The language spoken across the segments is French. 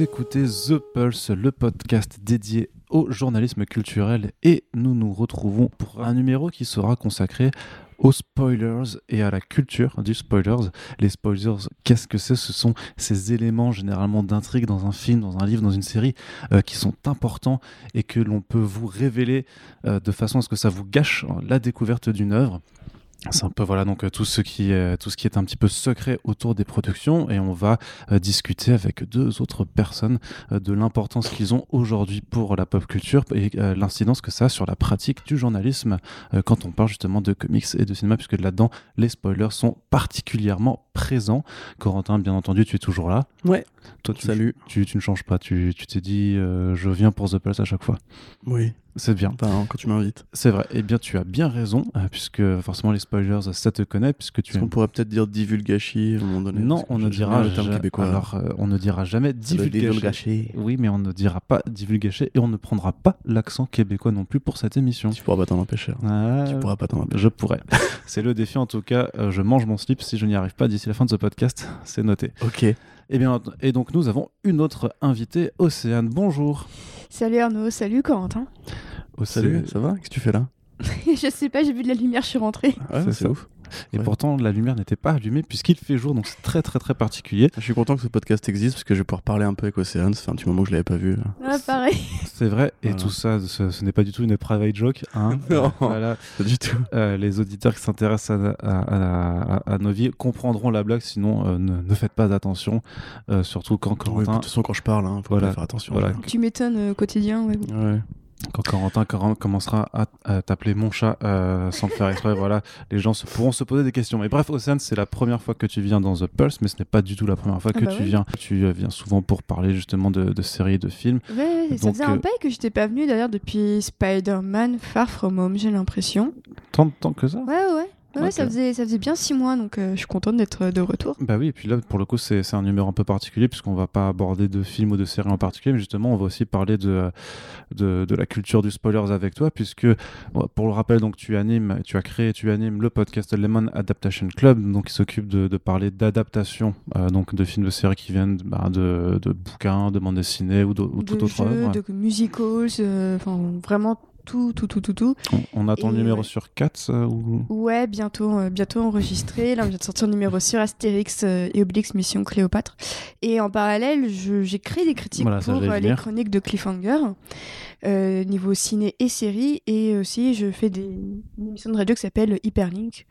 écoutez The Pulse, le podcast dédié au journalisme culturel et nous nous retrouvons pour un numéro qui sera consacré aux spoilers et à la culture du spoilers. Les spoilers, qu'est-ce que c'est? Ce sont ces éléments généralement d'intrigue dans un film, dans un livre, dans une série euh, qui sont importants et que l'on peut vous révéler euh, de façon à ce que ça vous gâche la découverte d'une œuvre. C'est un peu voilà donc euh, tout ce qui est tout ce qui est un petit peu secret autour des productions et on va euh, discuter avec deux autres personnes euh, de l'importance qu'ils ont aujourd'hui pour la pop culture et euh, l'incidence que ça a sur la pratique du journalisme euh, quand on parle justement de comics et de cinéma puisque là-dedans les spoilers sont particulièrement présents. Corentin bien entendu tu es toujours là. Ouais. Toi tu Salut. tu, tu ne changes pas tu tu t'es dit euh, je viens pour The Pulse à chaque fois. Oui. C'est bien. Quand tu m'invites. C'est vrai. Eh bien, tu as bien raison, euh, puisque forcément les spoilers, ça te connaît, puisque tu Est-ce es. qu'on pourrait peut-être dire divulgachi à un moment donné? Non, on ne dira le terme québécois. Alors, euh, on ne dira jamais divulgacher. Oui, mais on ne dira pas divulgacher et on ne prendra pas l'accent québécois non plus pour cette émission. Tu pourras pas t'en empêcher. Ah, Tu pourras pas t'en empêcher. je pourrais. C'est le défi en tout cas. euh, je mange mon slip si je n'y arrive pas d'ici la fin de ce podcast. C'est noté. Ok. Et bien, et donc nous avons une autre invitée, Océane. Bonjour. Salut Arnaud, salut Corentin. Salut, Océ- ça va? Qu'est-ce que tu fais là? Je sais pas, j'ai vu de la lumière, je suis rentrée. Ouais, C'est ouf. Et Ouais. pourtant, la lumière n'était pas allumée puisqu'il fait jour, donc c'est très très très particulier. Je suis content que ce podcast existe parce que je vais pouvoir parler un peu avec Océane. Ça fait un petit moment que je l'avais pas vu. Ah, pareil. C'est vrai, et Voilà. tout ça, ce, ce n'est pas du tout une private joke. Hein. Non. Voilà, Pas du tout. euh, les auditeurs qui s'intéressent à, à- à- à- à nos vies comprendront la blague, sinon euh, ne, ne faites pas attention, euh, surtout quand Ouais, de Corentin, toute façon, quand je parle, hein, faut Voilà. pas faire attention. Voilà. Tu m'étonnes euh, quotidien. Ouais. Ouais. Quand Corentin Coren- commencera à, t'appeler mon chat euh, sans le faire exprès, voilà, les gens se, pourront se poser des questions. Mais bref, Océane, c'est la première fois que tu viens dans The Pulse, mais ce n'est pas du tout la première fois Ah que bah tu oui. viens. Tu euh, viens souvent pour parler justement de, de séries et de films. Ouais, ça faisait un euh, bail que j'étais pas venue d'ailleurs depuis Spider-Man Far From Home, j'ai l'impression. Tant de temps que ça? Ouais, ouais. Ouais, ça, faisait, ça faisait bien six mois, donc euh, je suis contente d'être de retour. Bah oui, et puis là, pour le coup, c'est un numéro un peu particulier, puisqu'on va pas aborder de films ou de séries en particulier, mais justement, on va aussi parler de, de, de la culture du spoilers avec toi, puisque, pour le rappel, donc, tu animes, tu as créé, tu animes le podcast Lemon Adaptation Club, donc, qui s'occupe de, de parler d'adaptation, euh, donc, de films, de séries qui viennent bah, de, de bouquins, de bandes dessinées ou, ou de autre jeux, œuvre. de musicals, euh, enfin vraiment tout, tout, tout, tout, tout. On, on attend Et le numéro ouais. sur 4 ou... Ouais, bientôt, euh, bientôt enregistré. Là, on vient de sortir le numéro sur Astérix euh, et Obélix Mission Cléopâtre. Et en parallèle, j'ai créé des critiques Voilà, pour euh, les chroniques de Cliffhanger, euh, niveau ciné et série. Et aussi, je fais des, une émission de radio qui s'appelle Hyperlink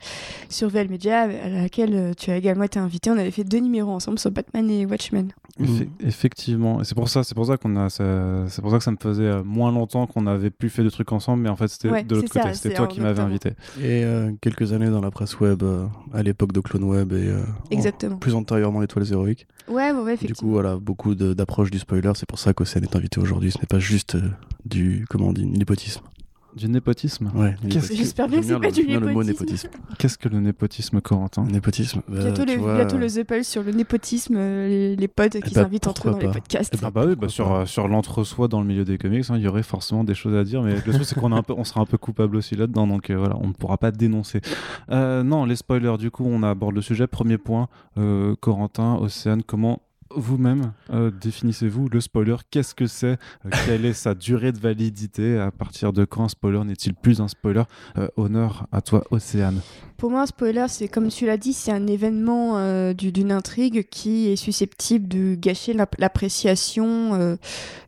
sur VL Media, à laquelle euh, tu as également été invité. On avait fait deux numéros ensemble sur Batman et Watchmen. Effe- Effectivement, et c'est pour ça, c'est pour ça qu'on a, c'est pour ça que ça me faisait euh, moins longtemps qu'on avait plus fait de trucs ensemble, mais en fait c'était Ouais, de l'autre côté, c'était toi qui m'avais invité. Et euh, quelques années dans la presse web, euh, à l'époque de Clone Web et euh, Exactement. en- plus antérieurement l'étoile héroïque. Ouais, ouais, ouais, Du coup, effectivement. voilà, beaucoup d'approches du spoiler. C'est pour ça qu'Océane est invité aujourd'hui. Ce n'est pas juste euh, du, comment on dit, népotisme. Du népotisme. Ouais, Qu'est-ce népotisme. J'espère bien que c'est pas du bien le mot népotisme. népotisme. Qu'est-ce que le népotisme, Corentin Népotisme. euh, Bientôt, tu le, vois, bientôt le The Pulse sur le népotisme, euh, les, les potes qui bah, s'invitent entre eux dans les podcasts. Eh ben, Ah bah oui, bah sur, euh, sur l'entre-soi dans le milieu des comics, hein, il y aurait forcément des choses à dire, mais le truc c'est qu'on est un peu, on sera un peu coupable aussi là-dedans, donc euh, voilà, on ne pourra pas dénoncer. Euh, non, les spoilers, du coup, on aborde le sujet. Premier point, euh, Corentin, Océane, comment vous-même euh, définissez-vous le spoiler. Qu'est-ce que c'est? Euh, Quelle est sa durée de validité? À partir de quand un spoiler n'est-il plus un spoiler? Euh, Honneur à toi, Océane. Pour moi, un spoiler, c'est comme tu l'as dit, c'est un événement euh, du- d'une intrigue qui est susceptible de gâcher l'ap- l'appréciation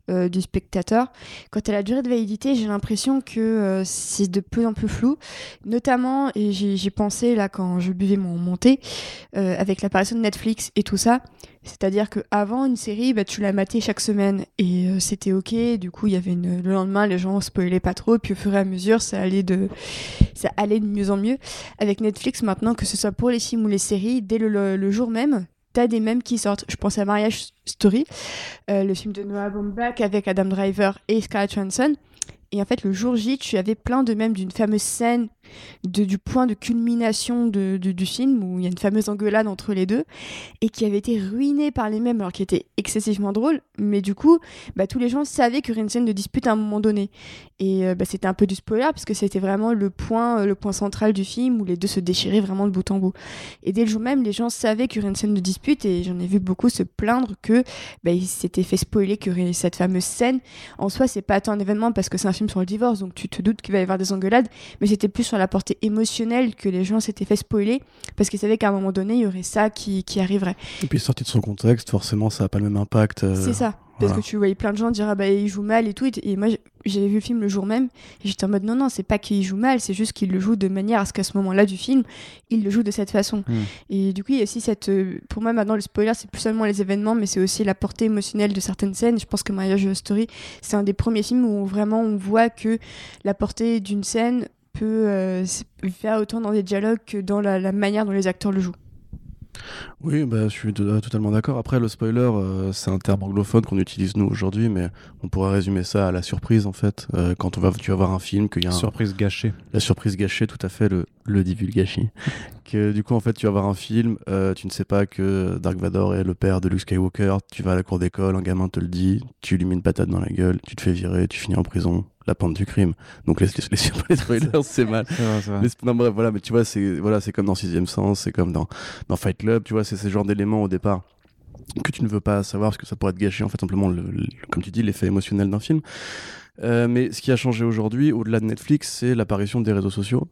euh, du spectateur. Quant à la durée de validité, j'ai l'impression que euh, c'est de plus en plus flou, notamment, et j'y pensais là quand je buvais mon monté, euh, avec l'apparition de Netflix et tout ça. C'est-à-dire qu'avant une série, bah, tu la matais chaque semaine et c'était ok. Du coup, il y avait le lendemain, les gens spoilaient pas trop. Puis au fur et à mesure, ça allait de, ça allait de mieux en mieux. Avec Netflix maintenant, que ce soit pour les films ou les séries, dès le jour même, t'as des mèmes qui sortent. Je pense à Marriage Story, euh, le film de Noah Baumbach avec Adam Driver et Scarlett Johansson. Et en fait, le jour J, tu avais plein de mèmes d'une fameuse scène de, du point de culmination de, du film, où il y a une fameuse engueulade entre les deux, et qui avait été ruiné par les mêmes, alors qu'il était excessivement drôle, mais du coup, bah, tous les gens savaient qu'il y aurait une scène de dispute à un moment donné. Et euh, bah, c'était un peu du spoiler, parce que c'était vraiment le point, le point central du film, où les deux se déchiraient vraiment de bout en bout. Et dès le jour même, les gens savaient qu'il y aurait une scène de dispute, et j'en ai vu beaucoup se plaindre que bah, il s'était fait spoiler qu'il cette fameuse scène. En soi, c'est pas tant un événement parce que c'est un film sur le divorce, donc tu te doutes qu'il va y avoir des engueulades, mais c'était plus sur la portée émotionnelle que les gens s'étaient fait spoiler parce qu'ils savaient qu'à un moment donné, il y aurait ça qui, qui arriverait. Et puis sorti de son contexte, forcément, ça n'a pas le même impact. euh, c'est ça. Parce voilà. que tu voyais plein de gens dire ah bah il joue mal et tout et, moi j'ai- j'avais vu le film le jour même et j'étais en mode non non c'est pas qu'il joue mal c'est juste qu'il le joue de manière à ce qu'à ce moment-là du film il le joue de cette façon Hmm. et du coup il y a aussi cette euh, pour moi maintenant le spoiler c'est plus seulement les événements mais c'est aussi la portée émotionnelle de certaines scènes je pense que Marriage Story c'est un des premiers films où vraiment on voit que la portée d'une scène peut euh, s- faire autant dans des dialogues que dans la, la manière dont les acteurs le jouent Oui, bah, je suis to- totalement d'accord. Après, le spoiler, euh, c'est un terme anglophone qu'on utilise nous aujourd'hui, mais on pourrait résumer ça à la surprise en fait. Euh, quand on va, tu vas voir un film, qu'il y a un- Surprise gâchée. la surprise gâchée, tout à fait, le, le divulgachi. que du coup, en fait, tu vas voir un film, euh, tu ne sais pas que Dark Vador est le père de Luke Skywalker, tu vas à la cour d'école, un gamin te le dit, tu lui mets une patate dans la gueule, tu te fais virer, tu finis en prison, la pente du crime. Donc les, les, les- les spoilers, c'est mal. Vrai, non, bref, voilà, mais tu vois, c'est voilà, c'est comme dans Sixième Sens, c'est comme dans, dans Fight Club, tu vois, c'est ce genre d'éléments au départ que tu ne veux pas savoir parce que ça pourrait te gâcher en fait simplement, le, le- comme tu dis, l'effet émotionnel d'un film. Euh, mais ce qui a changé aujourd'hui, au-delà de Netflix, c'est l'apparition des réseaux sociaux.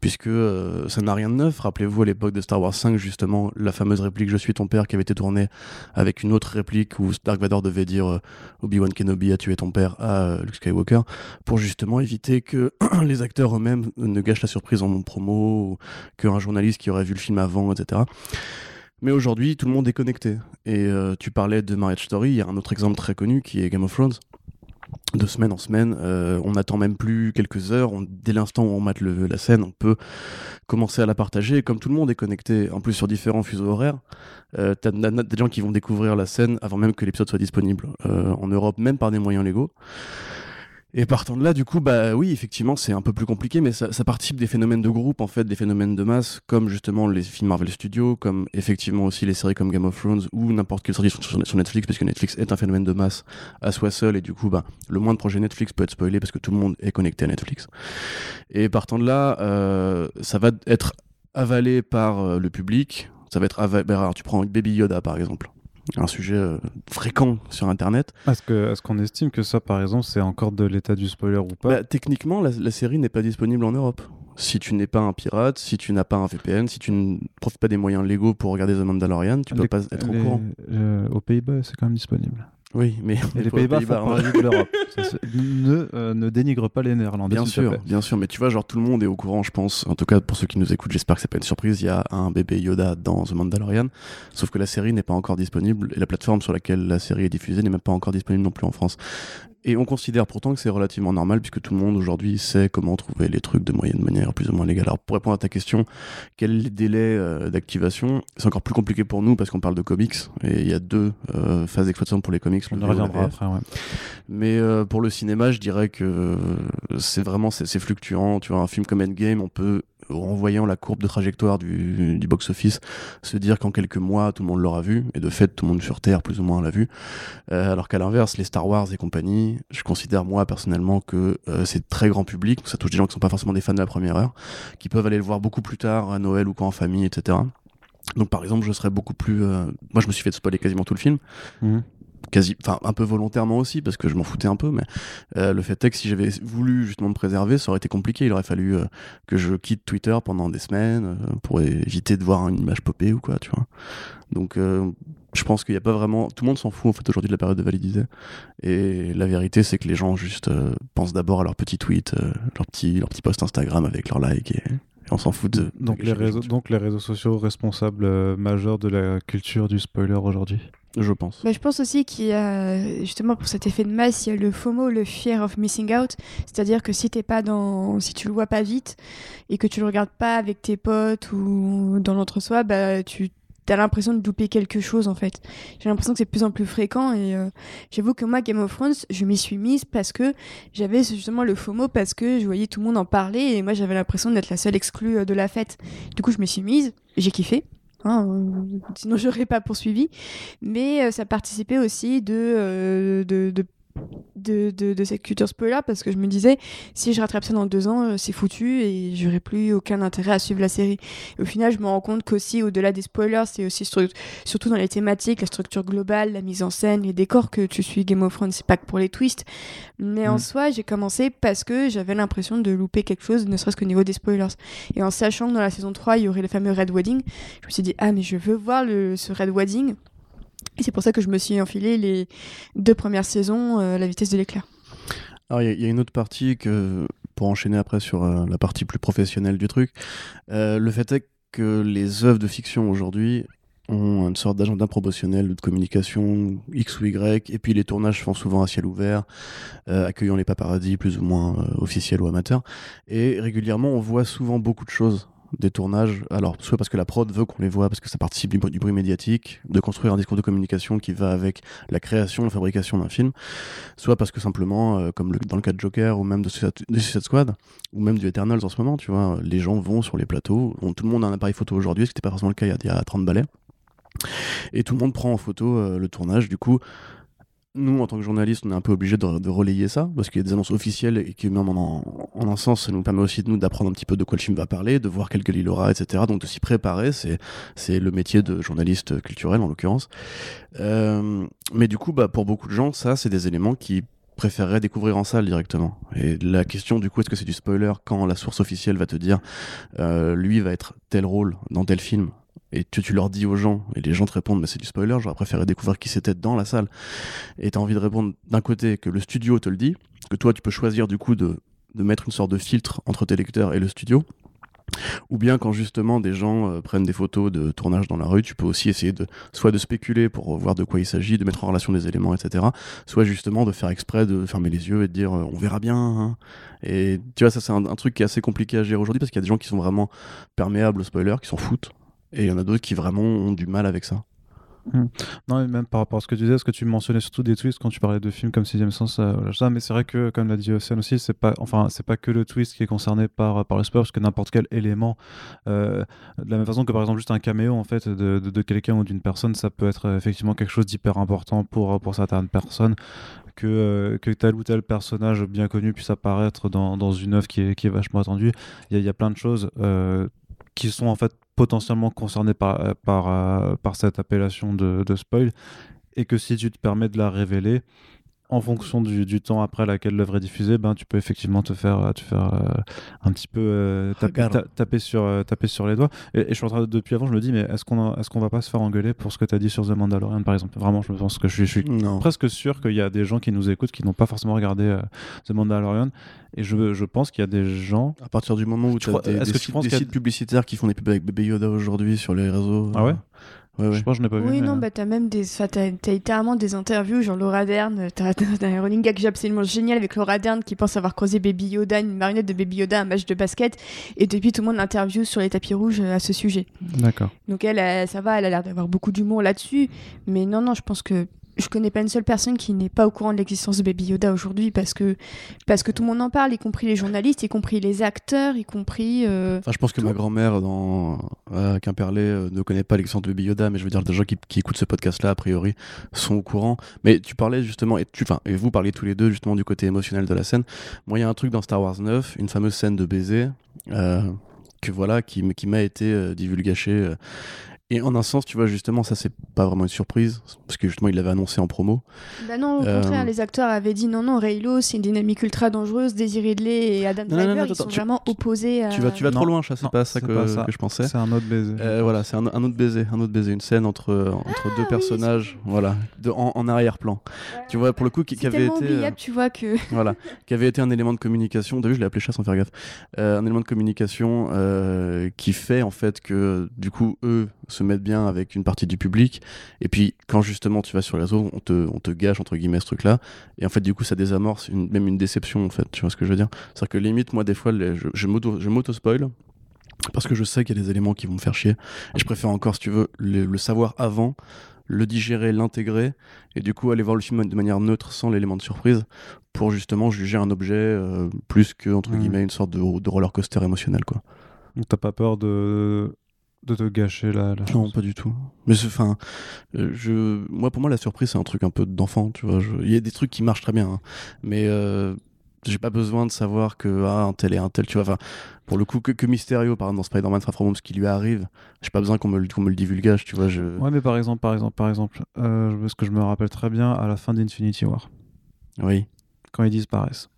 Puisque euh, ça n'a rien de neuf. Rappelez-vous à l'époque de Star Wars 5, justement, la fameuse réplique Je suis ton père qui avait été tournée avec une autre réplique où Dark Vador devait dire euh, Obi-Wan Kenobi a tué ton père à euh, Luke Skywalker pour justement éviter que les acteurs eux-mêmes ne gâchent la surprise en promo, ou qu'un journaliste qui aurait vu le film avant, etc. Mais aujourd'hui, tout le monde est connecté. Et tu parlais de Marriage Story, il y a un autre exemple très connu qui est Game of Thrones. De semaine en semaine, euh, on n'attend même plus quelques heures. on- dès l'instant où on mate la scène, on peut commencer à la partager. Et comme tout le monde est connecté, en plus sur différents fuseaux horaires, euh, t'as t'as des gens qui vont découvrir la scène avant même que l'épisode soit disponible euh, en Europe, même par des moyens légaux. Et partant de là, du coup, bah oui, effectivement, c'est un peu plus compliqué, mais ça, ça participe des phénomènes de groupe, en fait, des phénomènes de masse, comme justement les films Marvel Studios, comme effectivement aussi les séries comme Game of Thrones ou n'importe quelle sur- sur Netflix, parce que Netflix est un phénomène de masse à soi seul, et du coup, bah, le moindre projet Netflix peut être spoilé parce que tout le monde est connecté à Netflix. Et partant de là, euh, ça va être avalé par euh, le public. Ça va être avalé. bah, alors, tu prends Baby Yoda, par exemple. Un sujet euh, fréquent sur Internet. Est-ce qu'on estime que ça, par exemple, c'est encore de l'état du spoiler ou pas? Bah, techniquement, la, la série n'est pas disponible en Europe. Si tu n'es pas un pirate, si tu n'as pas un VPN, si tu ne profites pas des moyens légaux pour regarder The Mandalorian, tu peux Les- pas être au courant. euh, aux Pays-Bas, c'est quand même disponible. Oui, mais Et les Pays-Bas font hein. partie de l'Europe. Ne, euh, ne dénigre pas les Néerlandais. Bien sûr, bien sûr, mais tu vois, genre tout le monde est au courant, je pense. En tout cas, pour ceux qui nous écoutent, j'espère que c'est pas une surprise. Il y a un bébé Yoda dans The Mandalorian, sauf que la série n'est pas encore disponible et la plateforme sur laquelle la série est diffusée n'est même pas encore disponible non plus en France. Et on considère pourtant que c'est relativement normal puisque tout le monde aujourd'hui sait comment trouver les trucs de moyenne manière plus ou moins légale. Alors pour répondre à ta question, quel est le délai euh, d'activation C'est encore plus compliqué pour nous parce qu'on parle de comics et il y a deux euh, phases d'exploitation pour les comics. On le reviendra après. ouais. Mais euh, pour le cinéma, je dirais que c'est vraiment c'est fluctuant. Tu vois, un film comme Endgame, on peut en voyant la courbe de trajectoire du, du box-office, se dire qu'en quelques mois, tout le monde l'aura vu, et de fait, tout le monde sur Terre, plus ou moins, l'a vu. Euh, alors qu'à l'inverse, les Star Wars et compagnie, je considère, moi, personnellement, que euh, c'est très grand public, ça touche des gens qui sont pas forcément des fans de la première heure, qui peuvent aller le voir beaucoup plus tard, à Noël ou quand en famille, etc. Donc, par exemple, je serais beaucoup plus... euh, Moi, je me suis fait spoiler quasiment tout le film, Mhm. Quasi, enfin un peu volontairement aussi parce que je m'en foutais un peu, mais euh, le fait est que si j'avais voulu justement me préserver, ça aurait été compliqué. Il aurait fallu euh, que je quitte Twitter pendant des semaines euh, pour éviter de voir une image popée ou quoi, tu vois. Donc je pense qu'il n'y a pas vraiment, tout le monde s'en fout en fait aujourd'hui de la période de validité. Et la vérité c'est que les gens juste pensent d'abord à leur petit tweet, euh, leur petit leur petit post Instagram avec leur like et, et on s'en fout de. Donc, les réseaux, donc les réseaux sociaux responsables euh, majeurs de la culture du spoiler aujourd'hui. Je pense. Bah, je pense aussi qu'il y a, justement, pour cet effet de masse, il y a le FOMO, le fear of missing out. C'est-à-dire que si t'es pas dans, si tu le vois pas vite et que tu le regardes pas avec tes potes ou dans l'entre-soi, bah, tu t'as l'impression de louper quelque chose en fait. J'ai l'impression que c'est de plus en plus fréquent et euh, j'avoue que moi Game of Thrones, je m'y suis mise parce que j'avais justement le FOMO parce que je voyais tout le monde en parler et moi j'avais l'impression d'être la seule exclue euh, de la fête. Du coup je me suis mise, j'ai kiffé. Hein, euh, sinon j'aurais pas poursuivi mais euh, ça participait aussi de, euh, de, de de, de, de cette culture spoiler parce que je me disais si je rattrape ça dans deux ans euh, c'est foutu et j'aurais plus aucun intérêt à suivre la série. Et au final je me rends compte qu'aussi au-delà des spoilers c'est aussi surtout dans les thématiques la structure globale la mise en scène les décors que tu suis Game of Thrones c'est pas que pour les twists. Mais en Mm. soi j'ai commencé parce que j'avais l'impression de louper quelque chose ne serait-ce qu'au niveau des spoilers. Et en sachant que dans la saison 3 il y aurait le fameux Red Wedding je me suis dit ah mais je veux voir le, ce Red Wedding et c'est pour ça que je me suis enfilé les deux premières saisons euh, la vitesse de l'éclair. Alors, il y, a- une autre partie que, pour enchaîner après sur euh, la partie plus professionnelle du truc, euh, le fait est que les œuvres de fiction aujourd'hui ont une sorte d'agenda promotionnel de communication X ou Y, et puis les tournages font souvent à ciel ouvert, euh, accueillant les paparazzis plus ou moins officiels ou amateurs, et régulièrement on voit souvent beaucoup de choses des tournages, alors soit parce que la prod veut qu'on les voit, parce que ça participe du, bruit- médiatique, de construire un discours de communication qui va avec la création, la fabrication d'un film, soit parce que simplement, euh, comme dans le cas de Joker ou même de Suicide de Suicide Squad, ou même du Eternals en ce moment, tu vois, les gens vont sur les plateaux, tout le monde a un appareil photo aujourd'hui, ce qui n'était pas forcément le cas il y a, il y a 30 balais, et tout le monde prend en photo euh, le tournage, du coup, nous, en tant que journalistes, on est un peu obligé de, relayer ça, parce qu'il y a des annonces officielles et qui, même en, un sens, ça nous permet aussi de nous d'apprendre un petit peu de quoi le film va parler, de voir quelle gueule il aura, etc. Donc de s'y préparer, c'est c'est le métier de journaliste culturel en l'occurrence. Euh, mais du coup, bah, pour beaucoup de gens, ça, c'est des éléments qui préféreraient découvrir en salle directement. Et la question du coup, est-ce que c'est du spoiler quand la source officielle va te dire, euh, lui va être tel rôle dans tel film et tu, leur dis aux gens, et les gens te répondent, mais c'est du spoiler, j'aurais préféré découvrir qui c'était dans la salle. Et t'as envie de répondre d'un côté que le studio te le dit, que toi tu peux choisir du coup de, de mettre une sorte de filtre entre tes lecteurs et le studio. Ou bien quand justement des gens euh, prennent des photos de tournage dans la rue, tu peux aussi essayer de soit de spéculer pour voir de quoi il s'agit, de mettre en relation des éléments, etc. Soit justement de faire exprès de fermer les yeux et de dire euh, on verra bien. hein. Et tu vois, ça c'est un, un truc qui est assez compliqué à gérer aujourd'hui parce qu'il y a des gens qui sont vraiment perméables aux spoilers, qui s'en foutent. Et il y en a d'autres qui vraiment ont du mal avec ça. Non, et même par rapport à ce que tu disais, ce que tu mentionnais surtout des twists quand tu parlais de films comme Sixième Sens, euh, ça, mais c'est vrai que, comme l'a dit Océane aussi, c'est pas, enfin, pas que le twist qui est concerné par, par le spoiler, parce que n'importe quel élément, euh, de la même façon que par exemple juste un caméo en fait de, de, quelqu'un ou d'une personne, ça peut être euh, effectivement quelque chose d'hyper important pour, pour certaines personnes. Que, euh, que tel ou tel personnage bien connu puisse apparaître dans, dans une œuvre qui est, vachement attendue. Il y, a- plein de choses euh, qui sont en fait potentiellement concernées par, euh, par cette appellation de spoil et que si tu te permets de la révéler en fonction du, du temps après laquelle l'œuvre est diffusée, ben, tu peux effectivement te faire, te faire euh, un petit peu euh, taper, Regarde. ta- taper, sur, euh, taper sur les doigts. Et, et je suis en train de, depuis avant, je me dis, mais est-ce qu'on est qu'on va pas se faire engueuler pour ce que tu as dit sur The Mandalorian, par exemple? Vraiment, je pense que je suis, je suis Non. presque sûr qu'il y a des gens qui nous écoutent qui n'ont pas forcément regardé euh, The Mandalorian. Et je, je pense qu'il y a des gens. À partir du moment où Tu as crois- des, des que tu sites, penses des sites publicitaires qui font des pubs avec bébé Yoda aujourd'hui sur les réseaux. Ah ouais? Euh, Ouais, ouais. Je pense que je n'ai pas vu. Oui, mais- non, bah t'as même des. Enfin, t'as, t'as littéralement des interviews, genre Laura Dern. T'as, t'as un running gag absolument génial avec Laura Dern qui pense avoir croisé Baby Yoda, une marionnette de Baby Yoda, à un match de basket. Et depuis, tout le monde l'interview sur les tapis rouges euh, à ce sujet. D'accord. Donc elle, euh, ça va, elle a l'air d'avoir beaucoup d'humour là-dessus. Mais non, non, je pense que je connais pas une seule personne qui n'est pas au courant de l'existence de Baby Yoda aujourd'hui parce que, parce que tout le monde en parle, y compris les journalistes, y compris les acteurs, y compris. euh, Enfin, je pense que ma grand-mère dans Quimperlé euh, ne connaît pas l'exemple de Baby Yoda, mais je veux dire, des gens qui, qui écoutent ce podcast-là, a priori, sont au courant. Mais tu parlais justement, et, tu, et vous parliez tous les deux justement du côté émotionnel de la scène. Moi, il y a un truc dans Star Wars 9, une fameuse scène de baiser, euh, que voilà, qui, m'a été divulgachée. Et en un sens, tu vois, justement, ça, c'est pas vraiment une surprise, parce que justement, il l'avait annoncé en promo. Bah non, au Euh, contraire, les acteurs avaient dit non, non, Raylo, c'est une dynamique ultra dangereuse. Daisy Ridley et Adam Driver, ils attends, sont tu- vraiment opposés à. Tu vas, tu vas non, trop loin, c'est pas ça, c'est que, pas ça. que je pensais. C'est un autre baiser. Euh, voilà, c'est un, un autre baiser, un autre baiser, une scène entre, entre deux oui, personnages, voilà, de, en, en arrière-plan. Tu vois, pour le coup, qui, avait été, euh, oubliable, tu vois, que. voilà, qui avait été un élément de communication. T'as vu, je l'ai appelé chat sans faire gaffe. Euh, un élément de communication euh, qui fait en fait que du coup eux se mettent bien avec une partie du public. Et puis quand justement tu vas sur les réseaux, on te, on te gâche entre guillemets ce truc-là. Et en fait, du coup, ça désamorce une, même une déception en fait. Tu vois ce que je veux dire? C'est-à-dire que limite, moi, des fois, les- je, je m'auto je m'auto-spoil parce que je sais qu'il y a des éléments qui vont me faire chier. Et je préfère encore, si tu veux, le, le savoir avant, le digérer, l'intégrer, et du coup aller voir le film de manière neutre, sans l'élément de surprise, pour justement juger un objet euh, plus que, entre Mhm. guillemets, une sorte de, de roller coaster émotionnel, quoi. T'as pas peur de, de te gâcher la, la Non, pas du tout. Mais enfin, euh, je, moi pour moi la surprise c'est un truc un peu d'enfant, tu vois. Il y a des trucs qui marchent très bien, hein. mais euh, j'ai pas besoin de savoir que ah, un tel et un tel, tu vois. Enfin, pour le coup que, que Mysterio par exemple dans Spider-Man Far From Home, ce qui lui arrive, j'ai pas besoin qu'on me, le- qu'on me le divulgage, tu vois. Je... Ouais, mais par exemple, par exemple, par exemple, euh, parce que je me rappelle très bien à la fin d'Infinity War, Oui, quand ils disparaissent.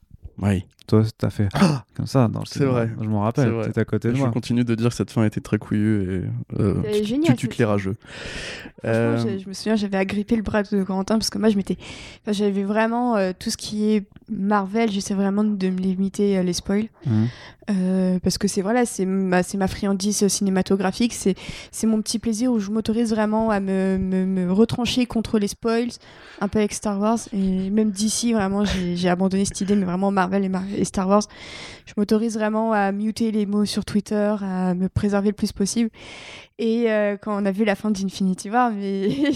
Oui. Toi, t'as fait comme ça dans le C'est vrai. Je m'en rappelle. T'étais à côté de Je moi. continue de dire que cette fin était très couillue et euh, Elle est tu- tu l'écrageux. Euh, Franchement, j'ai- je me souviens, j'avais agrippé le bras de Corentin parce que moi, je m'étais. Enfin, j'avais vraiment euh, tout ce qui est Marvel, j'essaie vraiment de me limiter euh, les spoils. Mhm. Euh, parce que c'est voilà, c'est ma, c'est ma friandise cinématographique, c'est c'est mon petit plaisir où je m'autorise vraiment à me, me, me retrancher contre les spoils, un peu avec Star Wars et même d'ici vraiment j'ai j'ai abandonné cette idée, mais vraiment Marvel et, Mar- et Star Wars, je m'autorise vraiment à muter les mots sur Twitter, à me préserver le plus possible. Et euh, quand on a vu la fin d'Infinity War,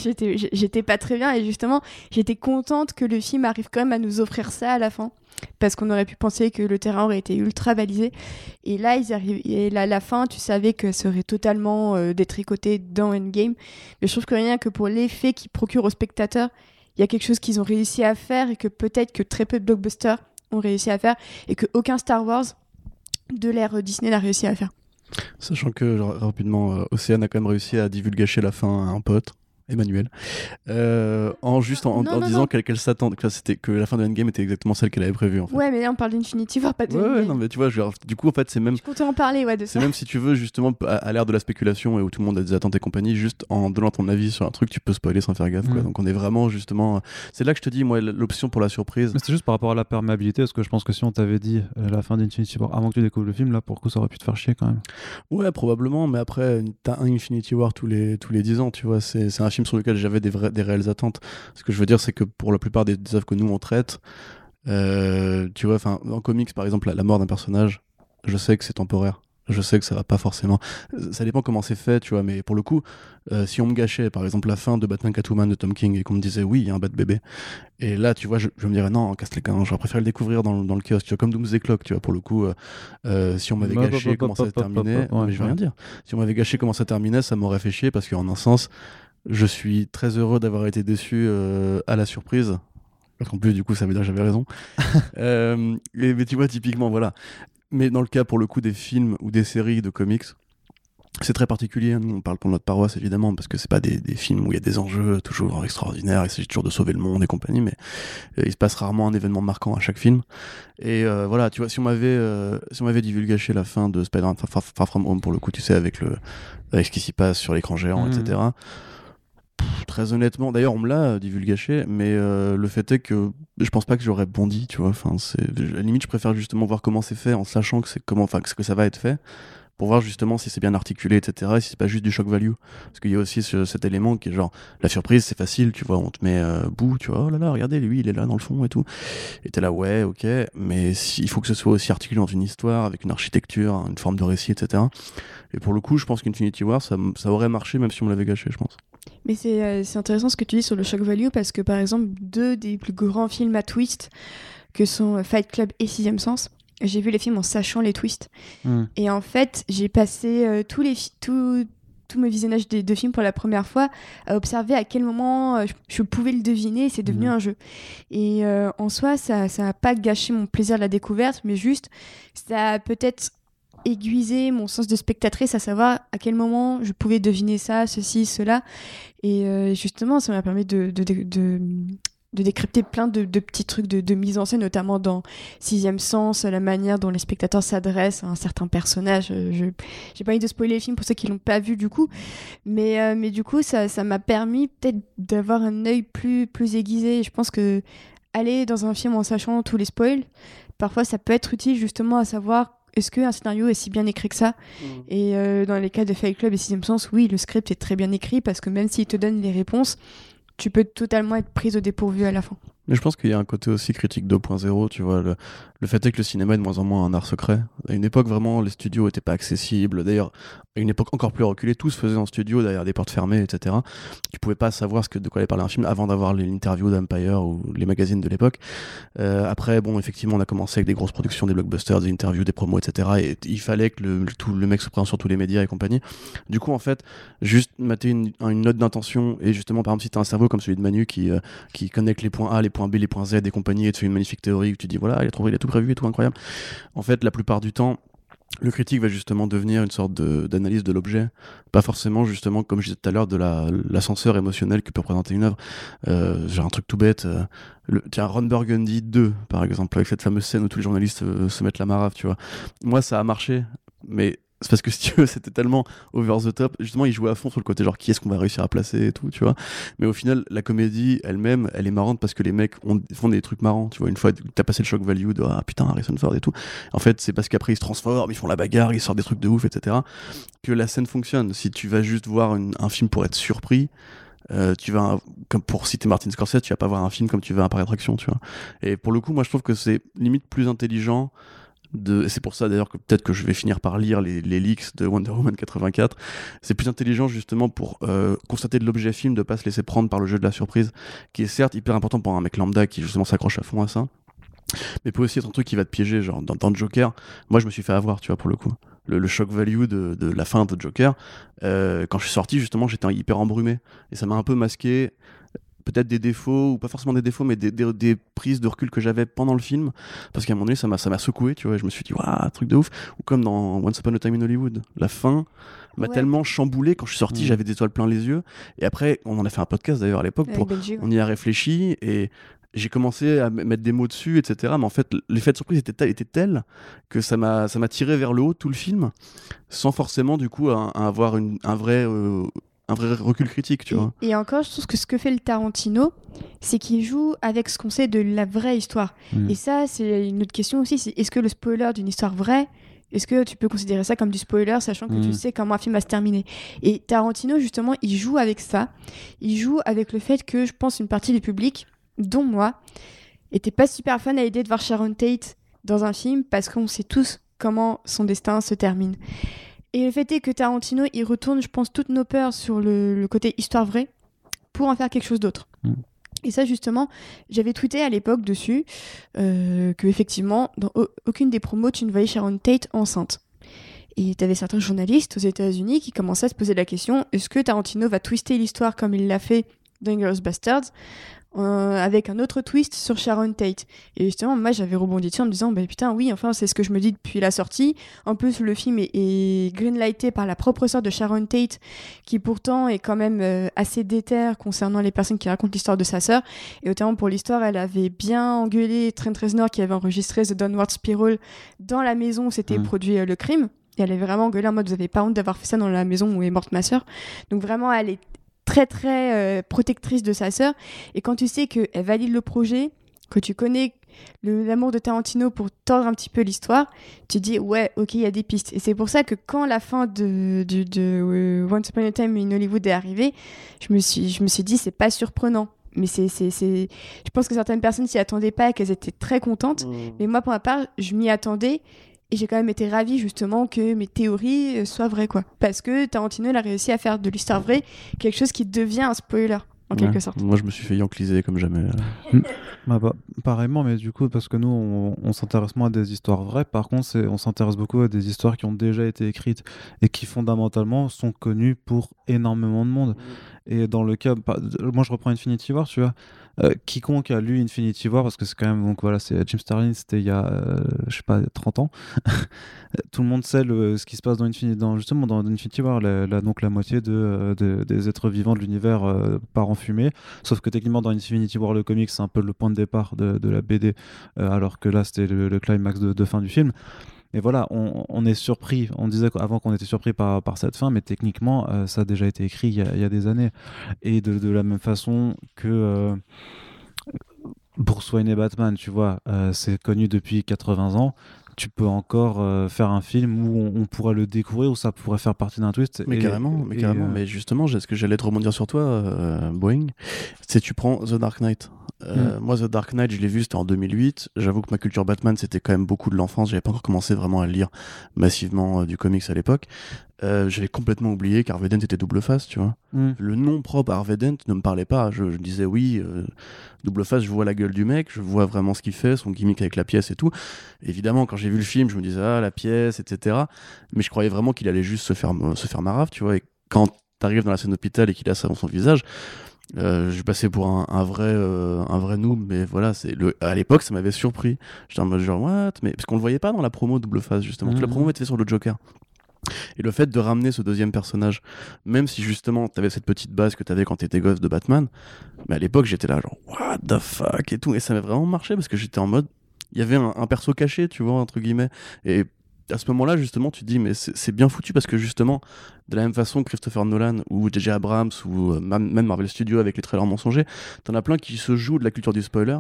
j'étais pas très bien et justement j'étais contente que le film arrive quand même à nous offrir ça à la fin parce qu'on aurait pu penser que le terrain aurait été ultra balisé. Et là, ils arrivent. Et là, la fin, tu savais que ça serait totalement euh, détricoté dans Endgame. Mais je trouve que rien que pour l'effet qu'ils procurent aux spectateurs, il y a quelque chose qu'ils ont réussi à faire et que peut-être que très peu de blockbusters ont réussi à faire et que aucun Star Wars de l'ère Disney n'a réussi à faire. Sachant que, rapidement, euh, Océane a quand même réussi à divulgacher la fin à un pote, Emmanuel, euh, en juste en, en- Non, en non, disant qu'elle qu'elle s'attend, que, c'était- que la fin de Endgame était exactement celle qu'elle avait prévue, en fait. Ouais, mais là, on parle d'Infinity War, pas de Ouais, ouais, non, mais tu vois, genre, du coup, en fait, c'est même, Je comptais en parler, ouais, de c'est ça. même si tu veux, justement, à, à l'ère de la spéculation et où tout le monde a des attentes et compagnie, juste en donnant ton avis sur un truc, tu peux spoiler sans faire gaffe, quoi. Donc, on est vraiment, justement, c'est là que je te dis, moi, l'option pour la surprise, Mais c'est juste par rapport à la perméabilité, parce que je pense que si on t'avait dit euh, la fin d'Infinity War avant que tu découvres le film, là, pour le coup, ça aurait pu te faire chier quand même. Ouais, probablement, mais après, t'as un Infinity War tous les, tous les 10 ans, tu vois. C'est c'est un film sur lequel j'avais des, vrais- des réelles attentes. Ce que je veux dire, c'est que pour la plupart des, des œuvres que nous on traite, euh, tu vois, enfin, en comics, par exemple, la, la mort d'un personnage, je sais que c'est temporaire. Je sais que ça va pas forcément. Ça dépend comment c'est fait, tu vois, mais pour le coup, euh, si on me gâchait, par exemple, la fin de Batman Catwoman de Tom King et qu'on me disait oui, il y a un bat bébé, et là, tu vois, je, je me dirais non, casse les canons, j'aurais préféré le découvrir dans, le- dans le chaos, tu vois, comme Doomsday Clock, tu vois, pour le coup, euh, euh, si on m'avait Hop, hop, gâché hop, comment ça terminait, je vais rien dire. Si on m'avait gâché comment ça terminait, ça m'aurait fait chier parce qu'en un sens, je suis très heureux d'avoir été déçu euh, à la surprise. Parce qu'en plus, du coup, ça veut dire que j'avais raison. Euh, et- mais tu vois, typiquement, voilà. Mais dans le cas, pour le coup, des films ou des séries de comics, c'est très particulier. Nous, on parle pour notre paroisse, évidemment, parce que c'est pas des, des films où il y a des enjeux toujours extraordinaires, il s'agit toujours de sauver le monde et compagnie, mais euh, il se passe rarement un événement marquant à chaque film. Et euh, voilà, tu vois, si on m'avait euh, si on m'avait divulgaché la fin de Spider-Man Far, From Home, pour le coup, tu sais, avec, le, avec ce qui s'y passe sur l'écran géant, Mhm. etc. Très honnêtement, d'ailleurs on me l'a divulgaché, mais euh, le fait est que je pense pas que j'aurais bondi, tu vois. Enfin, c'est à la limite, je préfère justement voir comment c'est fait en sachant que c'est comment, enfin, que ça va être fait, pour voir justement si c'est bien articulé, etc. Et si c'est pas juste du shock value, parce qu'il y a aussi ce- cet élément qui est genre la surprise, c'est facile, tu vois. On te met euh, bout, tu vois. Oh là là, regardez, lui, il est là dans le fond et tout. Et t'es là, ouais, ok, mais si- il faut que ce soit aussi articulé dans une histoire, avec une architecture, une forme de récit, etc. Et pour le coup, je pense qu'Infinity War, ça, ça aurait marché même si on me l'avait gâché, je pense. Mais c'est euh, c'est intéressant ce que tu dis sur le shock value parce que par exemple, deux des plus grands films à twist que sont euh, Fight Club et Sixième Sens, j'ai vu les films en sachant les twists. Hmm. Et en fait, j'ai passé euh, tous les tout, tout mes visionnages des deux films pour la première fois à observer à quel moment euh, je, je pouvais le deviner et c'est devenu Mhm. un jeu. Et en soi, ça ça n'a pas gâché mon plaisir de la découverte, mais juste, ça a peut-être aiguisé mon sens de spectatrice à savoir à quel moment je pouvais deviner ça, ceci, cela. Et euh, justement, ça m'a permis de, de, de, décrypter plein de, de petits trucs de, de mise en scène, notamment dans Sixième Sens, la manière dont les spectateurs s'adressent à un certain personnage. Euh, Je j'ai pas envie de spoiler le film pour ceux qui l'ont pas vu du coup, mais, euh, mais du coup, ça ça m'a permis peut-être d'avoir un œil plus, plus aiguisé. Et je pense que aller dans un film en sachant tous les spoils, parfois ça peut être utile justement à savoir est-ce qu'un scénario est si bien écrit que ça Et euh, dans les cas de Fight Club et Sixième Sens, oui, le script est très bien écrit parce que même s'il te donne les réponses, tu peux totalement être prise au dépourvu à la fin. Mais je pense qu'il y a un côté aussi critique 2.0, tu vois. Le, le, fait est que le cinéma est de moins en moins un art secret. À une époque, vraiment, les studios n'étaient pas accessibles. D'ailleurs, à une époque encore plus reculée, tout se faisait en studio, derrière des portes fermées, etc. Tu pouvais pas savoir ce que, de quoi allait parler un film avant d'avoir l'interview d'Empire ou les magazines de l'époque. Euh, après, bon, effectivement, on a commencé avec des grosses productions, des blockbusters, des interviews, des promos, etc. Et il fallait que le, tout, le mec se présente sur tous les médias et compagnie. Du coup, en fait, juste mater une, une note d'intention et justement, par exemple, si tu as un cerveau comme celui de Manu qui, euh, qui connecte les points A, les points B, les points Z et compagnie et te fait une magnifique théorie où tu dis voilà, il a, trouvé, il a tout prévu et tout incroyable. En fait, la plupart du temps, le critique va justement devenir une sorte d'analyse de, l'objet, pas forcément justement comme je disais tout à l'heure de l'ascenseur émotionnel que peut représenter une œuvre. Euh, J'ai un truc tout bête, euh, tiens Ron Burgundy 2 par exemple, avec cette fameuse scène où tous les journalistes euh, se mettent la marave, tu vois. Moi ça a marché, mais c'est parce que si tu veux, c'était tellement over the top. Justement, il jouait à fond sur le côté genre qui est-ce qu'on va réussir à placer et tout, tu vois. Mais au final, la comédie elle-même, elle est marrante parce que les mecs font des trucs marrants, tu vois. Une fois, t'as passé le shock value de ah putain, Harrison Ford et tout. En fait, c'est parce qu'après ils se transforment, ils font la bagarre, ils sortent des trucs de ouf, etc. Que la scène fonctionne. Si tu vas juste voir un film pour être surpris, euh, tu vas comme pour citer Martin Scorsese, tu vas pas voir un film comme tu vas un parc d'attraction, tu vois. Et pour le coup, moi je trouve que c'est limite plus intelligent c'est pour ça d'ailleurs que peut-être que je vais finir par lire les, les leaks de Wonder Woman 84. C'est plus intelligent justement pour euh, constater de l'objet film, de pas se laisser prendre par le jeu de la surprise, qui est certes hyper important pour un mec lambda qui justement s'accroche à fond à ça, mais peut aussi être un truc qui va te piéger, genre dans, dans Joker. Moi, je me suis fait avoir, tu vois, pour le coup. Le, le shock value de, de, la fin de Joker, euh, quand je suis sorti, justement, j'étais hyper embrumé. Et ça m'a un peu masqué peut-être des défauts, ou pas forcément des défauts, mais des, des, prises de recul que j'avais pendant le film. Parce qu'à un moment donné, ça m'a, ça m'a secoué, tu vois. Je me suis dit, waouh, truc de ouf. Ou comme dans Once Upon a Time in Hollywood. La fin m'a tellement chamboulé. Quand je suis sorti, mm. j'avais des étoiles plein les yeux. Et après, on en a fait un podcast d'ailleurs à l'époque. Pour, on y a réfléchi et j'ai commencé à mettre des mots dessus, etc. Mais en fait, l'effet de surprise était, était tel que ça m'a, ça m'a tiré vers le haut tout le film, sans forcément du coup avoir une, un vrai euh, un vrai recul critique, tu vois. Et encore, je trouve que ce que fait le Tarantino, c'est qu'il joue avec ce qu'on sait de la vraie histoire. Et ça, c'est une autre question aussi, c'est est-ce que le spoiler d'une histoire vraie, est-ce que tu peux considérer ça comme du spoiler, sachant que tu mm. sais comment un film va se terminer? Et Tarantino, justement, il joue avec ça. Il joue avec le fait que, je pense, une partie du public, dont moi, était pas super fan à l'idée de voir Sharon Tate dans un film, parce qu'on sait tous comment son destin se termine. Et le fait est que Tarantino, il retourne, je pense, toutes nos peurs sur le, côté histoire vraie pour en faire quelque chose d'autre. Mm. Et ça, justement, j'avais tweeté à l'époque dessus euh, que, effectivement, dans aucune des promos, tu ne voyais Sharon Tate enceinte. Et tu avais certains journalistes aux États-Unis qui commençaient à se poser la question est-ce que Tarantino va twister l'histoire comme il l'a fait dans Inglourious Bastards euh, avec un autre twist sur Sharon Tate. Et justement, moi, j'avais rebondi dessus en me disant, bah putain, oui, enfin, c'est ce que je me dis depuis la sortie. En plus, le film est, greenlighté par la propre sœur de Sharon Tate, qui pourtant est quand même euh, assez déterre concernant les personnes qui racontent l'histoire de sa sœur. Et notamment pour l'histoire, elle avait bien engueulé Trent Reznor qui avait enregistré The Downward Spiral dans la maison où s'était mmh. produit euh, le crime. Et elle avait vraiment engueulé en mode, vous avez pas honte d'avoir fait ça dans la maison où est morte ma sœur. Donc vraiment, elle est très très euh, protectrice de sa sœur. Et quand tu sais qu'elle valide le projet, que tu connais l'amour de Tarantino pour tordre un petit peu l'histoire, tu dis ouais, ok, il y a des pistes. Et c'est pour ça que quand la fin de, de, de Once Upon a Time in Hollywood est arrivée, je me suis, je me suis dit c'est pas surprenant. Mais c'est, c'est, je pense que certaines personnes s'y attendaient pas, qu'elles étaient très contentes. Mmh. Mais moi, pour ma part, je m'y attendais. Et j'ai quand même été ravie justement que mes théories euh, soient vraies, quoi. Parce que Tarantino, il a réussi à faire de l'histoire vraie quelque chose qui devient un spoiler, en quelque sorte. Moi, je me suis fait yankliser comme jamais. Hmm. bah, bah, pareillement, mais du coup, parce que nous, on, s'intéresse moins à des histoires vraies. Par contre, on s'intéresse beaucoup à des histoires qui ont déjà été écrites et qui fondamentalement sont connues pour énormément de monde. Et dans le cas, moi, je reprends Infinity War, tu vois. Euh, quiconque a lu Infinity War, parce que c'est quand même, donc voilà, c'est Jim Starlin, c'était il y a, euh, je sais pas, 30 ans. Tout le monde sait ce qui se passe dans Infinity, dans, justement dans Infinity War, la, donc la moitié de, des êtres vivants de l'univers euh, part en fumée. Sauf que techniquement, dans Infinity War, le comic, c'est un peu le point de départ de, la BD, alors que là, c'était le, climax de, fin du film. Mais voilà, on, est surpris. On disait avant qu'on était surpris par, par cette fin, mais techniquement, euh, ça a déjà été écrit il y a, des années. Et de, de, la même façon que euh, Bruce Wayne et Batman, tu vois, euh, c'est connu depuis 80 ans. Tu peux encore faire un film où on, pourrait le découvrir, où ça pourrait faire partie d'un twist. Mais carrément, mais, carrément. mais justement, ce que j'allais te rebondir sur toi, Boeing, c'est tu prends The Dark Knight Euh, Moi, The Dark Knight, je l'ai vu, c'était en 2008. J'avoue que ma culture Batman, c'était quand même beaucoup de l'enfance. J'avais pas encore commencé vraiment à lire massivement euh, du comics à l'époque. Euh, J'avais complètement oublié qu'Harvey Dent était double face, tu vois. Mm. Le nom propre Harvey Dent ne me parlait pas. Je, je disais oui, double face, je vois la gueule du mec, je vois vraiment ce qu'il fait, son gimmick avec la pièce et tout. Évidemment, quand j'ai vu le film, je me disais ah la pièce, etc. Mais je croyais vraiment qu'il allait juste se faire se faire marave, tu vois. Et quand t'arrives dans la scène d'hôpital et qu'il a ça dans son visage. Euh, je passais pour un, un vrai euh, un vrai noob mais voilà c'est le à l'époque ça m'avait surpris. J'étais en mode genre what? Mais parce qu'on le voyait pas dans la promo double face justement. Toute la Mhm. promo était sur le Joker. Et le fait de ramener ce deuxième personnage, même si justement t'avais cette petite base que t'avais quand t'étais gosse de Batman, mais à l'époque j'étais là genre what the fuck et tout, et ça m'a vraiment marché parce que j'étais en mode, il y avait un, un perso caché, tu vois, entre guillemets, et à ce moment-là justement tu te dis mais c'est bien foutu parce que justement de la même façon Christopher Nolan ou J.J. Abrams ou euh, même Marvel Studios avec les trailers mensongers, t'en as plein qui se jouent de la culture du spoiler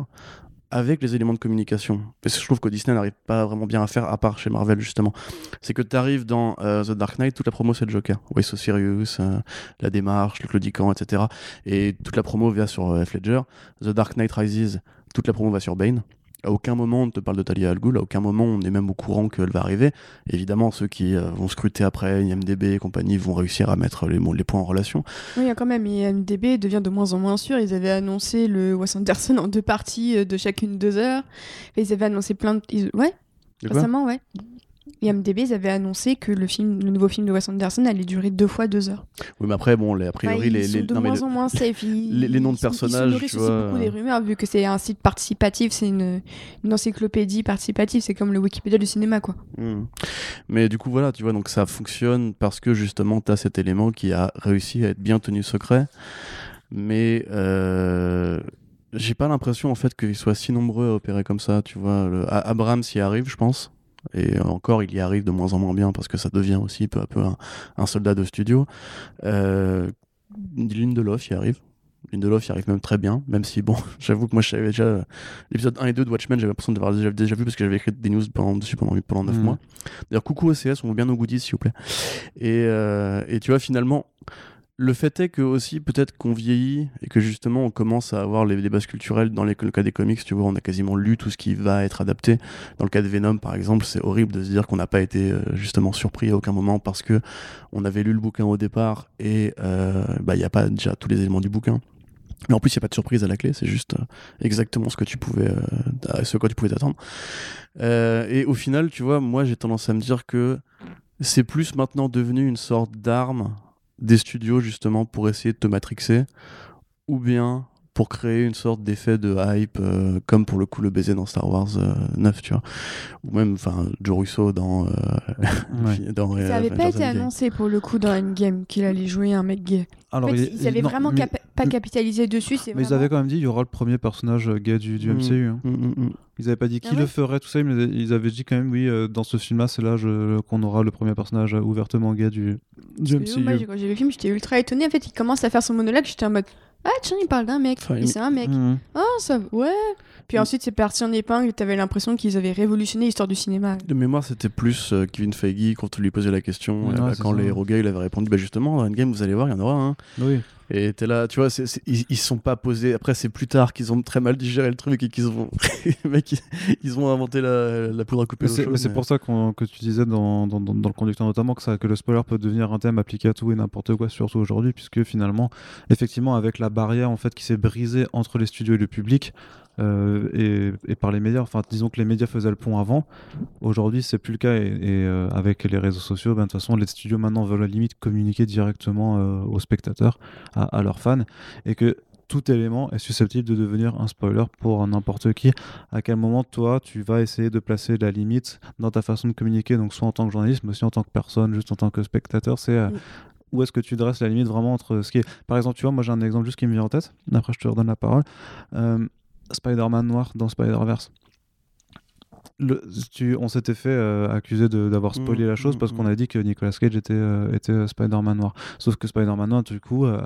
avec les éléments de communication. Et je trouve que Disney n'arrive pas vraiment bien à faire, à part chez Marvel justement. C'est que tu arrives dans euh, The Dark Knight, toute la promo c'est le Joker. Way So Serious, euh, la démarche, le claudiquant, etc. Et toute la promo vient sur euh, Heath Ledger. The Dark Knight Rises, toute la promo va sur Bane. À aucun moment on ne te parle de Talia Al Ghul, à aucun moment on est même au courant qu'elle va arriver. Évidemment, ceux qui euh, vont scruter après IMDB et compagnie vont réussir à mettre les, mots- les points en relation. Oui, quand même, IMDB devient de moins en moins sûr. Ils avaient annoncé le Wes Anderson en deux parties euh, de chacune deux heures. Et ils avaient annoncé plein de. ils- Ouais, récemment, ouais. IMDB, ils avaient annoncé que le, film, le nouveau film de Wes Anderson allait durer deux fois deux heures. Oui, mais après, bon, les, a priori, Enfin, les, les- de non, mais moins le- en moins safe. Ils- les- les noms de ils sont- Ils personnages, se nourrissent vois, beaucoup des rumeurs, vu que c'est un site participatif, c'est une, une encyclopédie participative, c'est comme le Wikipédia du cinéma, quoi. Hmm. Mais du coup, voilà, tu vois, donc ça fonctionne parce que justement, tu as cet élément qui a réussi à être bien tenu secret. Mais euh, j'ai pas l'impression en fait qu'ils soient si nombreux à opérer comme ça, tu vois. Le, Abrams y arrive, je pense. Et encore, il y arrive de moins en moins bien parce que ça devient aussi peu à peu un, un soldat de studio. Euh, Lindelof y arrive. Lindelof y arrive même très bien, même si, bon, j'avoue que moi, je savais déjà euh, l'épisode 1 et 2 de Watchmen, j'avais l'impression d'avoir déjà, déjà vu parce que j'avais écrit des news pendant, dessus pendant, pendant 9 Mhm. mois. D'ailleurs, coucou OCS, on veut bien nos goodies, s'il vous plaît. Et, euh, et tu vois, finalement, le fait est que aussi, peut-être qu'on vieillit et que justement, on commence à avoir les, les bases culturelles. Dans le cas des comics, tu vois, on a quasiment lu tout ce qui va être adapté. Dans le cas de Venom, par exemple, c'est horrible de se dire qu'on n'a pas été euh, justement surpris à aucun moment parce que on avait lu le bouquin au départ et euh, bah, il n'y a pas déjà tous les éléments du bouquin. Mais en plus, il n'y a pas de surprise à la clé, c'est juste euh, exactement ce que tu pouvais, t'attendre. Et au final, tu vois, moi j'ai tendance à me dire que c'est plus maintenant devenu une sorte d'arme des studios justement pour essayer de te matrixer, ou bien pour créer une sorte d'effet de hype, euh, comme pour le coup le baiser dans Star Wars euh, 9, tu vois. Ou même, enfin, Joe Russo dans... euh, Ouais. dans Ça euh, avait pas été Endgame. annoncé pour le coup dans Endgame qu'il allait jouer un mec gay. Alors, en fait, il- ils avaient non, vraiment mais, capa- pas capitalisé dessus. mais ils avaient quand même dit il y aura le premier personnage euh, gay du, du Mm. MCU. hein. Mm, mm, mm. Ils avaient pas dit qui Ah ouais le ferait, tout ça, mais ils avaient dit quand même, oui, euh, dans ce film-là, c'est là qu'on aura le premier personnage euh, ouvertement gay du, du MCU. moi, quand j'ai vu le film, j'étais ultra étonnée. En fait, il commence à faire son monologue, j'étais en mode Ah, tiens, il parle d'un mec. Enfin, c'est un mec. Mhm. Ah, ça, ouais. Puis Mm. ensuite, c'est parti en épingle. T'avais l'impression qu'ils avaient révolutionné l'histoire du cinéma. De mémoire, c'était plus euh, Kevin Feige quand on lui posait la question. Ouais, euh, bah, quand ça. les héros gays, il avait répondu bah justement, dans Endgame, vous allez voir, il y en aura un. Oui. Et t'es là, tu vois, c'est- c'est- ils, ils sont pas posés. Après, c'est plus tard qu'ils ont très mal digéré le truc et qu'ils ont, ils, ont inventé la, la poudre à couper c'est mais pour ça que tu disais dans, dans, dans- dans le conducteur notamment que, ça, que le spoiler peut devenir un thème appliqué à tout et n'importe quoi, surtout aujourd'hui, puisque finalement, effectivement, avec la barrière en fait qui s'est brisée entre les studios et le public, euh, et, et par les médias, enfin disons que les médias faisaient le pont avant, aujourd'hui c'est plus le cas, et, et, euh, avec les réseaux sociaux, ben, de toute façon les studios maintenant veulent à la limite communiquer directement euh, aux spectateurs, à, à leurs fans, et que tout élément est susceptible de devenir un spoiler pour n'importe qui. À quel moment, toi, tu vas essayer de placer la limite dans ta façon de communiquer, donc soit en tant que journaliste, mais aussi en tant que personne, juste en tant que spectateur, c'est euh, où est-ce que tu dresses la limite vraiment entre ce qui est... Par exemple, tu vois, moi j'ai un exemple juste qui me vient en tête, après je te redonne la parole. Euh, Spider-Man noir dans Spider-Verse. Le, tu, on s'était fait euh, accuser de- d'avoir spoilé Mm, la chose mm, parce qu'on a dit que Nicolas Cage était, euh, était euh, Spider-Man noir. Sauf que Spider-Man noir, du coup, euh,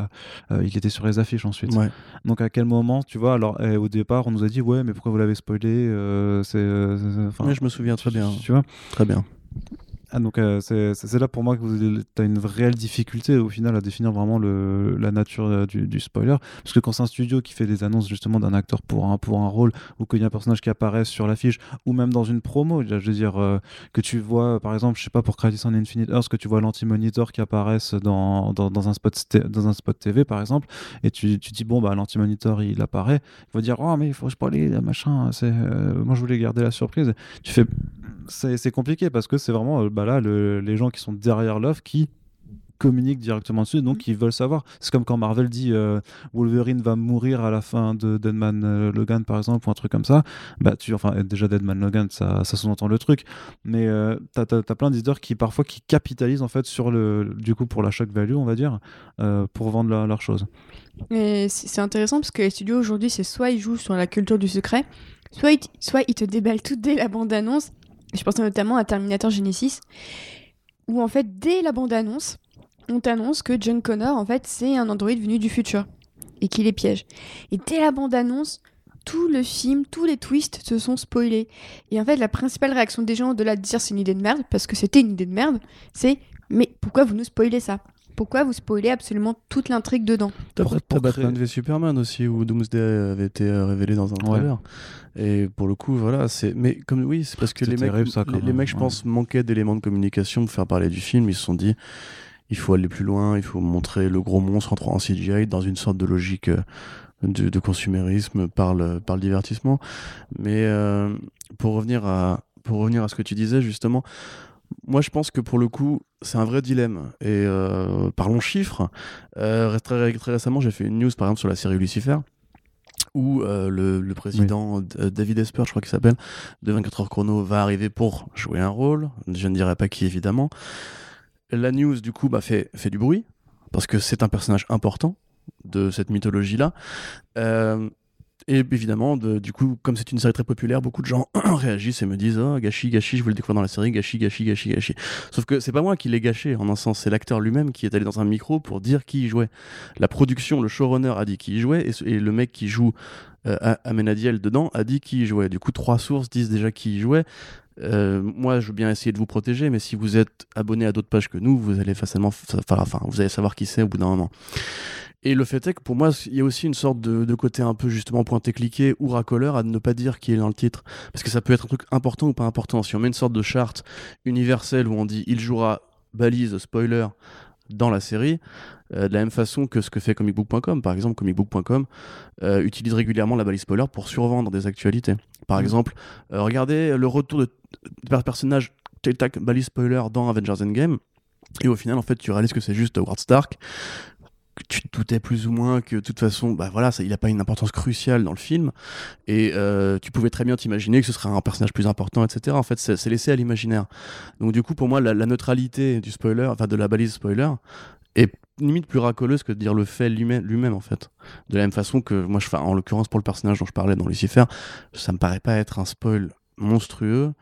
il était sur les affiches ensuite. Ouais. Donc à quel moment, tu vois, alors eh, au départ, on nous a dit ouais, mais pourquoi vous l'avez spoilé C'est, je me souviens très bien. Tu vois, Très bien. Ah, donc euh, c'est- là pour moi que tu as une réelle difficulté au final à définir vraiment la nature euh, du, spoiler. Parce que quand c'est un studio qui fait des annonces justement d'un acteur pour un, pour un rôle, ou qu'il y a un personnage qui apparaît sur l'affiche, ou même dans une promo, je veux dire, euh, que tu vois par exemple, je sais pas, pour Crisis on Infinite Earth, que tu vois l'anti-monitor qui apparaisse dans, dans, un spot dans un spot TV par exemple, et tu, tu dis, bon, bah l'anti-monitor il apparaît, il va dire, oh, mais il faut spoiler, machin, c'est, euh, moi je voulais garder la surprise. Tu fais c'est compliqué parce que c'est vraiment bah là le- les gens qui sont derrière l'offre qui communiquent directement dessus donc ils veulent savoir. C'est comme quand Marvel dit euh, Wolverine va mourir à la fin de Deadman euh, Logan par exemple ou un truc comme ça. Bah tu enfin déjà Deadman Logan ça, ça sous-entend le truc. Mais euh, t'as t'as- t'as plein d'éditeurs qui parfois qui capitalisent en fait sur le du coup pour la shock value on va dire euh, pour vendre leur- leurs choses. Et c'est c'est intéressant parce que les studios aujourd'hui, c'est soit ils jouent sur la culture du secret, soit ils, soit ils te déballent tout dès la bande-annonce. Je pense notamment à Terminator Genesis, où en fait, dès la bande-annonce, on t'annonce que John Connor, en fait, c'est un androïde venu du futur et qu'il les piège. Et dès la bande-annonce, tout le film, tous les twists se sont spoilés. Et en fait, la principale réaction des gens, au-delà de dire c'est une idée de merde, parce que c'était une idée de merde, c'est mais pourquoi vous nous spoilez ça? Pourquoi vous spoilez absolument toute l'intrigue dedans T'as Pour- Batman créer- v Superman aussi, où Doomsday avait été euh, révélé dans un Ouais. trailer. Et pour le coup, voilà, c'est. Mais comme oui, c'est parce que les mecs, terrible, ça, quand les, mecs, je ouais. pense, manquaient d'éléments de communication pour faire parler du film. Ils se sont dit, il faut aller plus loin, il faut montrer le gros monstre en, en CGI dans une sorte de logique euh, de, de consumérisme par le, par le divertissement. Mais euh, pour revenir à pour revenir à ce que tu disais justement, moi je pense que pour le coup c'est un vrai dilemme. Et euh, parlons chiffres. Euh, très, très récemment j'ai fait une news par exemple sur la série Lucifer où euh, le, le président David Esper, je crois qu'il s'appelle, de 24 heures chrono va arriver pour jouer un rôle. Je ne dirai pas qui évidemment. La news du coup bah, fait, fait du bruit parce que c'est un personnage important de cette mythologie-là. Euh, et évidemment, de- du coup, comme c'est une série très populaire, beaucoup de gens réagissent et me disent Oh, gâchis, gâchis, je voulais le découvrir dans la série, gâchis, gâchis, gâchis, gâchis. Sauf que c'est pas moi qui l'ai gâché, en un sens, c'est l'acteur lui-même qui est allé dans un micro pour dire qui y jouait. La production, le showrunner a dit qui y jouait, et, le mec qui joue euh, Amenadiel dedans a dit qui y jouait. Du coup, trois sources disent déjà qui y jouait. Euh, moi, je veux bien essayer de vous protéger, mais si vous êtes abonné à d'autres pages que nous, vous allez facilement, enfin, vous allez savoir qui c'est au bout d'un moment. Et le fait est que pour moi, il y a aussi une sorte de, de côté un peu justement pointé-cliqué ou racoleur à ne pas dire qui est dans le titre. Parce que ça peut être un truc important ou pas important. Si on met une sorte de charte universelle où on dit il jouera balise, spoiler dans la série, de la même façon que ce que fait comicbook.com. Par exemple, comicbook.com euh, utilise régulièrement la balise spoiler pour survendre des actualités. Par Mhm. exemple, euh, regardez le retour de, personnage tac, balise spoiler dans Avengers Endgame. Et au final, en fait, tu réalises que c'est juste Howard Stark que tu te doutais plus ou moins que de toute façon, bah voilà, ça, il n'a pas une importance cruciale dans le film, et euh, tu pouvais très bien t'imaginer que ce serait un personnage plus important, etc. En fait, c'est c'est laissé à l'imaginaire. Donc du coup, pour moi, la, la neutralité du spoiler, enfin de la balise spoiler, est limite plus racoleuse que de dire le fait lui-même, en fait. De la même façon que moi, je, en l'occurrence pour le personnage dont je parlais dans Lucifer, ça me paraît pas être un spoil monstrueux.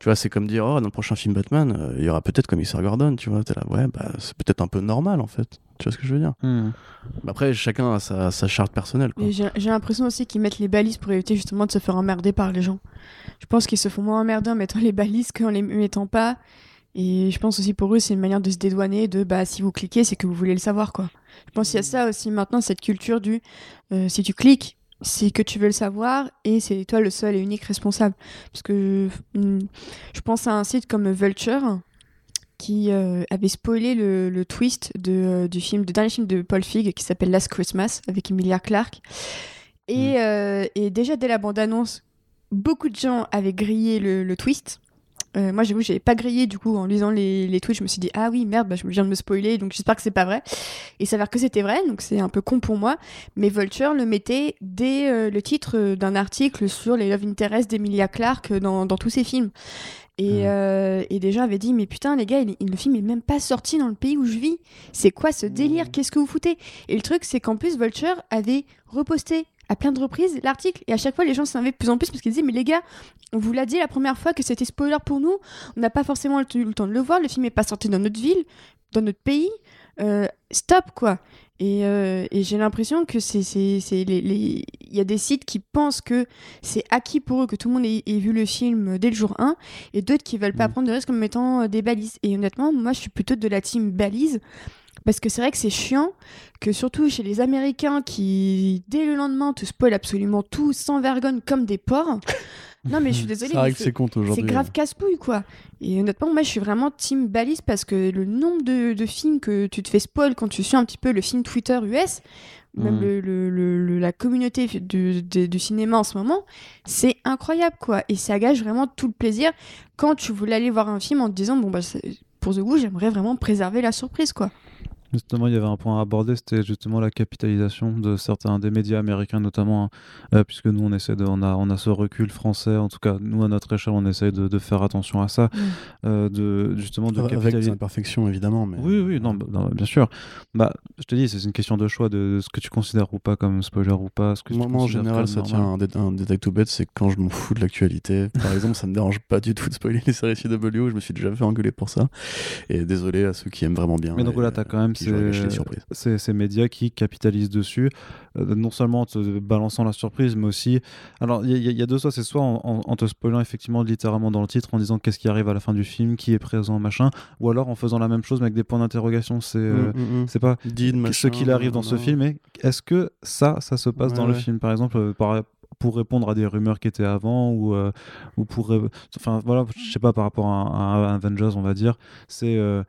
Tu vois, c'est comme dire, oh, dans le prochain film Batman, euh, il y aura peut-être Commissaire Gordon, tu vois. T'es là, ouais, bah, c'est peut-être un peu normal, en fait. Tu vois ce que je veux dire? Bah Après, chacun a sa, sa charte personnelle. Et j'ai l'impression aussi qu'ils mettent les balises pour éviter justement de se faire emmerder par les gens. Je pense qu'ils se font moins emmerder en mettant les balises qu'en les mettant pas. Et je pense aussi pour eux, c'est une manière de se dédouaner de bah si vous cliquez, c'est que vous voulez le savoir quoi. Je pense qu'il y a ça aussi maintenant, cette culture du euh, si tu cliques, c'est que tu veux le savoir et c'est toi le seul et unique responsable. Parce que hum, je pense à un site comme Vulture qui euh, avait spoilé le, le twist de, euh, du film, du dernier film de Paul Feig qui s'appelle Last Christmas avec Emilia Clarke. Et, euh, et déjà dès la bande-annonce, beaucoup de gens avaient grillé le, le twist. Euh, moi, j'avoue, j'avais pas grillé du coup en lisant les, les tweets. Je me suis dit ah oui merde, bah, je viens de me spoiler, donc j'espère que c'est pas vrai. Et il s'avère que c'était vrai, donc c'est un peu con pour moi. Mais Vulture le mettait dès euh, le titre euh, d'un article sur les love interest d'Emilia Clarke dans, dans tous ses films. Et, Mhm. euh, et déjà avait dit mais putain les gars, il- il- le film est même pas sorti dans le pays où je vis. C'est quoi ce délire? Qu'est-ce que vous foutez? Et le truc c'est qu'en plus Vulture avait reposté à plein de reprises l'article et à chaque fois les gens s'invitent de plus en plus parce qu'ils disaient mais les gars on vous l'a dit la première fois que c'était spoiler pour nous on n'a pas forcément eu le temps de le voir le film est pas sorti dans notre ville dans notre pays euh, stop quoi. Et, euh, et j'ai l'impression que c'est, les, les- il y a des sites qui pensent que c'est acquis pour eux que tout le monde ait, ait vu le film dès le jour 1 et d'autres qui veulent pas Mm. prendre de risques comme mettant euh, des balises. Et honnêtement, moi je suis plutôt de la team balise parce que c'est vrai que c'est chiant que surtout chez les Américains qui dès le lendemain te spoilent absolument tout sans vergogne comme des porcs. Non mais je suis désolée. C'est- c'est aujourd'hui. grave casse-couille, quoi. Et honnêtement, moi, je suis vraiment team balise parce que le nombre de, de films que tu te fais spoil quand tu suis un petit peu le film Twitter US, même Mm. le, le- le- le- la communauté du, du- du cinéma en ce moment, c'est incroyable, quoi. Et ça gâche vraiment tout le plaisir quand tu voulais aller voir un film en te disant, bon, bah, pour The Goût, j'aimerais vraiment préserver la surprise, quoi. Justement, il y avait un point à aborder, c'était justement la capitalisation de certains des médias américains, notamment, hein, euh, puisque nous, on essaie de, on a, on a ce recul français, en tout cas, nous, à notre échelle, on essaie de, de faire attention à ça, euh, de justement de Avec des capitaliser. imperfections, évidemment. Mais... Oui, oui, non, bah, non, bien sûr. Bah, je te dis, c'est une question de choix de, de ce que tu considères ou pas comme spoiler ou pas. Ce que Moi, en général, ça tient un, dé- un détail tout bête, c'est quand je m'en fous de l'actualité. Par exemple, ça me dérange pas du tout de spoiler les séries CW, je me suis déjà fait engueuler pour ça. Et désolé à ceux qui aiment vraiment bien. Mais donc voilà, t'as quand même ces, surprises. ces, ces médias qui capitalisent dessus, euh, non seulement en te balançant la surprise, mais aussi. Alors, il y, a- il y a deux choix, c'est soit en, en- en te spoilant effectivement littéralement dans le titre, en disant qu'est-ce qui arrive à la fin du film, qui est présent, machin, ou alors en faisant la même chose mais avec des points d'interrogation. C'est euh, Mm, mm, mm. c'est pas Ce qu'il arrive dans ce film, et est-ce que ça, ça se passe Ouais, dans le film, par exemple, euh, par- pour répondre à des rumeurs qui étaient avant ou, euh, ou pour enfin voilà je sais pas par rapport à, à Avengers on va dire c'est euh,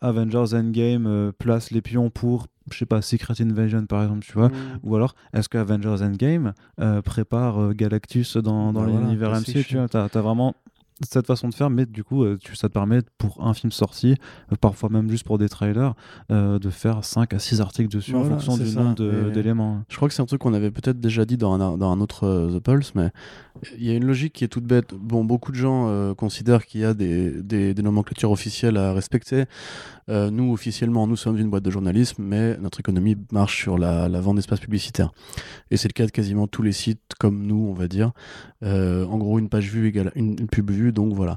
Avengers Endgame euh, place les pions pour je sais pas Secret Invasion par exemple tu vois. Mm. ou alors est-ce que Avengers Endgame euh, prépare euh, Galactus dans, dans Bah voilà, l'univers classique, MC tu vois t'as as vraiment cette façon de faire mais du coup euh, tu, ça te permet pour un film sorti euh, parfois même juste pour des trailers euh, de faire 5 à 6 articles dessus en fonction du ça. nombre de- Et- d'éléments Je crois que c'est un truc qu'on avait peut-être déjà dit dans un, dans un autre euh, The Pulse, mais il y a une logique qui est toute bête. Bon, beaucoup de gens euh, considèrent qu'il y a des, des, des nomenclatures officielles à respecter. Euh, nous, officiellement, nous sommes une boîte de journalisme, mais notre économie marche sur la, la vente d'espace publicitaire. Et c'est le cas de quasiment tous les sites comme nous, on va dire. Euh, en gros, une page vue égale une, une pub vue, donc voilà.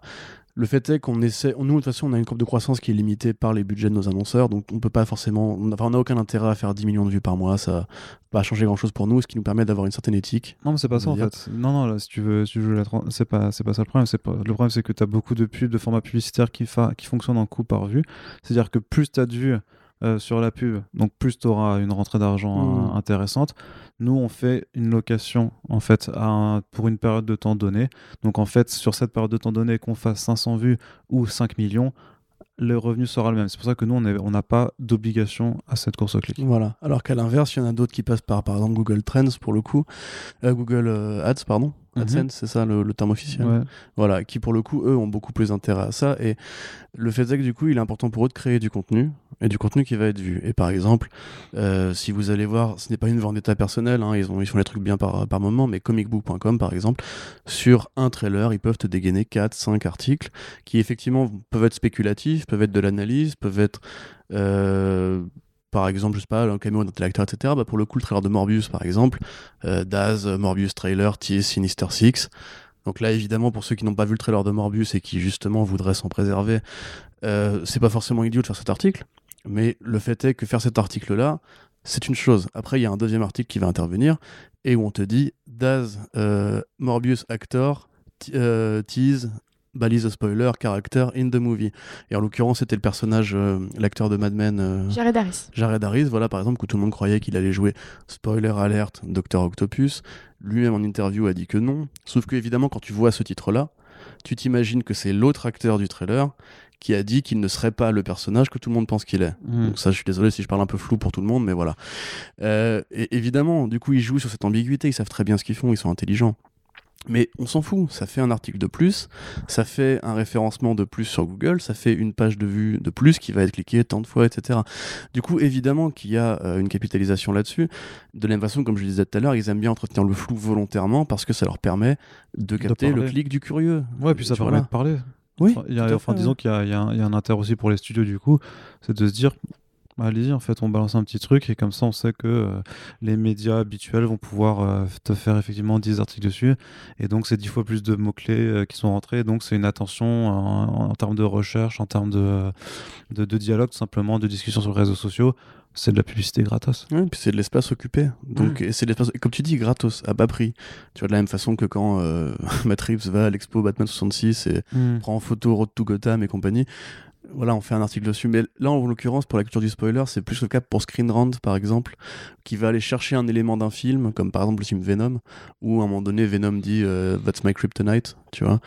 Le fait est qu'on essaie, nous de toute façon on a une courbe de croissance qui est limitée par les budgets de nos annonceurs, donc on peut pas forcément, on n'a enfin, on n'a aucun intérêt à faire 10 millions de vues par mois, ça va pas changer grand chose pour nous, ce qui nous permet d'avoir une certaine éthique. Non, mais c'est pas ça en fait. Non, non, là, si tu veux, si tu veux la c'est pas, c'est pas ça le problème. Pas... Le problème, c'est que tu as beaucoup de pubs, de formats publicitaires qui, fa... qui fonctionnent en coût par vue. C'est-à-dire que plus tu as de vues euh, sur la pub, donc plus tu auras une rentrée d'argent Mm. euh, intéressante. Nous, on fait une location en fait pour une période de temps donnée. Donc en fait, sur cette période de temps donnée, qu'on fasse 500 vues ou 5 millions, le revenu sera le même. C'est pour ça que nous, on n'a pas d'obligation à cette course au clic. Voilà. Alors qu'à l'inverse, il y en a d'autres qui passent par, par exemple, Google Trends pour le coup, Euh, Google euh, Ads, pardon. Mhm. AdSense, c'est ça le, le terme officiel. Ouais. Voilà, qui pour le coup, eux, ont beaucoup plus intérêt à ça. Et le fait est que du coup, il est important pour eux de créer du contenu et du contenu qui va être vu. Et par exemple, euh, si vous allez voir, ce n'est pas une vendetta personnelle, hein, ils, ont, ils font les trucs bien par, par moment, mais comicbook.com par exemple, sur un trailer, ils peuvent te dégainer 4, 5 articles qui effectivement peuvent être spéculatifs, peuvent être de l'analyse, peuvent être. euh, par exemple, je sais pas, un tel acteur, etc. Bah, pour le coup, le trailer de Morbius, par exemple, euh, Daz, Morbius trailer, tease Sinister Six. Donc là, évidemment, pour ceux qui n'ont pas vu le trailer de Morbius et qui justement voudraient s'en préserver, euh, c'est pas forcément idiot de faire cet article. Mais le fait est que faire cet article-là, c'est une chose. Après, il y a un deuxième article qui va intervenir et où on te dit Daz, Morbius actor, tease, balise spoiler, character in the movie. Et en l'occurrence, c'était le personnage, euh, l'acteur de Mad Men. euh, Jared Harris. Jared Harris, voilà par exemple, que tout le monde croyait qu'il allait jouer spoiler alert Dr Octopus. Lui-même en interview a dit que non. Sauf que évidemment, quand tu vois ce titre-là, tu t'imagines que c'est l'autre acteur du trailer qui a dit qu'il ne serait pas le personnage que tout le monde pense qu'il est. Mm. Donc ça, je suis désolé si je parle un peu flou pour tout le monde, mais voilà. Euh, et évidemment, du coup, ils jouent sur cette ambiguïté, ils savent très bien ce qu'ils font, ils sont intelligents. Mais on s'en fout, ça fait un article de plus, ça fait un référencement de plus sur Google, ça fait une page de vue de plus qui va être cliquée tant de fois, etc. Du coup, évidemment qu'il y a euh, une capitalisation là-dessus. De la même façon, comme je le disais tout à l'heure, ils aiment bien entretenir le flou volontairement parce que ça leur permet de capter le clic du curieux. Ouais, puis ça permet de parler. Oui, Enfin, il y a- tout à enfin, fait, disons qu'il y, y a un intérêt aussi pour les studios, du coup, c'est de se dire, Allez-y, en fait, on balance un petit truc et comme ça, on sait que euh, les médias habituels vont pouvoir euh, te faire effectivement 10 articles dessus. Et donc, c'est 10 fois plus de mots-clés euh, qui sont rentrés. Donc, c'est une attention en, en termes de recherche, en termes de, de, de dialogue, tout simplement, de discussion sur les réseaux sociaux. C'est de la publicité gratos. Ouais, puis c'est de l'espace occupé. Donc, c'est de l'espace, comme tu dis, gratos, à bas prix. Tu vois, de la même façon que quand euh, Matt Reeves va à l'expo Batman 66 et prend en photo Road to Gotham et compagnie. Voilà, on fait un article dessus. Mais là, en l'occurrence, pour la culture du spoiler, c'est plus le cas pour Screen Rant, par exemple, qui va aller chercher un élément d'un film, comme par exemple le film Venom, où à un moment donné, Venom dit euh, That's my kryptonite, tu vois.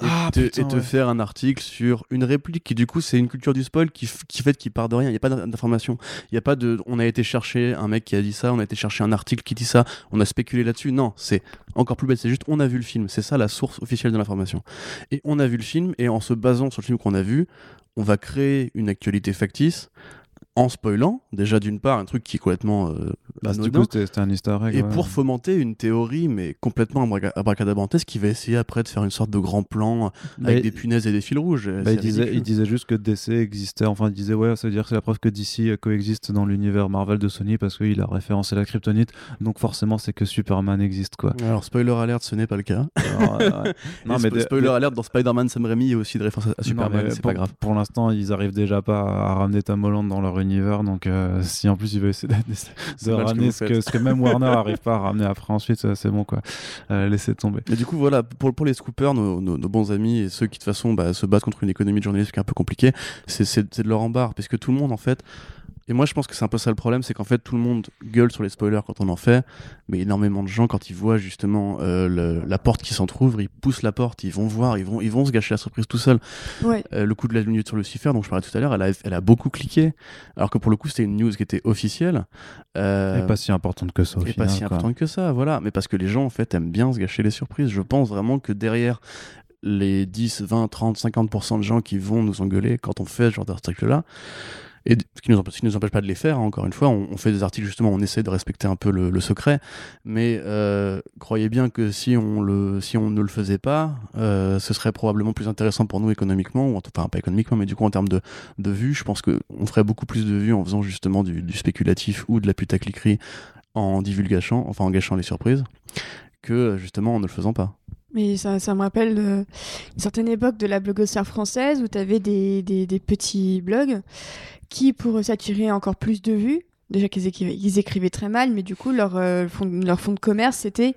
Et, Ah, te, putain, et te ouais. faire un article sur une réplique qui, du coup, c'est une culture du spoil qui, qui fait qu'il part de rien. Il n'y a pas d'information. Il n'y a pas de. On a été chercher un mec qui a dit ça, on a été chercher un article qui dit ça, on a spéculé là-dessus. Non, c'est encore plus bête. C'est juste, on a vu le film. C'est ça la source officielle de l'information. Et on a vu le film, et en se basant sur le film qu'on a vu, on va créer une actualité factice en spoilant, déjà d'une part, un truc qui est complètement euh, Bah, du coup, c'était un easter egg. et ouais. pour fomenter une théorie, mais complètement abraca- abracadabrantesque, qui va essayer après de faire une sorte de grand plan Bah, avec des punaises et des fils rouges. bah, C'est il, disait, ridicule. il disait juste que DC existait. Enfin, il disait, ouais, ça veut dire que c'est la preuve que DC coexiste dans l'univers Marvel de Sony parce qu'il a référencé la kryptonite. Donc, forcément, c'est que Superman existe, quoi. Alors, spoiler alert, ce n'est pas le cas. Alors, ouais. non, mais spo- spoiler alert, dans Spider-Man Sam Raimi, il y a aussi des références à Superman, mais c'est pour, pas grave. Pour l'instant, ils arrivent déjà pas à ramener Tom Holland dans leur univers. Donc, euh, si en plus ils veulent essayer de, de- que ramener ce que, faites. ce que même Warner arrive pas à ramener après ensuite, c'est bon, quoi. Euh, laissez tomber. Mais du coup, voilà, pour, pour les scoopers, nos, nos- nos bons amis et ceux qui, de toute façon, bah, se battent contre une économie de journalisme qui est un peu compliquée, c'est de leur embarras. Parce que tout le monde, en fait. Et moi, je pense que c'est un peu ça le problème, c'est qu'en fait, tout le monde gueule sur les spoilers quand on en fait, mais énormément de gens, quand ils voient justement euh, le- la porte qui s'entrouvre, ils poussent la porte, ils vont voir, ils vont, ils vont se gâcher la surprise tout seuls. Ouais. Euh, le coup de la minute sur Lucifer, dont je parlais tout à l'heure, elle a, elle a beaucoup cliqué, alors que pour le coup, c'était une news qui était officielle. Euh, Et pas si importante que ça. Au et final, pas si quoi. importante que ça, voilà. Mais parce que les gens, en fait, aiment bien se gâcher les surprises. Je pense vraiment que derrière les 10, 20, 30, 50% de gens qui vont nous engueuler quand on fait ce genre d'article-là, et ce qui nous empêche, qui nous empêche pas de les faire, hein, encore une fois, on, on fait des articles justement, on essaie de respecter un peu le, secret, mais euh, croyez bien que si on, le, si on ne le faisait pas, euh, ce serait probablement plus intéressant pour nous économiquement, ou en- enfin pas économiquement, mais du coup en termes de, de vues, je pense qu'on ferait beaucoup plus de vues en faisant justement du, spéculatif ou de la putacliquerie en divulgachant, enfin en gâchant les surprises, que justement en ne le faisant pas. Mais ça, ça me rappelle euh, une certaine époque de la blogosphère française où tu avais des, des petits blogs qui, pour s'attirer encore plus de vues, déjà qu'ils écrivaient, très mal, mais du coup, leur, euh, fond, leur fond de commerce, c'était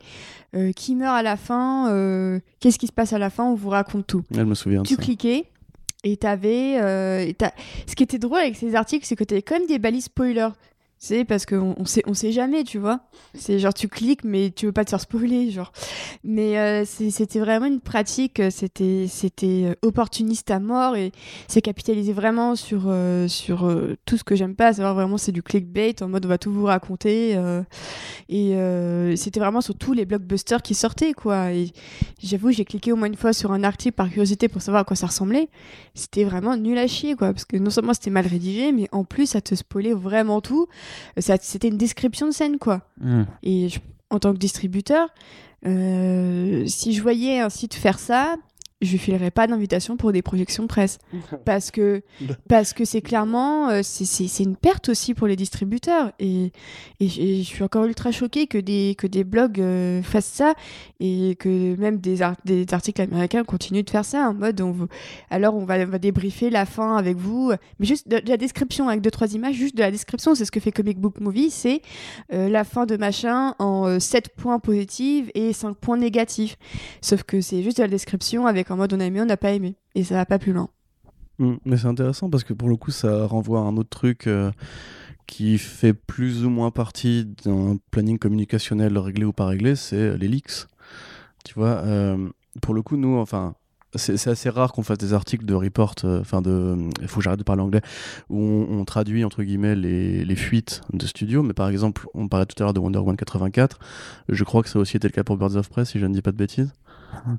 euh, qui meurt à la fin, euh, qu'est-ce qui se passe à la fin, on vous raconte tout. Elle me souvient de Tu ça. cliquais et t'avais. et Ce qui était drôle avec ces articles, c'est que t'avais quand même des balises spoilers. C'est parce qu'on on sait, on sait jamais, tu vois. C'est genre tu cliques, mais tu veux pas te faire spoiler, genre. Mais euh, c'était vraiment une pratique, euh, c'était euh, opportuniste à mort et c'est capitalisé vraiment sur, sur tout ce que j'aime pas, à savoir vraiment c'est du clickbait en mode on va tout vous raconter. et c'était vraiment sur tous les blockbusters qui sortaient, quoi. J'avoue, j'ai cliqué au moins une fois sur un article par curiosité pour savoir à quoi ça ressemblait. C'était vraiment nul à chier, quoi. Parce que non seulement c'était mal rédigé, mais en plus, ça te spoilait vraiment tout. C'était une description de scène, quoi. Hmm. Et je- en tant que distributeur, euh, si je voyais un site faire ça, je lui filerais pas d'invitation pour des projections de presse. Parce que parce que c'est clairement euh, c'est- une perte aussi pour les distributeurs. Et, et je et je suis encore ultra choquée que des, que des blogs euh, fassent ça et que même des, des articles américains continuent de faire ça en mode on veut- alors on va, on va débriefer la fin avec vous. Mais juste de, de la description avec deux, trois images, juste de la description, c'est ce que fait Comic Book Movie, c'est euh, la fin de machin en 7 points positifs et 5 points négatifs. Sauf que c'est juste de la description avec en mode on a aimé, on n'a pas aimé. Et ça va pas plus loin. Mm, Mais c'est intéressant parce que pour le coup, ça renvoie à un autre truc euh, qui fait plus ou moins partie d'un planning communicationnel réglé ou pas réglé, c'est les leaks. Tu vois, euh, pour le coup, nous, enfin, c'est assez rare qu'on fasse des articles de report, euh, enfin de, il faut que j'arrête de parler anglais, où on, on traduit entre guillemets les, les fuites de studio. Mais par exemple, on parlait tout à l'heure de Wonder Woman 84. Je crois que ça a aussi été le cas pour Birds of Prey, si je ne dis pas de bêtises.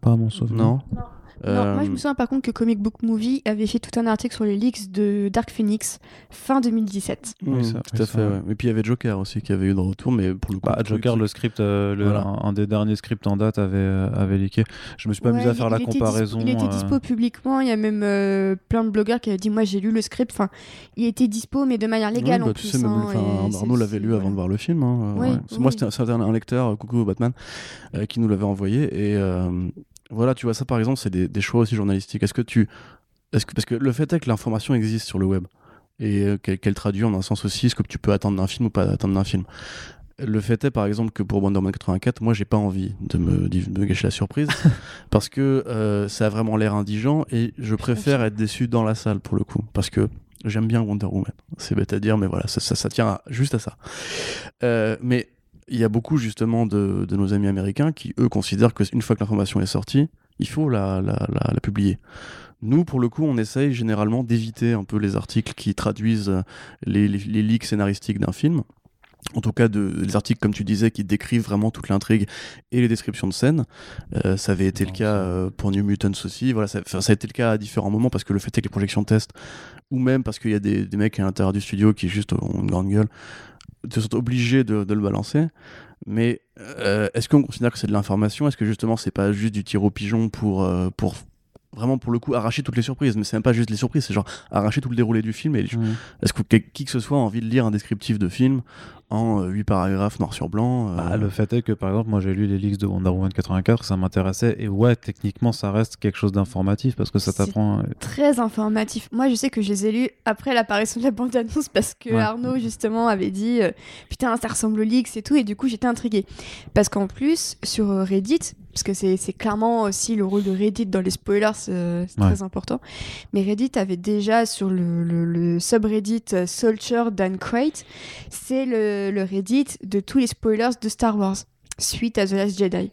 Pas à mon souvenir. Non? Non, moi je me souviens par contre que Comic Book Movie avait fait tout un article sur les leaks de Dark Phoenix fin 2017. Oui, ça- tout oui, à ça, fait. ouais. Et puis il y avait Joker aussi qui avait eu de retour, mais pour le coup. Bah, Joker, le script, euh, le- Voilà. un, un des derniers scripts en date avait, euh, avait leaké. Je me suis pas amusé Ouais, à faire il- la il était comparaison. dispo- il était euh, dispo publiquement. Il y a même euh, plein de blogueurs qui avaient dit Moi j'ai lu le script. Enfin, il était dispo, mais de manière légale Ouais, bah, en tu plus. sais, même, hein, Arnaud l'avait lu avant de voir le film. hein, euh, Oui, ouais. oui, Moi, c'était un, un- lecteur, euh, coucou Batman, euh, qui nous l'avait envoyé. Et euh, voilà, tu vois, ça par exemple, c'est des, des choix aussi journalistiques. Est-ce que tu. Est-ce que, parce que le fait est que l'information existe sur le web et euh, qu'elle traduit en un sens aussi ce que tu peux attendre d'un film ou pas attendre d'un film? Le fait est, par exemple, que pour Wonder Woman 84, moi, j'ai pas envie de me, de me gâcher la surprise parce que euh, ça a vraiment l'air indigent et je préfère être déçu dans la salle pour le coup parce que j'aime bien Wonder Woman. C'est bête à dire, mais voilà, ça, ça, ça tient à- juste à ça. Euh, mais il y a beaucoup justement de, de nos amis américains qui, eux, considèrent qu'une fois que l'information est sortie, il faut la, la, la, la publier. Nous, pour le coup, on essaye généralement d'éviter un peu les articles qui traduisent euh, les, les, les leaks scénaristiques d'un film. En tout cas, de, les articles, comme tu disais, qui décrivent vraiment toute l'intrigue et les descriptions de scènes. Euh, ça avait été le cas euh, pour New Mutants aussi. Voilà, ça, a été le cas à différents moments parce que le fait est que les projections test, ou même parce qu'il y a des, des mecs à l'intérieur du studio qui juste ont une grande gueule, te sont obligés de, de le balancer. Mais euh, est-ce qu'on considère que c'est de l'information? Est-ce que justement c'est pas juste du tir au pigeon pour, euh, pour vraiment pour le coup arracher toutes les surprises? Mais c'est même pas juste les surprises, c'est genre arracher tout le déroulé du film. Et est-ce que qui que ce soit a envie de lire un descriptif de film en 8 paragraphes noir sur blanc euh, Bah, le fait est que par exemple, moi j'ai lu les leaks de Wonder Woman 84, ça m'intéressait. Et ouais, techniquement, ça reste quelque chose d'informatif parce que ça t'apprend. euh, Très informatif. Moi, je sais que je les ai lus après l'apparition de la bande-annonce parce que Ouais. Arnaud, justement, avait dit euh, Putain, ça ressemble aux leaks et tout. Et du coup, j'étais intriguée. Parce qu'en plus, sur Reddit, parce que c'est clairement aussi le rôle de Reddit dans les spoilers, c'est Ouais. très important. Mais Reddit avait déjà sur le, le- le subreddit Soldier Dan Crate, c'est le, le Reddit de tous les spoilers de Star Wars suite à The Last Jedi.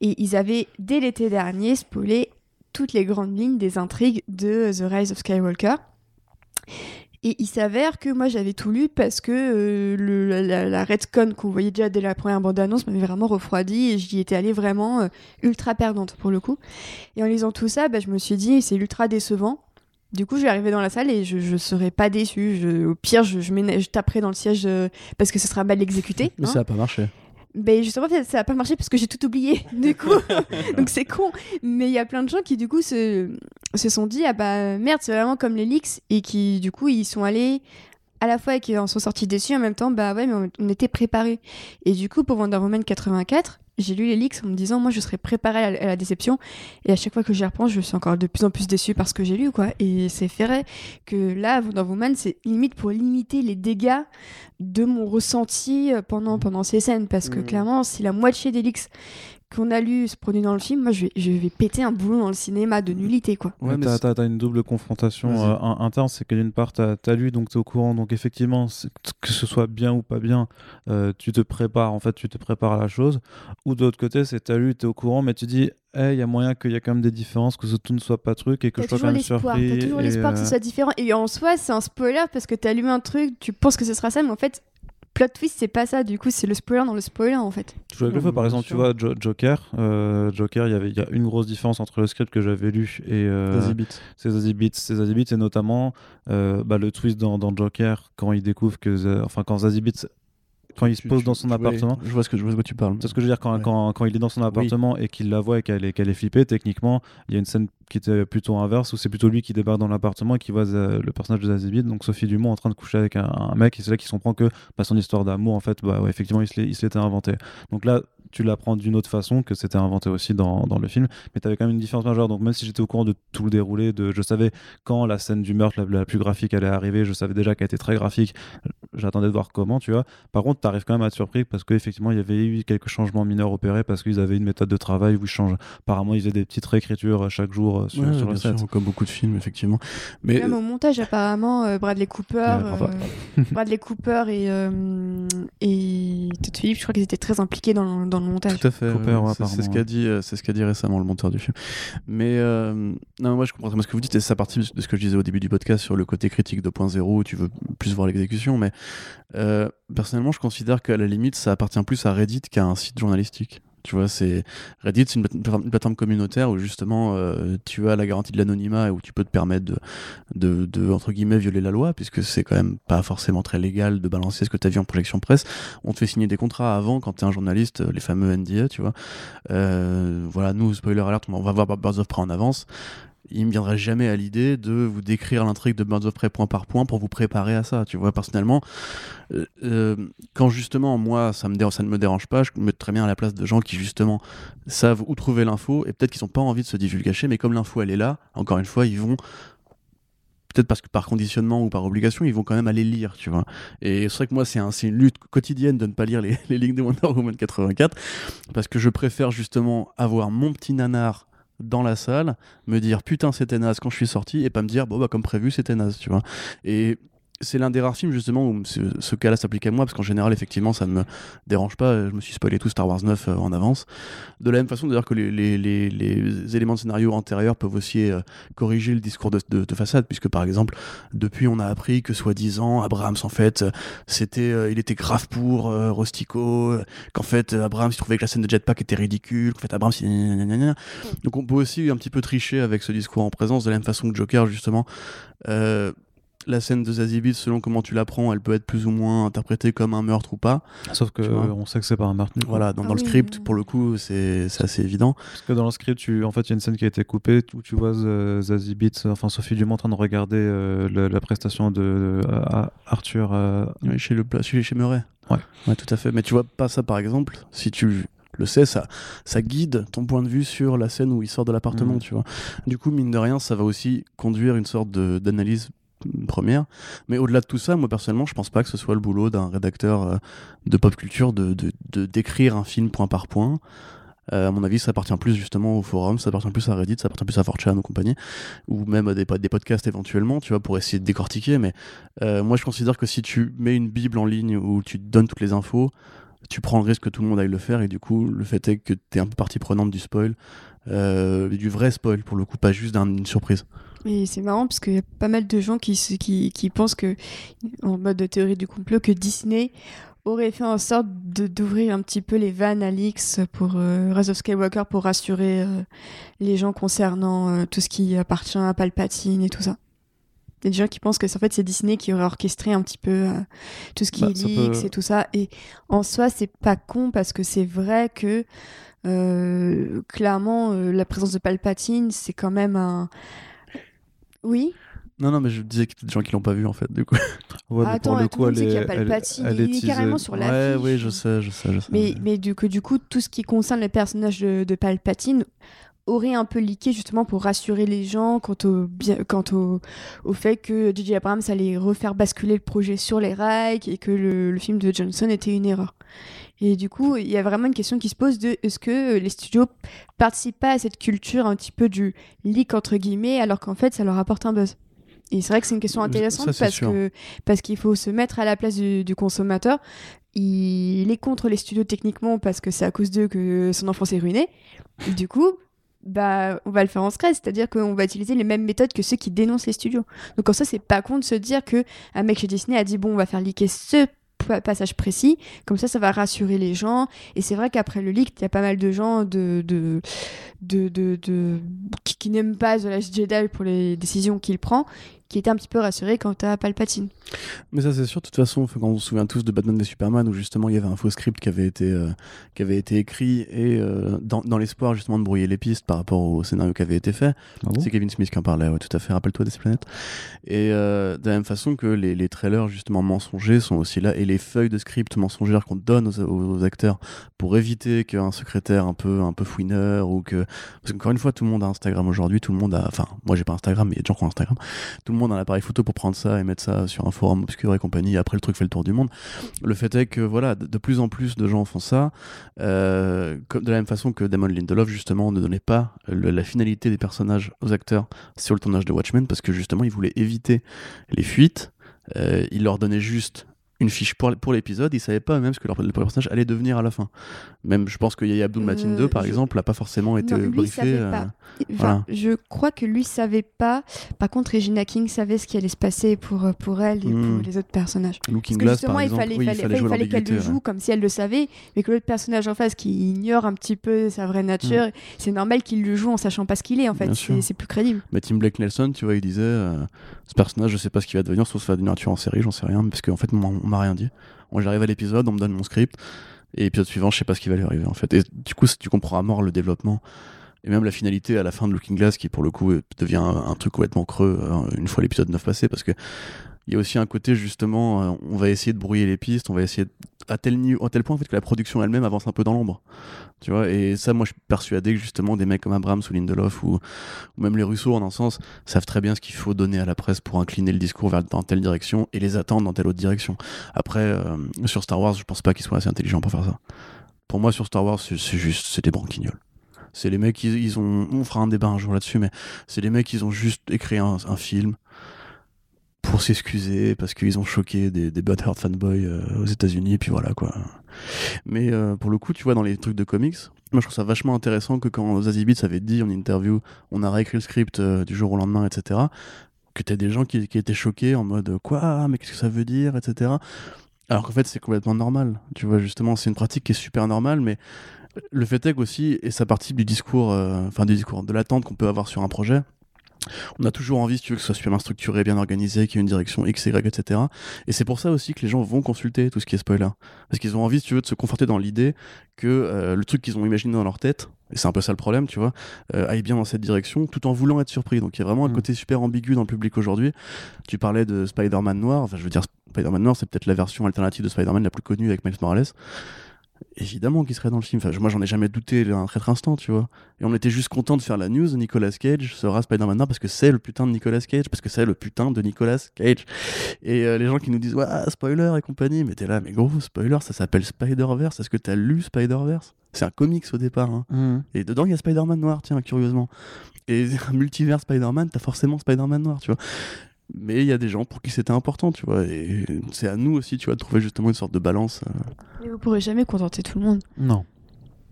Et ils avaient, dès l'été dernier, spoilé toutes les grandes lignes des intrigues de The Rise of Skywalker. Et il s'avère que moi j'avais tout lu parce que euh, la, la, retcon qu'on voyait déjà dès la première bande-annonce m'avait vraiment refroidi et j'y étais allée vraiment euh, ultra perdante pour le coup. Et en lisant tout ça, bah, je me suis dit c'est ultra décevant. Du coup, je vais arriver dans la salle et je, je serai pas déçue. Je- au pire, je, je, je taperai dans le siège euh, parce que ce sera mal exécuté. Mais hein. ça a pas marché. Ben justement, ça n'a pas marché parce que j'ai tout oublié, du coup. Donc c'est con. Mais il y a plein de gens qui, du coup, se, se sont dit Ah bah merde, c'est vraiment comme les leaks. Et qui, du coup, ils sont allés à la fois et qui en sont sortis déçus en même temps. Bah ouais, mais on, on était préparés. Et du coup, pour Wonder Woman 84, j'ai lu les leaks en me disant Moi, je serais préparée à, la- déception. Et à chaque fois que j'y repense, je suis encore de plus en plus déçue parce que j'ai lu, quoi. Et c'est vrai que là, Wonder Woman, c'est limite pour limiter les dégâts de mon ressenti euh, pendant, pendant ces scènes. Parce que Mhm. clairement, si la moitié des leaks qu'on a lu se produit dans le film, moi, je vais, je vais péter un boulot dans le cinéma de nullité, quoi. Ouais, mais t'as, une double confrontation euh, in- interne, c'est que d'une part, t'as, t'as lu, donc t'es au courant, donc effectivement, c'est- que ce soit bien ou pas bien, euh, tu te prépares, en fait, tu te prépares à la chose. Ou de l'autre côté, c'est t'as lu, t'es au courant, mais tu dis, il y a moyen qu'il y a quand même des différences, que ce- tout ne soit pas truc et que T'as je sois toujours quand même l'espoir, surpris. t'as toujours et, l'espoir que euh, ce soit différent. Et en soi, c'est un spoiler parce que t'as lu un truc, tu penses que ce sera ça, mais en fait, plot twist, c'est pas ça. Du coup, c'est le spoiler dans le spoiler, en fait. Je avec le feu, par exemple, tu vois, Jo- Joker, euh, Joker, il y avait il y a une grosse différence entre le script que j'avais lu et euh, Zazie Beetz. ces Zazie Beetz. Ces Zazie Beetz, et notamment euh, bah, le twist dans, dans Joker, quand il découvre que, enfin, quand Zazie Beetz, quand il se pose dans son appartement, Je vois ce que je vois ce que tu parles. c'est ce que je veux dire, quand, Ouais. quand, quand il est dans son appartement et qu'il la voit et qu'elle est, qu'elle est flippée, techniquement, il y a une scène qui était plutôt inverse, où c'est plutôt lui qui débarque dans l'appartement et qui voit Za- le personnage de Zazie Beetz, donc Sophie Dumont, en train de coucher avec un, un mec, et c'est là qu'il se comprend que bah, son histoire d'amour, en fait, bah, ouais, effectivement, il se l'était inventé. Donc là, tu l'apprends d'une autre façon, que c'était inventé aussi dans, dans le film, mais tu avais quand même une différence majeure. Donc même si j'étais au courant de tout le déroulé, de, je savais quand la scène du meurtre la, la plus graphique allait arriver, je savais déjà qu'elle était très graphique, j'attendais de voir comment, tu vois. Par contre, tu arrives quand même à être surpris parce qu'effectivement, il y avait eu quelques changements mineurs opérés parce qu'ils avaient une méthode de travail où ils changent. Apparemment, ils faisaient des petites réécritures euh, chaque jour euh, sur, Ouais, sur le set. sûr, comme beaucoup de films, effectivement. Mais Même au montage, apparemment, euh, Bradley Cooper, enfin. euh, Bradley Cooper et, euh, et Todd Phillips, je crois qu'ils étaient très impliqués dans, dans le montage. Tout à fait. Cooper, ouais, ouais, c'est- c'est ce qu'a dit, euh, c'est ce qu'a dit récemment le monteur du film. Mais euh, non, moi je comprends très bien ce que vous dites et ça partie de ce que je disais au début du podcast sur le côté critique 2.0 où tu veux plus voir l'exécution. Mais euh, personnellement, je considère qu'à la limite, ça appartient plus à Reddit qu'à un site journalistique. Tu vois, c'est Reddit, c'est une, plate- une plateforme communautaire où justement euh, tu as la garantie de l'anonymat et où tu peux te permettre de, de, de, entre guillemets violer la loi puisque c'est quand même pas forcément très légal de balancer ce que tu as vu en projection presse. On te fait signer des contrats avant quand tu es un journaliste, les fameux NDA, tu vois. Euh, voilà, nous, spoiler alert, on va voir Birds of Prey en avance il me viendrait jamais à l'idée de vous décrire l'intrigue de Birds of Prey point par point pour vous préparer à ça. Tu vois, personnellement, euh, euh, quand justement, moi, ça, ça ne me dérange pas, je me mets très bien à la place de gens qui justement savent où trouver l'info et peut-être qu'ils n'ont pas envie de se divulgacher, mais comme l'info elle est là, encore une fois, ils vont peut-être parce que par conditionnement ou par obligation, ils vont quand même aller lire, tu vois. Et c'est vrai que moi, c'est une lutte quotidienne de ne pas lire les, les lignes de Wonder Woman 84, parce que je préfère justement avoir mon petit nanar dans la salle, me dire putain c'était naze quand je suis sorti, et pas me dire bon bah comme prévu c'était naze, tu vois. Et c'est l'un des rares films justement où ce, cas-là s'applique à moi parce qu'en général effectivement ça ne me dérange pas. Je me suis spoilé tout Star Wars 9 euh, en avance. De la même façon d'ailleurs que les, éléments de scénario antérieurs peuvent aussi euh, corriger le discours de, de, de, façade puisque par exemple depuis on a appris que soi-disant Abrams en fait c'était euh, il était grave pour Rostico qu'en fait Abrams il trouvait que la scène de jetpack était ridicule qu'en fait Abrams il... donc on peut aussi un petit peu tricher avec ce discours en présence de la même façon que Joker justement euh, la scène de Zazie Beetz, selon comment tu l'apprends, elle peut être plus ou moins interprétée comme un meurtre ou pas. Sauf que on sait que c'est pas un meurtre. Voilà, dans, dans ah le script, oui. pour le coup, c'est assez évident. Parce que dans le script, tu, en fait, il y a une scène qui a été coupée où tu vois Zazie Beetz, enfin Sophie Dumont, en train de regarder euh, le, la prestation de euh, Arthur. Euh... Oui, chez, le, chez, chez Murray. Ouais. ouais, tout à fait. Mais tu vois pas ça, par exemple, si tu le sais, ça, ça guide ton point de vue sur la scène où il sort de l'appartement, mmh. tu vois. Du coup, mine de rien, ça va aussi conduire une sorte d'analyse première. Mais au-delà de tout ça, moi personnellement, je pense pas que ce soit le boulot d'un rédacteur euh, de pop culture de, de, de, d'écrire un film point par point. Euh, à mon avis, ça appartient plus justement au forum, ça appartient plus à Reddit, ça appartient plus à 4chan ou compagnie, ou même à des, des podcasts éventuellement, tu vois, pour essayer de décortiquer. Mais euh, moi, je considère que si tu mets une bible en ligne où tu donnes toutes les infos, tu prends le risque que tout le monde aille le faire, et du coup, le fait est que tu es un peu partie prenante du spoil, euh, du vrai spoil pour le coup, pas juste d'une surprise. Et c'est marrant parce qu'il y a pas mal de gens qui, qui, qui pensent que, en mode de théorie du complot, que Disney aurait fait en sorte d'ouvrir un petit peu les vannes à l'X pour euh, Rise of Skywalker pour rassurer euh, les gens concernant euh, tout ce qui appartient à Palpatine et tout ça. Il y a des gens qui pensent que en fait c'est Disney qui aurait orchestré un petit peu euh, tout ce qui bah, est leaks peut... et tout ça. Et en soi, c'est pas con parce que c'est vrai que euh, clairement la présence de Palpatine, c'est quand même un. Oui. Non, non, mais je disais a des gens qui l'ont pas vu en fait, du coup. Ouais, ah, attends, pour le coup, elle est, elle, elle, est, il est carrément sur la Ouais, oui, je sais, je sais, je sais. Mais, mais du, que, du coup, tout ce qui concerne les personnages de, de Palpatine aurait un peu leaké justement pour rassurer les gens quant au, bien, quant au, au fait que J.J. Abrams allait refaire basculer le projet sur les rails et que le, le, film de Johnson était une erreur. Et du coup, il y a vraiment une question qui se pose de est-ce que les studios participent pas à cette culture un petit peu du leak entre guillemets alors qu'en fait ça leur apporte un buzz? Et c'est vrai que c'est une question intéressante ça, parce sûr. que parce qu'il faut se mettre à la place du, du, consommateur. Il est contre les studios techniquement parce que c'est à cause d'eux que son enfant s'est ruiné. Et du coup, bah, on va le faire en secret, c'est-à-dire qu'on va utiliser les mêmes méthodes que ceux qui dénoncent les studios. Donc en ça, c'est pas con de se dire que un mec chez Disney a dit bon, on va faire leaker ce passage précis, comme ça ça va rassurer les gens. Et c'est vrai qu'après le leak il y a pas mal de gens de, de, de, de, de qui, qui n'aiment pas The Last Jedi pour les décisions qu'il prend qui était un petit peu rassuré quant à Palpatine. Mais ça c'est sûr, de toute façon, quand on se souvient tous de Batman v Superman où justement il y avait un faux script qui avait été, euh, qui avait été écrit et euh, dans, dans l'espoir justement de brouiller les pistes par rapport au scénario qui avait été fait. Ah bon? C'est Kevin Smith qui en parlait, ouais, tout à fait, rappelle-toi des planètes. Et euh, de la même façon que les, les, trailers justement mensongers sont aussi là et les feuilles de script mensongères qu'on donne aux, aux, acteurs pour éviter qu'un secrétaire un peu, un peu fouineur ou que... Parce qu'encore une fois, tout le monde a Instagram aujourd'hui, tout le monde a... Enfin, moi j'ai pas Instagram, mais il y a des gens qui ont Instagram. Tout le monde a un appareil photo pour prendre ça et mettre ça sur un forum obscur et compagnie. Et après, le truc fait le tour du monde. Le fait est que voilà, de, plus en plus de gens font ça, euh, de la même façon que Damon Lindelof justement ne donnait pas la finalité des personnages aux acteurs sur le tournage de Watchmen parce que justement il voulait éviter les fuites. Euh, il leur donnait juste une fiche pour, pour l'épisode, ils savaient pas même ce que leur, le personnage allait devenir à la fin. Même, je pense que Yaya Abdul Matin Euh, 2, par je- exemple, n'a pas forcément été Non, lui, briefé. euh, pas. Enfin, voilà. Je crois que lui savait pas. Par contre, Regina King savait ce qui allait se passer pour, euh, pour elle et Hmm. pour les autres personnages. Looking Parce que Glass, justement, par il fallait, oui, fallait- il fallait qu'elle le joue ouais. comme si elle le savait, mais que l'autre personnage en face qui ignore un petit peu sa vraie nature, c'est normal qu'il le joue en sachant pas ce qu'il est en Hmm. Fait. C'est- plus crédible. Mais Tim Blake Nelson, tu vois, il disait euh, ce personnage, je sais pas ce qu'il va devenir, sauf ça va devenir un tueur en série, j'en sais rien, parce qu'en fait, on m'a- m'a rien dit. J'arrive à l'épisode, on me donne mon script, et l'épisode suivant, je sais pas ce qui va lui arriver, en fait. Et du coup, tu comprends à mort le développement, et même la finalité à la fin de Looking Glass, qui pour le coup devient un, un truc complètement creux euh, une fois l'épisode 9 passé, parce que il y a aussi un côté justement, euh, on va essayer de brouiller les pistes, on va essayer de- à tel niveau, à tel point en fait que la production elle-même avance un peu dans l'ombre, tu vois. Et ça, moi, je suis persuadé que justement des mecs comme Abrams ou Lindelof ou, ou même les Russo en un sens savent très bien ce qu'il faut donner à la presse pour incliner le discours vers dans telle direction et les attendre dans telle autre direction. Après, euh, sur Star Wars, je pense pas qu'ils soient assez intelligents pour faire ça. Pour moi, sur Star Wars, c'est juste, c'est des branquignoles. C'est les mecs, ils, ils ont, on fera un débat un jour là-dessus, mais c'est les mecs, ils ont juste écrit un film pour s'excuser parce qu'ils ont choqué des, des butthurt fanboys euh, aux États-Unis, et puis voilà quoi. Mais euh, pour le coup, tu vois, dans les trucs de comics, moi je trouve ça vachement intéressant que quand Zazie Beetz avait dit en interview, on a réécrit le script euh, du jour au lendemain, etc., que t'as des gens qui, qui étaient choqués en mode quoi, mais qu'est-ce que ça veut dire, etc. Alors qu'en fait, c'est complètement normal. Tu vois, justement, c'est une pratique qui est super normale, mais le fait est qu'aussi, et ça participe du discours, enfin du discours, de l'attente qu'on peut avoir sur un projet. On a toujours envie, si tu veux, que ce soit super bien structuré, bien organisé, qu'il y ait une direction X, Y, etc. Et c'est pour ça aussi que les gens vont consulter tout ce qui est spoiler. Parce qu'ils ont envie, si tu veux, de se conforter dans l'idée que euh, le truc qu'ils ont imaginé dans leur tête, et c'est un peu ça le problème, tu vois, euh, aille bien dans cette direction, tout en voulant être surpris. Donc il y a vraiment un Mm. côté super ambigu dans le public aujourd'hui. Tu parlais de Spider-Man noir, enfin je veux dire, Spider-Man noir, c'est peut-être la version alternative de Spider-Man la plus connue avec Miles Morales. Évidemment qu'il serait dans le film. Enfin, moi, j'en ai jamais douté un traître instant, tu vois. Et on était juste content de faire la news. Nicolas Cage sera Spider-Man noir parce que c'est le putain de Nicolas Cage, parce que c'est le putain de Nicolas Cage. Et euh, les gens qui nous disent, ouais, spoiler et compagnie, mais t'es là, mais gros, spoiler, ça s'appelle Spider-Verse. Est-ce que t'as lu Spider-Verse? C'est un comics au départ, hein. Mhm. Et dedans, il y a Spider-Man noir, tiens, curieusement. Et un multivers Spider-Man, t'as forcément Spider-Man noir, tu vois. Mais il y a des gens pour qui c'était important, tu vois. Et c'est à nous aussi, tu vois, de trouver justement une sorte de balance. euh. Mais vous pourrez jamais contenter tout le monde. Non.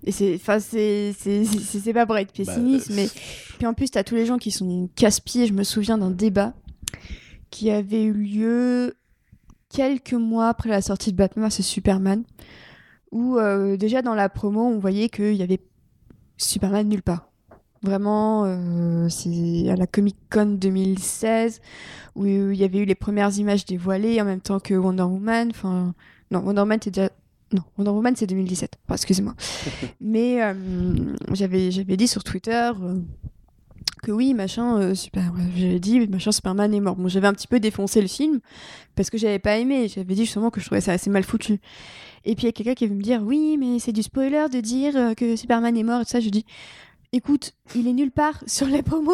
Et c'est, enfin, c'est, c'est, c'est, c'est pas pour être pessimiste, Bah, mais puis en plus t'as tous les gens qui sont casse-pieds. Je me souviens d'un débat qui avait eu lieu quelques mois après la sortie de Batman vs Superman, où euh, déjà dans la promo on voyait qu'il y avait Superman nulle part. Vraiment, euh, c'est à la Comic Con 2016 où il y avait eu les premières images dévoilées en même temps que Wonder Woman. Enfin, non, Wonder Woman c'est déjà non, Wonder Woman c'est 2017. Enfin, excusez-moi. Mais euh, j'avais j'avais dit sur Twitter euh, que oui, machin, super. j'avais dit machin Superman est mort. Bon, j'avais un petit peu défoncé le film parce que j'avais pas aimé. J'avais dit justement que je trouvais ça assez mal foutu. Et puis il y a quelqu'un qui veut me dire oui, mais c'est du spoiler de dire que Superman est mort et tout ça. Je dis écoute, il est nulle part sur la promo.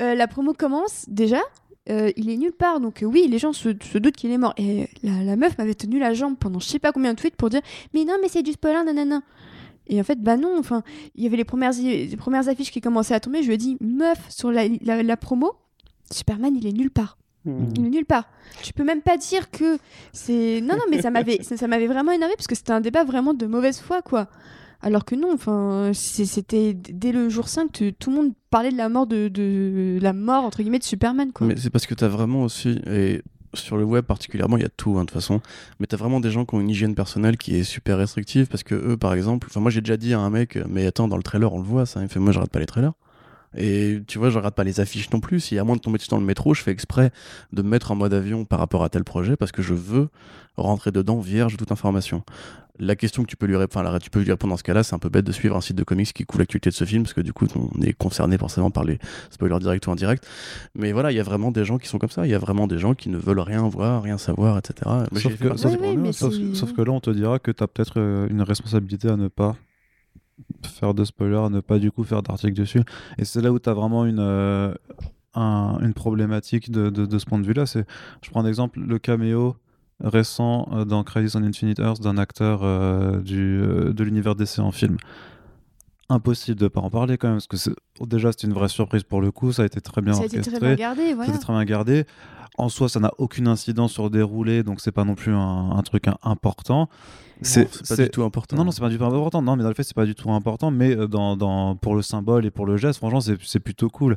Euh, la promo commence déjà. euh, il est nulle part, donc euh, oui, les gens se, se doutent qu'il est mort. Et la, la meuf m'avait tenu la jambe pendant je sais pas combien de tweets pour dire Mais non, mais c'est du spoiler, nanana. Et en fait, bah non, enfin, il y avait les premières, i- les premières affiches qui commençaient à tomber. Je lui ai dit Meuf, sur la, la, la promo, Superman, il est nulle part. Il est nulle part. Tu peux même pas dire que c'est. Non, non, mais ça m'avait, ça, ça m'avait vraiment énervé parce que c'était un débat vraiment de mauvaise foi, quoi. Alors que non, enfin, c'était dès le jour 5, tu- tout le monde parlait de la mort de, de la mort entre guillemets de Superman, quoi. Mais c'est parce que t'as vraiment aussi, et sur le web particulièrement, il y a tout hein, de toute façon, mais t'as vraiment des gens qui ont une hygiène personnelle qui est super restrictive parce que eux, par exemple, enfin moi j'ai déjà dit à un mec, mais attends, dans le trailer on le voit ça, il fait moi regarde pas les trailers. Et tu vois, je regarde pas les affiches non plus. S'il y a moins de tomber dessus dans le métro, je fais exprès de me mettre en mode avion par rapport à tel projet parce que je veux rentrer dedans vierge de toute information. La question que tu peux lui répondre, enfin, tu peux lui répondre dans ce cas-là, c'est un peu bête de suivre un site de comics qui couvre l'actualité de ce film parce que du coup, on est concerné forcément par les spoilers directs ou indirects. Mais voilà, il y a vraiment des gens qui sont comme ça. Il y a vraiment des gens qui ne veulent rien voir, rien savoir, etc. Moi, que, Oui, oui, sauf que là, on te dira que tu as peut-être euh, une responsabilité à ne pas faire de spoiler, à ne pas du coup faire d'article dessus. Et c'est là où tu as vraiment une, euh, un- une problématique de, de- de ce point de vue-là. C'est, je prends un exemple, le caméo récent euh, dans Crisis on Infinite Earth d'un acteur euh, du, de l'univers DC en film. impossible de pas en parler quand même, parce que c'est- déjà c'est une vraie surprise pour le coup, ça a été très bien Ça a été orchestré, très bien gardé, voilà. c'était très bien gardé. En soi, ça n'a aucune incidence sur le déroulé, donc c'est pas non plus un, un truc important. C'est pas du tout important. Non, non, c'est pas du tout important. Non, mais dans le fait, c'est pas du tout important. Mais euh, dans, dans, pour le symbole et pour le geste, franchement, c'est c'est plutôt cool.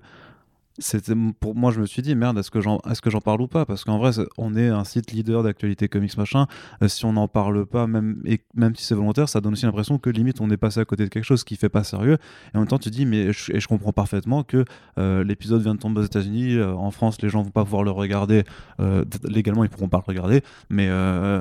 C'était pour moi, je me suis dit merde, est-ce que j'en est-ce que j'en parle ou pas? Parce qu'en vrai, on est un site leader d'actualité comics machin. Euh, si on n'en parle pas, même et même si c'est volontaire, ça donne aussi l'impression que limite on est passé à côté de quelque chose qui fait pas sérieux. Et en même temps, tu dis mais je, et je comprends parfaitement que euh, l'épisode vient de tomber aux États-Unis. euh, en France, les gens vont pas pouvoir le regarder. Légalement, ils pourront pas le regarder, mais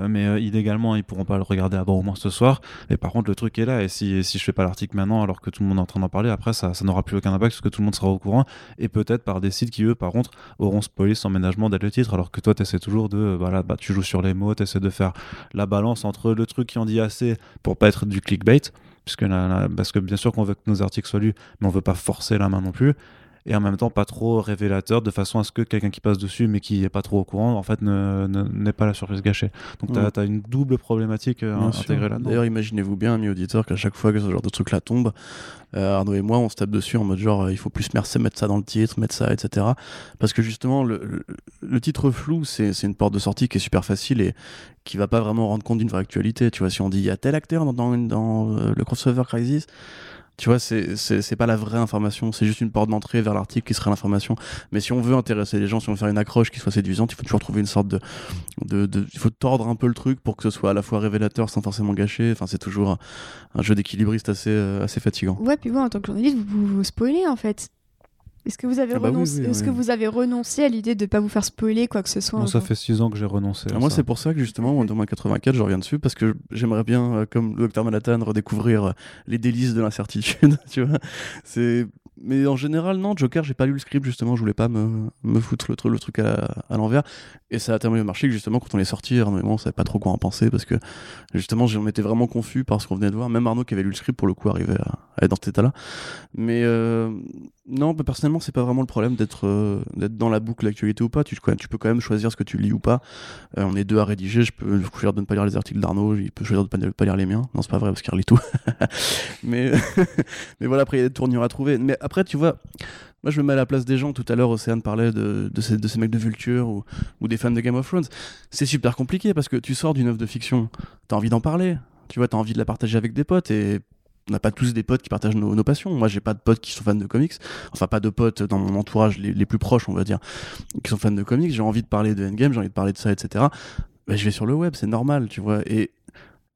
mais illégalement, ils pourront pas le regarder avant au moins ce soir. Mais par contre, le truc est là. Et si, et si je fais pas l'article maintenant, alors que tout le monde est en train d'en parler, après, ça, ça n'aura plus aucun impact parce que tout le monde sera au courant. Et peut-être par des sites qui, eux, par contre, auront spoilé son ménagement dès le titre. Alors que toi, tu essaies toujours de. euh, Voilà, bah, tu joues sur les mots, tu essaies de faire la balance entre le truc qui en dit assez pour pas être du clickbait. Puisque parce que bien sûr qu'on veut que nos articles soient lus, mais on veut pas forcer la main non plus. Et en même temps, pas trop révélateur, de façon à ce que quelqu'un qui passe dessus, mais qui est pas trop au courant, en fait, ne- ne- n'ait pas la surprise gâchée. Donc, tu as, Ouais. une double problématique euh, intégrée là-dedans. D'ailleurs, imaginez-vous bien, amis auditeurs, qu'à chaque fois que ce genre de truc-là tombe, euh, Arnaud et moi, on se tape dessus en mode genre, euh, il faut plus merci mettre ça dans le titre, mettre ça, etc. Parce que justement, le, le- le titre flou, c'est une porte de sortie qui est super facile et qui va pas vraiment rendre compte d'une vraie actualité. Tu vois, si on dit il y a tel acteur dans, dans, dans, euh, le crossover Crisis, tu vois, c'est- pas la vraie information, c'est juste une porte d'entrée vers l'article qui serait l'information. Mais si on veut intéresser les gens, si on veut faire une accroche qui soit séduisante, il faut toujours trouver une sorte de, de, il faut tordre un peu le truc pour que ce soit à la fois révélateur sans forcément gâcher. Enfin, c'est toujours un, jeu d'équilibriste assez, euh, assez fatigant. Ouais, puis vous, en tant que journaliste, vous vous, vous spoilez en fait. Est-ce que vous avez Ah bah oui, renoncé, oui, est-ce oui. que vous avez renoncé à l'idée de ne pas vous faire spoiler quoi que ce soit Moi, ça fait 6 ans que j'ai renoncé. à Ah, moi, ça. c'est pour ça que justement, Wonder Woman 84, je reviens dessus parce que j'aimerais bien, euh, comme le Dr Manhattan, redécouvrir euh, les délices de l'incertitude. tu vois, c'est. Mais en général, non, Joker, j'ai pas lu le script justement, je voulais pas me, me foutre le, le truc à, l'envers. Et ça a tellement bien marché que justement, quand on est sorti, Arnaud et on savait pas trop quoi en penser parce que justement, on était vraiment confus par ce qu'on venait de voir. Même Arnaud qui avait lu le script, pour le coup, arrivait à, être dans cet état-là. Mais euh, non, bah, personnellement, c'est pas vraiment le problème d'être euh, dans la boucle d'actualité ou pas. Tu, tu peux quand même choisir ce que tu lis ou pas. Euh, on est deux à rédiger. Je peux choisir de ne pas lire les articles d'Arnaud. Il peut choisir de ne pas, pas lire les miens. Non, c'est pas vrai parce qu'il relit tout. mais, mais voilà, après, il y a des tournures à trouver. Mais après, tu vois, moi, je me mets à la place des gens. Tout à l'heure, Océane parlait de, de, ces, de ces mecs de Vulture ou, ou des fans de Game of Thrones. C'est super compliqué parce que tu sors d'une œuvre de fiction. T'as envie d'en parler. Tu vois, t'as envie de la partager avec des potes et on n'a pas tous des potes qui partagent nos, nos passions. Moi, j'ai pas de potes qui sont fans de comics. Enfin, pas de potes dans mon entourage les, les plus proches, on va dire, qui sont fans de comics. J'ai envie de parler de Endgame, j'ai envie de parler de ça, etc. Je vais sur le web, c'est normal, tu vois. Et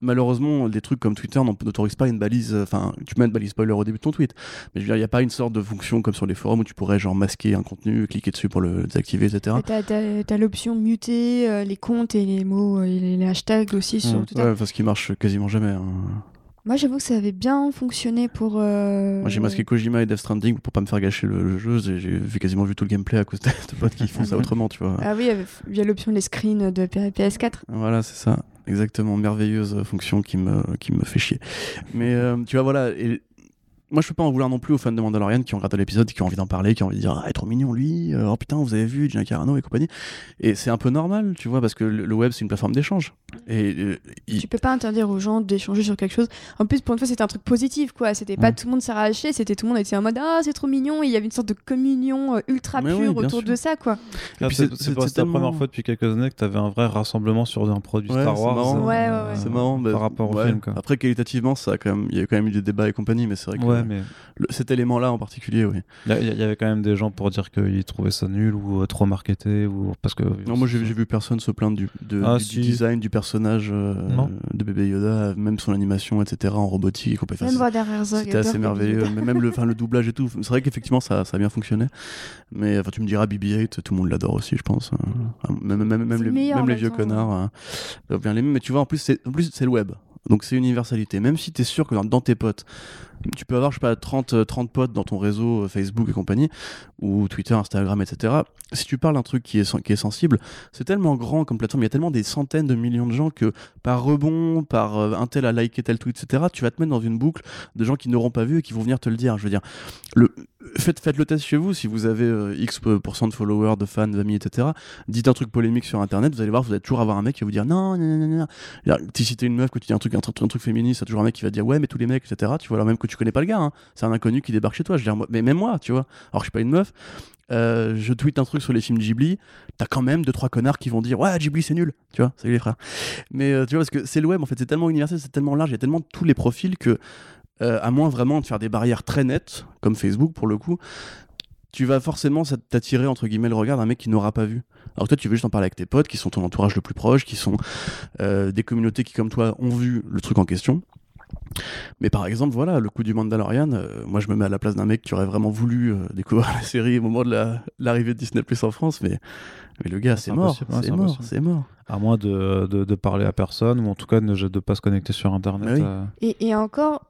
malheureusement, des trucs comme Twitter n'autorisent pas une balise. Enfin, tu mets une balise spoiler au début de ton tweet. Mais je veux dire, il n'y a pas une sorte de fonction comme sur les forums où tu pourrais genre masquer un contenu, cliquer dessus pour le désactiver, etc. Et T'as, l'option muter euh, les comptes et les mots et les, les hashtags aussi sur Mm. Twitter. Ouais, parce qu'il marche quasiment jamais. hein. Moi, j'avoue que ça avait bien fonctionné pour. euh, Moi, j'ai masqué Kojima et Death Stranding pour pas me faire gâcher le, le jeu. J'ai quasiment vu tout le gameplay à cause de, potes qui font ça autrement, tu vois. Ah oui, avec- via l'option les screens de P- PS4. Voilà, c'est ça. Exactement. Merveilleuse fonction qui me, qui me fait chier. Mais euh, tu vois, voilà. Moi, je peux pas en vouloir non plus aux fans de Mandalorian qui ont regardé l'épisode, qui ont envie d'en parler, qui ont envie de dire Ah, il est trop mignon lui, euh, oh putain, vous avez vu Gina Carano et compagnie. Et c'est un peu normal, tu vois, parce que le, le web, c'est une plateforme d'échange. Et euh, il- Tu peux pas interdire aux gens d'échanger sur quelque chose. En plus, pour une fois, c'était un truc positif, quoi. C'était pas tout le monde s'est arraché, c'était tout le monde était en mode Ah, c'est trop mignon. Et il y avait une sorte de communion euh, ultra Mais pure autour sûr. de ça, quoi. Ah, puis c'est c'est- c'est c'est- pas- c'est c'était la tellement- première fois depuis quelques années que tu avais un vrai rassemblement sur un produit Ouais, Star c'est Wars. marrant. euh, Ouais, ouais, ouais. c'est marrant. bah, Par rapport au ouais. film, quoi. Après, qualitativement, ça a quand même, il y a quand même eu des débats et compagnie, mais c'est vrai que Ouais, mais le- cet élément-là en particulier, oui. il y, avait quand même des gens pour dire qu'ils trouvaient ça nul ou euh, trop marketé ou parce que. Non, moi j'ai vu personne se plaindre du, de- Ah, du, si. du design du personnage euh, de bébé Yoda, même son animation, etc. en robotique. Même voir derrière ça. C'était assez merveilleux, mais même le, le doublage et tout. C'est vrai qu'effectivement ça, ça a bien fonctionné. Mais enfin, tu me diras BB-8, tout le monde l'adore aussi, je pense. Euh, Même, même, les, même les vieux temps, connards euh, doivent bien l'aimer. Mais tu vois, en plus, c'est en plus, c'est le web. Donc c'est universalité. Même si tu es sûr que dans, tes potes, tu peux avoir, je sais pas, 30, euh, 30 potes dans ton réseau euh, Facebook et compagnie, ou Twitter, Instagram, etc. Si tu parles d'un truc qui est, qui est sensible, c'est tellement grand comme plateforme, il y a tellement des centaines de millions de gens que par rebond, par euh, un tel a liké tel tweet, etc., tu vas te mettre dans une boucle de gens qui n'auront pas vu et qui vont venir te le dire. Je veux dire, le, faites, faites le test chez vous, si vous avez euh, X pourcent de followers, de fans, d'amis, etc., dites un truc polémique sur Internet, vous allez voir, vous allez toujours avoir un mec qui va vous dire non, non, non, non, non. Si c'était une meuf, que tu dis un truc un un truc féministe, t'as toujours un mec qui va dire ouais, mais tous les mecs, etc. Tu vois, alors même que tu connais pas le gars, hein. c'est un inconnu qui débarque chez toi. Je veux mais même moi, tu vois, alors je suis pas une meuf, euh, je tweete un truc sur les films Ghibli, t'as quand même deux trois connards qui vont dire ouais, Ghibli c'est nul, tu vois, salut les frères. Mais euh, tu vois, parce que c'est le web, en fait, c'est tellement universel, c'est tellement large, il y a tellement tous les profils que, euh, à moins vraiment de faire des barrières très nettes, comme Facebook pour le coup, tu vas forcément t'attirer entre guillemets le regard d'un mec qui n'aura pas vu. Alors que toi, tu veux juste en parler avec tes potes, qui sont ton entourage le plus proche, qui sont euh, des communautés qui, comme toi, ont vu le truc en question. Mais par exemple, voilà, le coup du Mandalorian, euh, moi je me mets à la place d'un mec qui aurait vraiment voulu euh, découvrir la série au moment de la- l'arrivée de Disney Plus en France, mais, mais le gars, C'est mort, c'est mort, c'est mort. À moins de, de, de parler à personne, ou en tout cas de ne de pas se connecter sur Internet. Ah oui. euh. Et, et encore,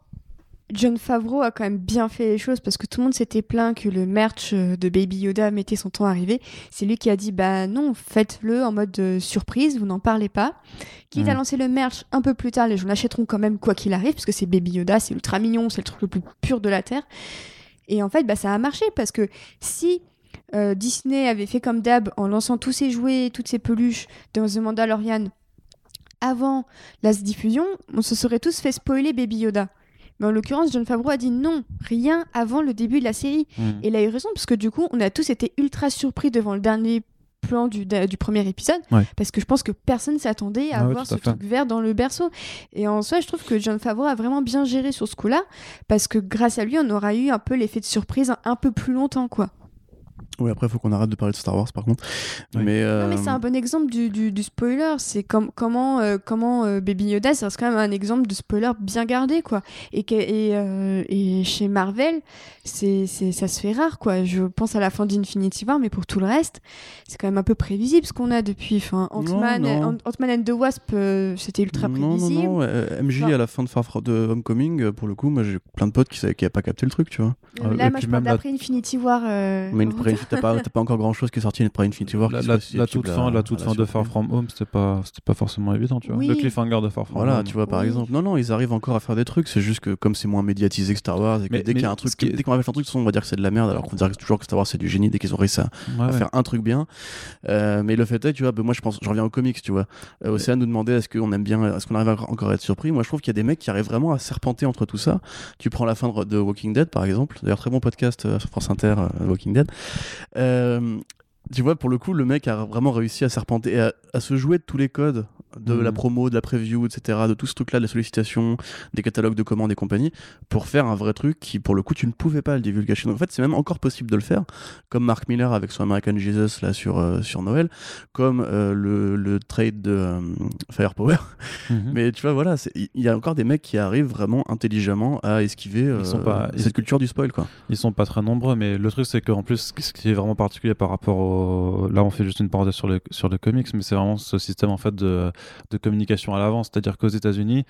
John Favreau a quand même bien fait les choses parce que tout le monde s'était plaint que le merch euh, de Baby Yoda mettait son temps à arriver. C'est lui qui a dit bah non, faites-le en mode euh, surprise, vous n'en parlez pas. Quitte à Mhm. lancer le merch un peu plus tard, les gens l'achèteront quand même quoi qu'il arrive parce que c'est Baby Yoda, c'est ultra mignon, c'est le truc le plus pur de la terre. Et en fait, bah, ça a marché parce que si euh, Disney avait fait comme d'hab en lançant tous ses jouets, toutes ses peluches dans The Mandalorian avant la diffusion, on se serait tous fait spoiler Baby Yoda. Mais en l'occurrence, John Favreau a dit non, rien avant le début de la série. Mhm. Et il a eu raison, parce que du coup, on a tous été ultra surpris devant le dernier plan du, premier épisode, Ouais. parce que je pense que personne s'attendait à Ah voir ce truc vert dans le berceau. Et en soi, je trouve que John Favreau a vraiment bien géré sur ce coup-là, parce que grâce à lui, on aura eu un peu l'effet de surprise un, un peu plus longtemps, quoi. Oui, après, il faut qu'on arrête de parler de Star Wars, par contre. Oui. Mais, Non, euh, mais c'est un bon exemple du, du, du spoiler. C'est comme, comment, euh, comment euh, Baby Yoda, ça reste quand même un exemple de spoiler bien gardé, quoi. Et, que, et, euh, et chez Marvel, c'est, c'est, ça se fait rare, quoi. Je pense à la fin d'Infinity War, mais pour tout le reste, c'est quand même un peu prévisible ce qu'on a depuis. Enfin, Ant-Man, non. Ant- Ant-Man and the Wasp, euh, c'était ultra non, prévisible. non, non, euh, MJ Enfin- à la fin de, Far From- de Homecoming, euh, pour le coup, moi j'ai plein de potes qui n'avaient pas capté le truc, tu vois. Euh, Euh, là, et moi, puis je parle même la- d'après Infinity War. euh, Mais une t'as pas, t'as pas encore grand chose qui est sorti après Infinity War. La, la- la toute fin, la toute la fin de Far. From Home, c'était pas, c'était pas forcément évident, tu vois. Oui. Le cliffhanger de Far From Voilà, Home. tu vois, par Oui. exemple. Non, non, ils arrivent encore à faire des trucs. C'est juste que comme c'est moins médiatisé que Star Wars, et que Mais- dès qu'il y a un truc, qui dès qu'on va faire un truc, de toute façon, on va dire que c'est de la merde, alors qu'on dirait toujours que Star Wars c'est du génie dès qu'ils ont réussi à, Ouais, à ouais. faire un truc bien. Euh, mais le fait est, tu vois, ben, moi je pense, je reviens aux comics, tu vois. Euh, Océane nous demandait est-ce qu'on aime bien, est-ce qu'on arrive à encore à être surpris? Moi je trouve qu'il y a des mecs qui arrivent vraiment à serpenter entre tout ça. Tu prends la fin de, de Walking Dead par exemple, d'ailleurs très bon podcast euh, sur France Inter, euh, Walking Dead. Euh, tu vois, pour le coup, le mec a vraiment réussi à serpenter à, à se jouer de tous les codes de la promo, de la preview, etc., de tout ce truc-là, de la sollicitation, des catalogues de commandes et compagnie, pour faire un vrai truc qui, pour le coup, tu ne pouvais pas le divulgacher. Donc en fait, c'est même encore possible de le faire, comme Mark Miller avec son American Jesus là sur, euh, sur Noël, comme euh, le, le trade de euh, Firepower. Mhm. Mais tu vois, voilà, il y a encore des mecs qui arrivent vraiment intelligemment à esquiver euh, sont pas- cette culture du spoil, quoi. Ils sont pas très nombreux, mais le truc c'est qu'en plus, ce qui est vraiment particulier par rapport au. Là, on fait juste une parenthèse sur le, sur le comics, mais c'est vraiment ce système en fait de, de communication à l'avance. C'est-à-dire qu'aux États-Unis,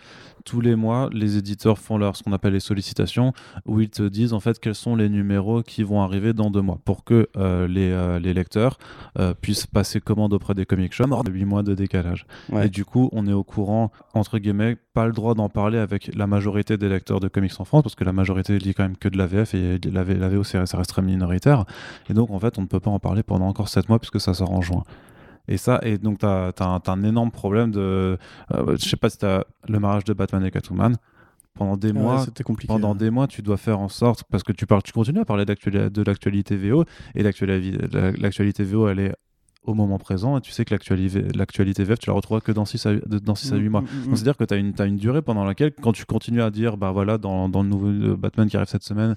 tous les mois, les éditeurs font leur ce qu'on appelle les sollicitations, où ils te disent en fait quels sont les numéros qui vont arriver dans deux mois, pour que euh, les, euh, les lecteurs euh, puissent passer commande auprès des comic shops. de 8 mois de décalage. Ouais. Et du coup, on est au courant, entre guillemets, pas le droit d'en parler avec la majorité des lecteurs de comics en France, parce que la majorité lit quand même que de la VF et la, V- la VO, ça reste très minoritaire. Et donc, en fait, on ne peut pas en parler pendant encore 7 mois, puisque ça sort en juin. Et ça, et donc, tu as, un, énorme problème de. euh, je sais pas si tu as le mariage de Batman et Catwoman. Pendant des Ouais, mois, c'était compliqué. pendant hein. des mois, tu dois faire en sorte, parce que tu, parles, tu continues à parler de l'actualité VO, et l'actuali- la- l'actualité VO, elle est au moment présent, et tu sais que l'actualité VF, tu la retrouveras que dans 6 à, dans 6 à 8 mois. Mm, mm, mm. Donc, C'est-à-dire que tu as une, t'as une durée pendant laquelle, quand tu continues à dire, bah voilà, dans, dans le nouveau euh, Batman qui arrive cette semaine,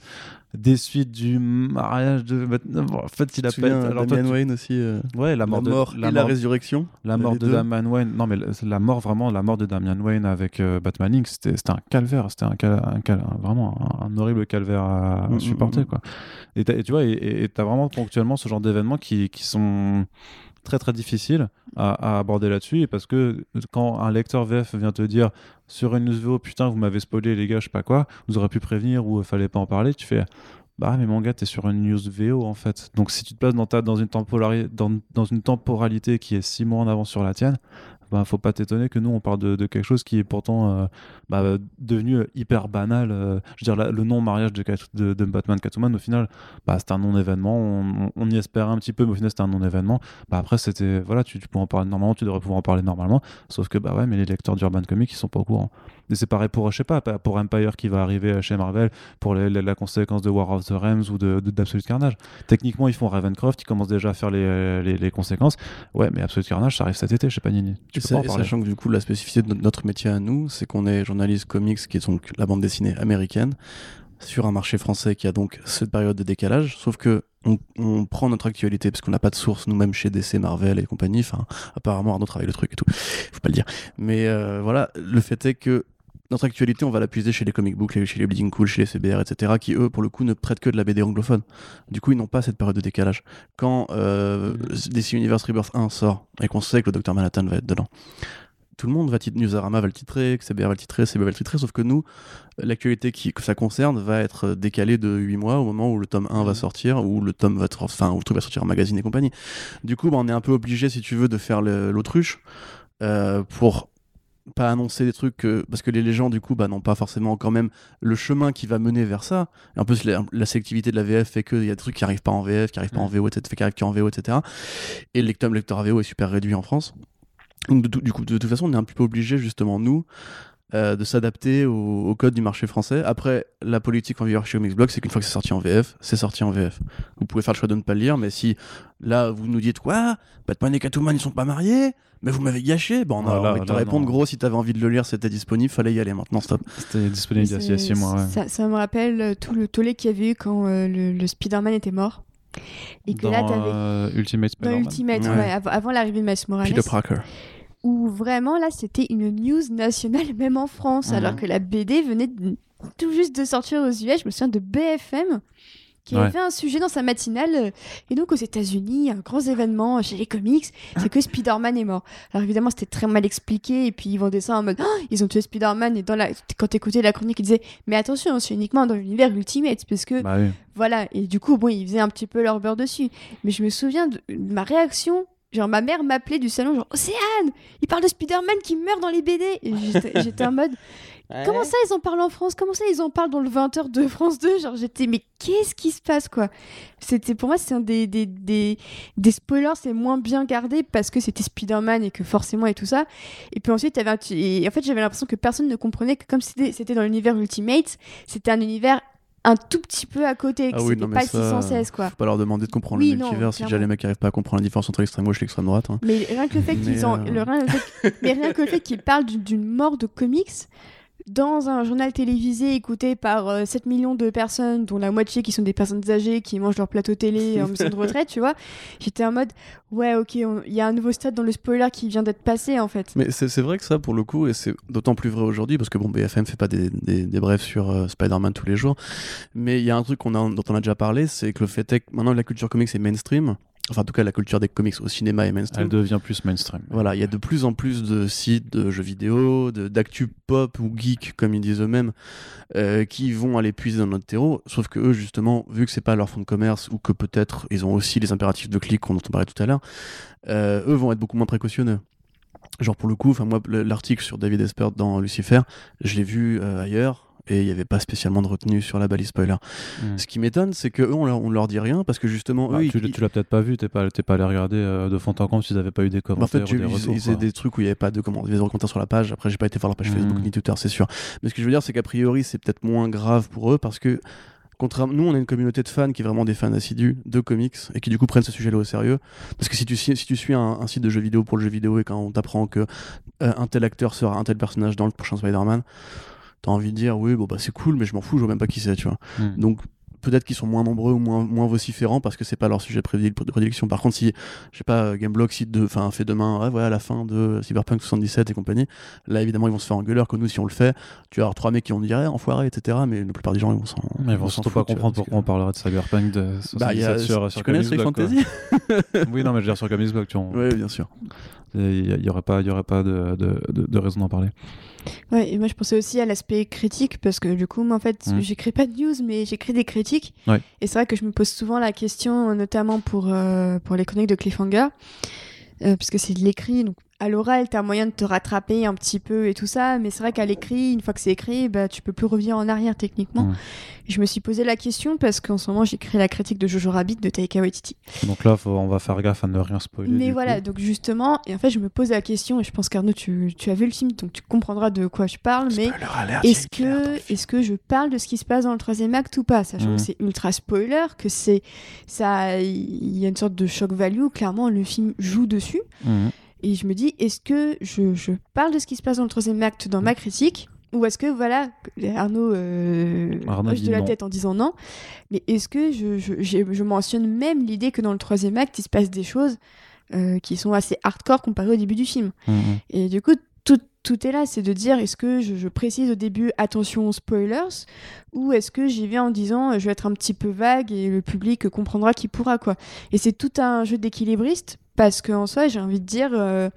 des suites du mariage de Batman, bon, en fait, il Tu a te pas souviens, été- alors, toi, Damian tu- Wayne aussi. euh, Ouais, la mort, la mort de, et la résurrection. la mort de deux. Damian Wayne. Non, mais la mort, vraiment, la mort de Damian Wayne avec euh, Batman Inc., c'était un calvaire. C'était un, cal- un cal- vraiment un, un horrible calvaire à, Mm, supporter. Quoi. Et, tu vois, et tu as vraiment ponctuellement ce genre d'événements qui, qui sont très très difficiles à, aborder là-dessus. Parce que quand un lecteur VF vient te dire sur une news VO, putain, vous m'avez spoilé, les gars, je sais pas quoi, vous aurez pu prévenir ou il fallait pas en parler, tu fais. Bah mais mon gars, t'es sur une news VO en fait. Donc si tu te places dans, ta, une, dans une temporalité qui est six mois en avance sur la tienne, bah, faut pas t'étonner que nous on parle de, quelque chose qui est pourtant euh, bah, devenu hyper banal. Euh, je veux dire, le non-mariage de, de, de, Batman Catwoman, au final, bah, c'était un non-événement. On, on, y espérait un petit peu, mais au final, c'était un non-événement. Bah, après, c'était voilà, tu, tu peux en parler normalement, tu devrais pouvoir en parler normalement. Sauf que bah ouais, mais les lecteurs d'Urban Comics, ils sont pas au courant. Et c'est pareil pour, je sais pas, pour Empire qui va arriver chez Marvel, pour la conséquence de War of the Realms ou de d'Absolute Carnage. Techniquement, ils font Ravencroft, ils commencent déjà à faire les, les, les conséquences. Ouais, mais Absolute Carnage, ça arrive cet été, je sais pas, Nini. Tu peux pas en Sachant que du coup, la spécificité de notre métier à nous, c'est qu'on est journaliste comics, qui est donc la bande dessinée américaine, sur un marché français qui a donc cette période de décalage. Sauf que on, prend notre actualité parce qu'on n'a pas de source nous-mêmes chez DC, Marvel et compagnie. Enfin, apparemment Arnaud travaille le truc et tout. Faut pas le dire. Mais euh, voilà, le fait est que notre actualité, on va la puiser chez les comic books, chez les Bleeding Cool, chez les CBR, etc., qui eux, pour le coup, ne prêtent que de la BD anglophone. Du coup, ils n'ont pas cette période de décalage. Quand euh, DC Universe Rebirth 1 sort et qu'on sait que le Dr Manhattan va être dedans, tout le monde va titrer, Newsarama va le titrer, CBR va le titrer, CBR va le titrer, sauf que nous, l'actualité que ça concerne va être décalée de 8 mois au moment où le tome 1 va mhm. sortir, ou le tome va, enfin, où le truc va sortir en magazine et compagnie. Du coup, bah, on est un peu obligé, si tu veux, de faire l'autruche euh, pour pas annoncer des trucs parce que les gens du coup bah, n'ont pas forcément quand même le chemin qui va mener vers ça. Et en plus la, sélectivité de la VF fait qu'il y a des trucs qui arrivent pas en VF qui arrivent pas en VO etc qui arrivent qu'en VO etc et le lecteur, lecteur VO est super réduit en France. Donc du coup de, toute façon on est un peu obligé justement nous euh, de s'adapter au, code du marché français. Après, la politique en vigueur chez Mixblock, c'est qu'une fois que c'est sorti en VF, c'est sorti en VF. Vous pouvez faire le choix de ne pas le lire, mais si là vous nous dites quoi, Batman et Catwoman ils sont pas mariés, mais vous m'avez gâché. Bon, on a envie de te répondre gros. Si t'avais envie de le lire, c'était disponible, fallait y aller. Maintenant, stop. C'était disponible il y a 6 mois. Ça, ça, me rappelle euh, tout le tollé qu'il y avait eu quand euh, le, Spider-Man était mort. Et que là, t'avais. Ultimate Spider-Man. Dans Ultimate, ouais. avant, l'arrivée de Miles Morales. Peter Parker où vraiment là c'était une news nationale même en France, alors mhm. que la BD venait tout juste de sortir aux US. Je me souviens de BFM qui avait un sujet dans sa matinale. Et donc aux États-Unis, un grand événement chez les comics, c'est que Spider-Man est mort. Alors évidemment, c'était très mal expliqué. Et puis ils vendaient ça en mode oh, ils ont tué Spider-Man. Et dans la... quand t'écoutais la chronique, ils disaient mais attention, c'est uniquement dans l'univers Ultimate. Parce que bah voilà. Et du coup, bon, ils faisaient un petit peu leur beurre dessus. Mais je me souviens de ma réaction Genre, ma mère m'appelait du salon, genre, Océane, il parle de Spider-Man qui meurt dans les BD. Et j'étais en mode, comment ça ils en parlent en France? Comment ça ils en parlent dans le 20h de France 2 Genre, j'étais, mais qu'est-ce qui se passe, quoi? C'était, pour moi, c'est un des, des, des, des spoilers, c'est moins bien gardé parce que c'était Spider-Man et que forcément et tout ça. Et puis ensuite, y avait et en fait, j'avais l'impression que personne ne comprenait que comme c'était dans l'univers Ultimate, c'était un univers un tout petit peu à côté, ah c'était pas 616 quoi. Faut pas leur demander de comprendre le multivers si déjà les mecs arrivent pas à comprendre la différence entre l'extrême gauche et l'extrême droite. Hein. Mais rien que le fait qu'ils euh. mais rien que le fait qu'ils parlent d'une mort de comics, dans un journal télévisé écouté par 7 euh, millions de personnes, dont la moitié qui sont des personnes âgées qui mangent leur plateau télé en maison de retraite, tu vois, j'étais en mode ouais, ok, il y a un nouveau stade dans le spoiler qui vient d'être passé en fait. Mais c'est vrai que ça, pour le coup, et c'est d'autant plus vrai aujourd'hui, parce que bon, BFM fait pas des, des, brefs sur euh, Spider-Man tous les jours, mais il y a un truc a, dont on a déjà parlé, c'est que le fait est que maintenant la culture comics est mainstream, enfin en tout cas la culture des comics au cinéma est mainstream. Elle devient plus mainstream. Voilà, il y a de plus en plus de sites de jeux vidéo, d'actu pop ou geek comme ils disent eux-mêmes, euh, qui vont aller puiser dans notre terreau. Sauf que eux justement, vu que c'est pas leur fond de commerce ou que peut-être ils ont aussi les impératifs de clic qu'on on parlait tout à l'heure, euh, eux vont être beaucoup moins précautionneux. Genre pour le coup, enfin moi l'article sur David Espert dans Lucifer, je l'ai vu euh, ailleurs et il n'y avait pas spécialement de retenue sur la balise spoiler. Hmm. Ce qui m'étonne, c'est qu'eux, on leur, on leur dit rien parce que justement, bah, tu, l'as peut-être pas vu, t'es pas, pas allé regarder euh, de fond en comble s'ils n'avaient pas eu des commentaires. en fait, ou des, retours, ils, des trucs où il n'y avait pas de, comment, des commentaires sur la page. Après, j'ai pas été voir leur page Facebook hmm. ni Twitter, c'est sûr. Mais ce que je veux dire, c'est qu'a priori, c'est peut-être moins grave pour eux parce que. Contrairement, nous, on a une communauté de fans qui est vraiment des fans assidus de comics et qui du coup prennent ce sujet-là au sérieux. Parce que si tu, si tu suis un, site de jeux vidéo pour le jeu vidéo et quand on t'apprend que euh, un tel acteur sera un tel personnage dans le prochain Spider-Man, t'as envie de dire oui bon bah c'est cool mais je m'en fous je vois même pas qui c'est tu vois hmm. donc peut-être qu'ils sont moins nombreux ou moins, moins vociférants parce que c'est pas leur sujet de prédilection. Par contre, si, je sais pas, Gameblog cite de, fin, fait demain, ouais, voilà, la fin de Cyberpunk 77 et compagnie, là évidemment ils vont se faire engueuler, que nous, si on le fait, tu vas avoir trois mecs qui vont dire, eh, enfoiré, etc. Mais la plupart des gens, ils vont s'en. Mais ils vont surtout pas comprendre pourquoi on parlerait de Cyberpunk de 77 bah, y a, sur, sur, tu connais Fantasy Oui, non, mais je veux dire sur Comics Blog, tu vois. Oui, bien sûr. Il n'y aurait pas, y aurait pas de, de, de raison d'en parler. Ouais, et moi je pensais aussi à l'aspect critique parce que du coup, moi, en fait, mmh. j'écris pas de news, mais j'écris des critiques. Et c'est vrai que je me pose souvent la question, notamment pour, euh, pour les chroniques de Cliffhanger, euh, parce que c'est de l'écrit. Donc à l'oral, t'as moyen de te rattraper un petit peu et tout ça, mais c'est vrai qu'à l'écrit, une fois que c'est écrit, bah, tu peux plus revenir en arrière techniquement. Je me suis posé la question parce qu'en ce moment, j'écris la critique de Jojo Rabbit de Taika Waititi. Donc là, faut- on va faire gaffe à ne rien spoiler. Mais voilà, coup. donc justement, et en fait, je me pose la question, et je pense qu'Arnaud, tu, tu as vu le film, donc tu comprendras de quoi je parle, mais est-ce que, est-ce que je parle de ce qui se passe dans le troisième acte ou pas, sachant que c'est ultra spoiler, que c'est ça, il y a une sorte de shock value, clairement, le film joue dessus. Et je me dis, est-ce que je, je parle de ce qui se passe dans le troisième acte dans ma critique ou est-ce que, voilà, Arnaud, euh, Arnaud de la non. tête en disant non, mais est-ce que je, je, j'ai- je mentionne même l'idée que dans le troisième acte, il se passe des choses euh, qui sont assez hardcore comparées au début du film Mhm. Et du coup, tout, tout est là, c'est de dire, est-ce que je, je précise au début, attention spoilers, ou est-ce que j'y vais en disant, euh, je vais être un petit peu vague et le public comprendra qui pourra, quoi. Et c'est tout un jeu d'équilibriste, parce qu'en soi, j'ai envie de dire, euh,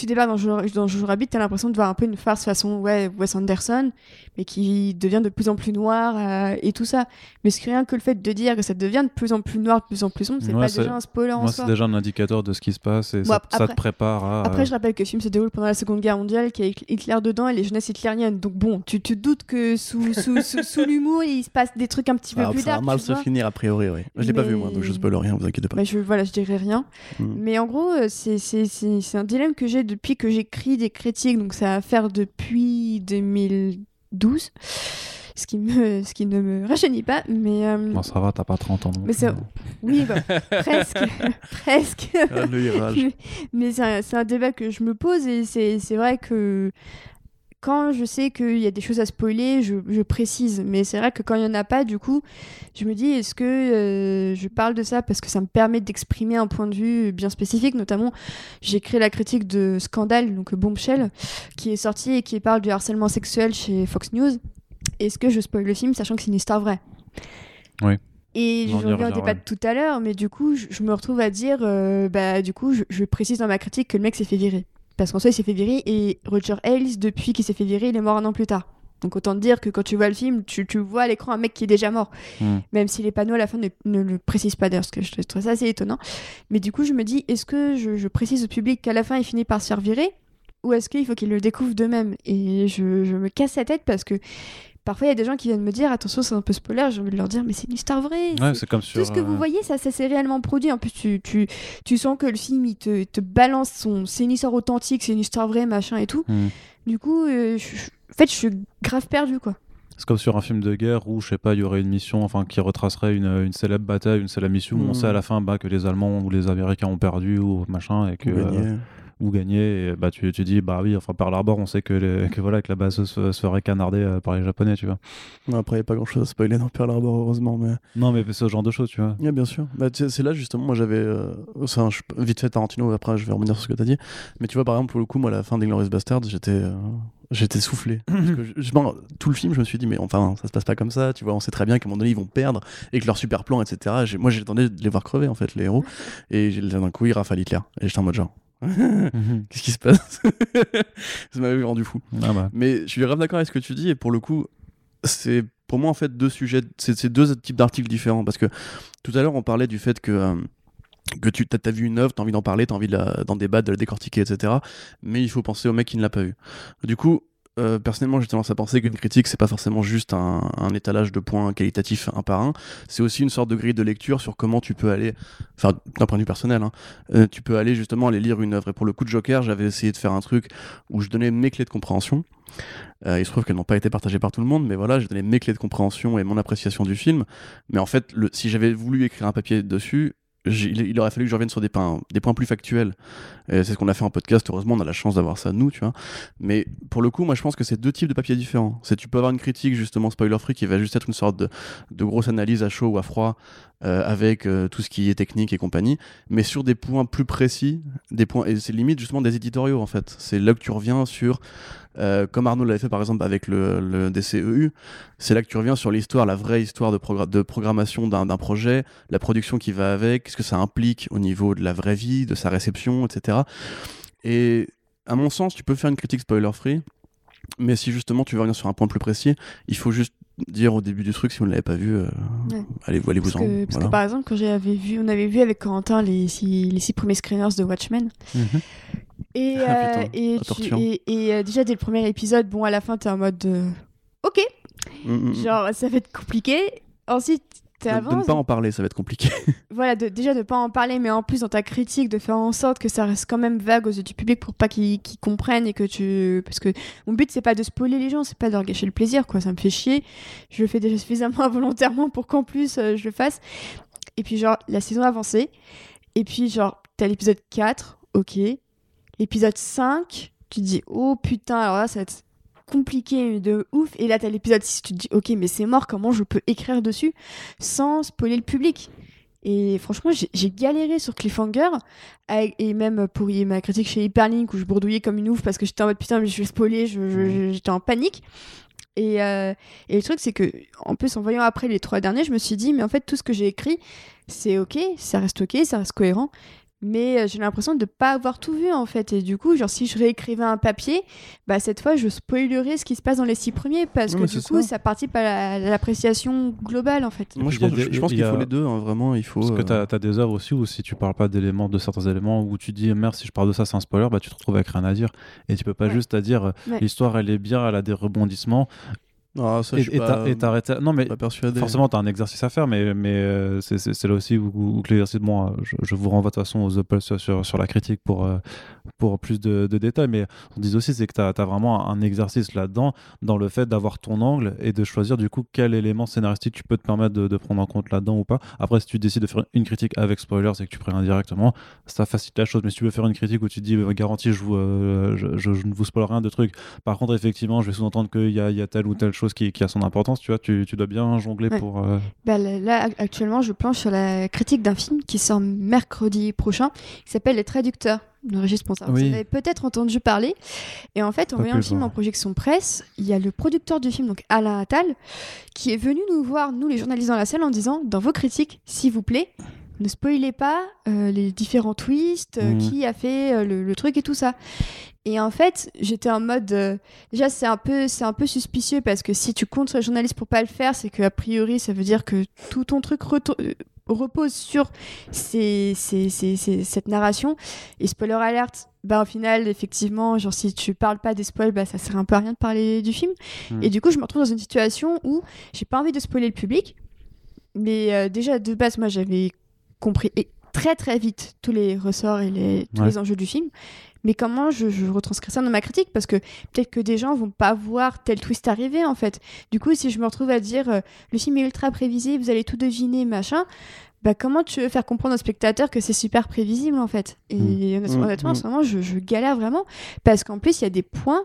tu débarques dans Jojo, dans Jojo Rabbit, t'as l'impression de voir un peu une farce façon ouais, Wes Anderson, mais qui devient de plus en plus noir euh, et tout ça. Mais c'est rien que le fait de dire que ça devient de plus en plus noir, de plus en plus sombre, c'est Ouais, pas déjà un spoiler en Moi, soi. c'est déjà un indicateur de ce qui se passe et Bon, ça, ap- ça te après- prépare à. Après, euh, je rappelle que le film se déroule pendant la Seconde Guerre mondiale, qu'il y a Hitler dedans et les jeunesses hitlériennes. Donc bon, tu te doutes que sous, sous, sous, sous l'humour, il se passe des trucs un petit peu Alors, plus ça va mal se vois. finir a priori, oui. Je l'ai pas vu moi, donc je spoil rien, vous inquiétez pas. Bah, je, voilà, je dirais rien. Mm. Mais en gros, euh, c'est c'est- c'est- c'est un dilemme que j'ai depuis que j'écris des critiques. Donc ça va faire depuis 2012. Ce qui, me, ce qui ne me rajeunit pas. Mais, euh, Bon, ça va, t'as pas 30 ans. Mais euh, oui, bah, presque. presque. Ah. Mais- mais c'est un, c'est un débat que je me pose et c'est c'est vrai que quand je sais qu'il y a des choses à spoiler, je, je précise. Mais c'est vrai que quand il n'y en a pas, du coup, je me dis, est-ce que euh, je parle de ça parce que ça me permet d'exprimer un point de vue bien spécifique? Notamment, j'ai écrit la critique de Scandale, donc Bombshell, qui est sorti et qui parle du harcèlement sexuel chez Fox News. Est-ce que je spoil le film sachant que c'est une histoire vraie? Oui. Et je reviens au débat de tout à l'heure, mais du coup, je, je me retrouve à dire, euh, bah, du coup, je, je précise dans ma critique que le mec s'est fait virer. Parce qu'en soi, il s'est fait virer et Roger Ailes, depuis qu'il s'est fait virer, il est mort un an plus tard. Donc autant te dire que quand tu vois le film, tu, tu vois à l'écran un mec qui est déjà mort. Hmm. Même si les panneaux à la fin ne, ne le précisent pas d'ailleurs, parce que je trouve ça assez étonnant. Mais du coup, je me dis, est-ce que je, je précise au public qu'à la fin, il finit par se faire virer Ou est-ce qu'il faut qu'ils le découvrent d'eux-mêmes Et je, je me casse la tête parce que parfois, il y a des gens qui viennent me dire, attention, c'est un peu spoiler, j'ai envie de leur dire, mais c'est une histoire vraie. Ouais, c'est- c'est comme sur. tout ce que euh, vous voyez, ça, ça s'est réellement produit. En plus, tu, tu, tu sens que le film, il te, te balance son. C'est une histoire authentique, c'est une histoire vraie, machin et tout. hmm. Du coup, euh, je- je- en fait, je suis grave perdu, quoi. C'est comme sur un film de guerre où, je sais pas, il y aurait une mission enfin, qui retracerait une, une célèbre bataille, une célèbre mission où on Hmm. sait à la fin bah, que les Allemands ou les Américains ont perdu ou machin et que. Euh, ou gagné. Et bah, tu, tu dis, bah oui, enfin, Pearl Harbor, on sait que, les- que, voilà, que la base se, se ferait canarder euh, par les Japonais, tu vois. Non, Après, il n'y a pas grand chose à spoiler dans Pearl Harbor, heureusement. Mais... Non, mais c'est ce genre de choses, tu vois. Ouais, bien sûr. Bah, c'est là justement, moi j'avais. euh, je- vite fait Tarantino, après je vais revenir sur ce que tu as dit. Mais tu vois, par exemple, pour le coup, moi à la fin d'Inglourious Bastard, j'étais. euh, J'étais soufflé. Parce que je- je- bon, tout le film, je me suis dit, mais enfin, ça se passe pas comme ça. Tu vois, on sait très bien qu'à un moment donné, ils vont perdre et que leur super plan, etc. j'ai- Moi, j'attendais de les voir crever, en fait, les héros. Et d'un coup, ils rafalent Hitler. Et j'étais en mode genre, qu'est-ce qui se passe Ça m'avait rendu fou. Ah bah. Mais je suis grave d'accord avec ce que tu dis, et pour le coup, c'est pour moi en fait deux sujets, c'est deux types d'articles différents. Parce que tout à l'heure, on parlait du fait que. euh, que tu as, vu une œuvre, tu as envie d'en parler, tu as envie de d'en débattre, de la décortiquer, etc. Mais il faut penser au mec qui ne l'a pas vu. Du coup, euh, personnellement, j'ai tendance à penser qu'une critique, c'est pas forcément juste un, étalage de points qualitatifs un par un. C'est aussi une sorte de grille de lecture sur comment tu peux aller, enfin, d'un point de vue personnel, hein, euh, tu peux aller justement aller lire une œuvre. Et pour le coup de Joker, j'avais essayé de faire un truc où je donnais mes clés de compréhension. Euh, il se trouve qu'elles n'ont pas été partagées par tout le monde, mais voilà, j'ai donné mes clés de compréhension et mon appréciation du film. Mais en fait, si j'avais voulu écrire un papier dessus, il, aurait fallu que je revienne sur des points, des points plus factuels. C'est ce qu'on a fait en podcast, heureusement, on a la chance d'avoir ça nous, tu vois. Mais pour le coup, moi je pense que c'est deux types de papiers différents. C'est tu peux avoir une critique justement spoiler free qui va juste être une sorte de, de grosse analyse à chaud ou à froid euh, avec euh, tout ce qui est technique et compagnie, mais sur des points plus précis, des points et c'est limite justement des éditoriaux en fait. C'est là que tu reviens sur euh, comme Arnaud l'avait fait par exemple avec le, DCEU, c'est là que tu reviens sur l'histoire, la vraie histoire de, de programmation d'un projet, la production qui va avec, qu'est-ce que ça implique au niveau de la vraie vie, de sa réception, etc. Et à mon sens, tu peux faire une critique spoiler free, mais si justement tu veux revenir sur un point plus précis, il faut juste dire au début du truc si vous ne l'avez pas vu, euh, Ouais. allez, allez vous Parce, en. que, parce voilà. que par exemple, quand j'avais vu, on avait vu avec Corentin les six, les six premiers screeners de Watchmen, Mhm. Et, Ah, euh, et, tu- et, et, euh, déjà, dès le premier épisode, bon, à la fin, t'es en mode de... Ok, Mm, mm, mm. genre, ça va être compliqué. Ensuite, de, de ne pas en parler, ça va être compliqué. Voilà, de, déjà de pas en parler, mais en plus dans ta critique, de faire en sorte que ça reste quand même vague aux yeux du public pour pas qu'ils qu'ils comprennent et que tu. Parce que mon but, c'est pas de spoiler les gens, c'est pas de leur gâcher le plaisir, quoi. Ça me fait chier. Je le fais déjà suffisamment involontairement pour qu'en plus euh, je le fasse. Et puis, genre, la saison avancée. Et puis, genre, t'as l'épisode 4, ok. L'épisode 5, tu te dis, oh putain, alors là, ça va être compliqué de ouf. Et là, t'as l'épisode 6, tu te dis, ok, mais c'est mort, comment je peux écrire dessus sans spoiler le public? Et franchement, j'ai- galéré sur Cliffhanger, et même pour y- ma critique chez Hyperlink, où je bourdouillais comme une ouf parce que j'étais en mode putain, mais je vais spoiler, je- je- je- j'étais en panique. Et, euh, et le truc, c'est que, en plus, en voyant après les trois derniers, je me suis dit, mais en fait, tout ce que j'ai écrit, c'est ok, ça reste ok, ça reste cohérent. Mais euh, j'ai l'impression de pas avoir tout vu en fait. Et du coup, genre, si je réécrivais un papier, bah cette fois, je spoilerais ce qui se passe dans les six premiers parce que du coup, ça. ça participe à la- à l'appréciation globale en fait. Moi, je pense, des- je- je pense il qu'il a- faut les deux, hein, vraiment. Il faut. Parce que euh, t'as as des œuvres aussi où si tu parles pas d'éléments, de certains éléments, où tu dis merde, si je parle de ça, c'est un spoiler, bah tu te retrouves avec rien à dire. Et tu peux pas Ouais. juste à dire euh, Ouais. l'histoire elle est bien, elle a des rebondissements. Ah, ça, et je suis et pas, t'as- et t'arrêtes. Non, mais pas persuadé. Forcément, tu as un exercice à faire, mais, mais euh, c'est- là aussi où, l'exercice. Bon, euh, je, je vous renvoie de toute façon aux Apple sur, sur, sur la critique pour, euh, pour plus de, de détails. Mais on dit aussi, c'est que tu as, vraiment un exercice là-dedans, dans le fait d'avoir ton angle et de choisir du coup quel élément scénaristique tu peux te permettre de, de prendre en compte là-dedans ou pas. Après, si tu décides de faire une critique avec spoilers et que tu préviens directement, ça facilite la chose. Mais si tu veux faire une critique où tu dis, euh, garantie, je, vous, euh, je, je- je ne vous spoil rien de trucs. Par contre, effectivement, je vais sous-entendre qu'il y a, y a telle ou telle chose qui, qui a son importance. Tu vois, tu, tu dois bien jongler Ouais. pour. euh, Bah, là, actuellement, je planche sur la critique d'un film qui sort mercredi prochain, qui s'appelle Les Traducteurs de Régis Ponsard. Oui. Vous en avez peut-être entendu parler. Et en fait, en voyant le film en projection presse, il y a le producteur du film, donc Alain Attal, qui est venu nous voir, nous les journalistes dans la salle, en disant dans vos critiques, s'il vous plaît, ne spoilez pas euh, les différents twists, euh, Mhm. qui a fait euh, le, le truc et tout ça. Et en fait, j'étais en mode. déjà, c'est un, peu, c'est un peu suspicieux parce que si tu comptes sur les journalistes pour pas le faire, c'est qu'a priori, ça veut dire que tout ton truc repose sur ces- ces- ces- ces- cette narration. Et spoiler alert, bah, au final, effectivement, genre, si tu parles pas des spoils, bah, ça sert un peu à rien de parler du film. Mhm. Et du coup, je me retrouve dans une situation où j'ai pas envie de spoiler le public. Mais euh, déjà, de base, moi, j'avais compris et très très vite tous les ressorts et les, tous Ouais. les enjeux du film. Mais comment je, je retranscris ça dans ma critique? Parce que peut-être que des gens vont pas voir tel twist arriver en fait. Du coup, si je me retrouve à dire euh, le film est ultra prévisible, vous allez tout deviner, machin, bah comment tu veux faire comprendre au spectateur que c'est super prévisible en fait? Et Mm. honnêtement, Mm, honnêtement, en mm. ce moment, je, je galère vraiment. Parce qu'en plus, il y a des points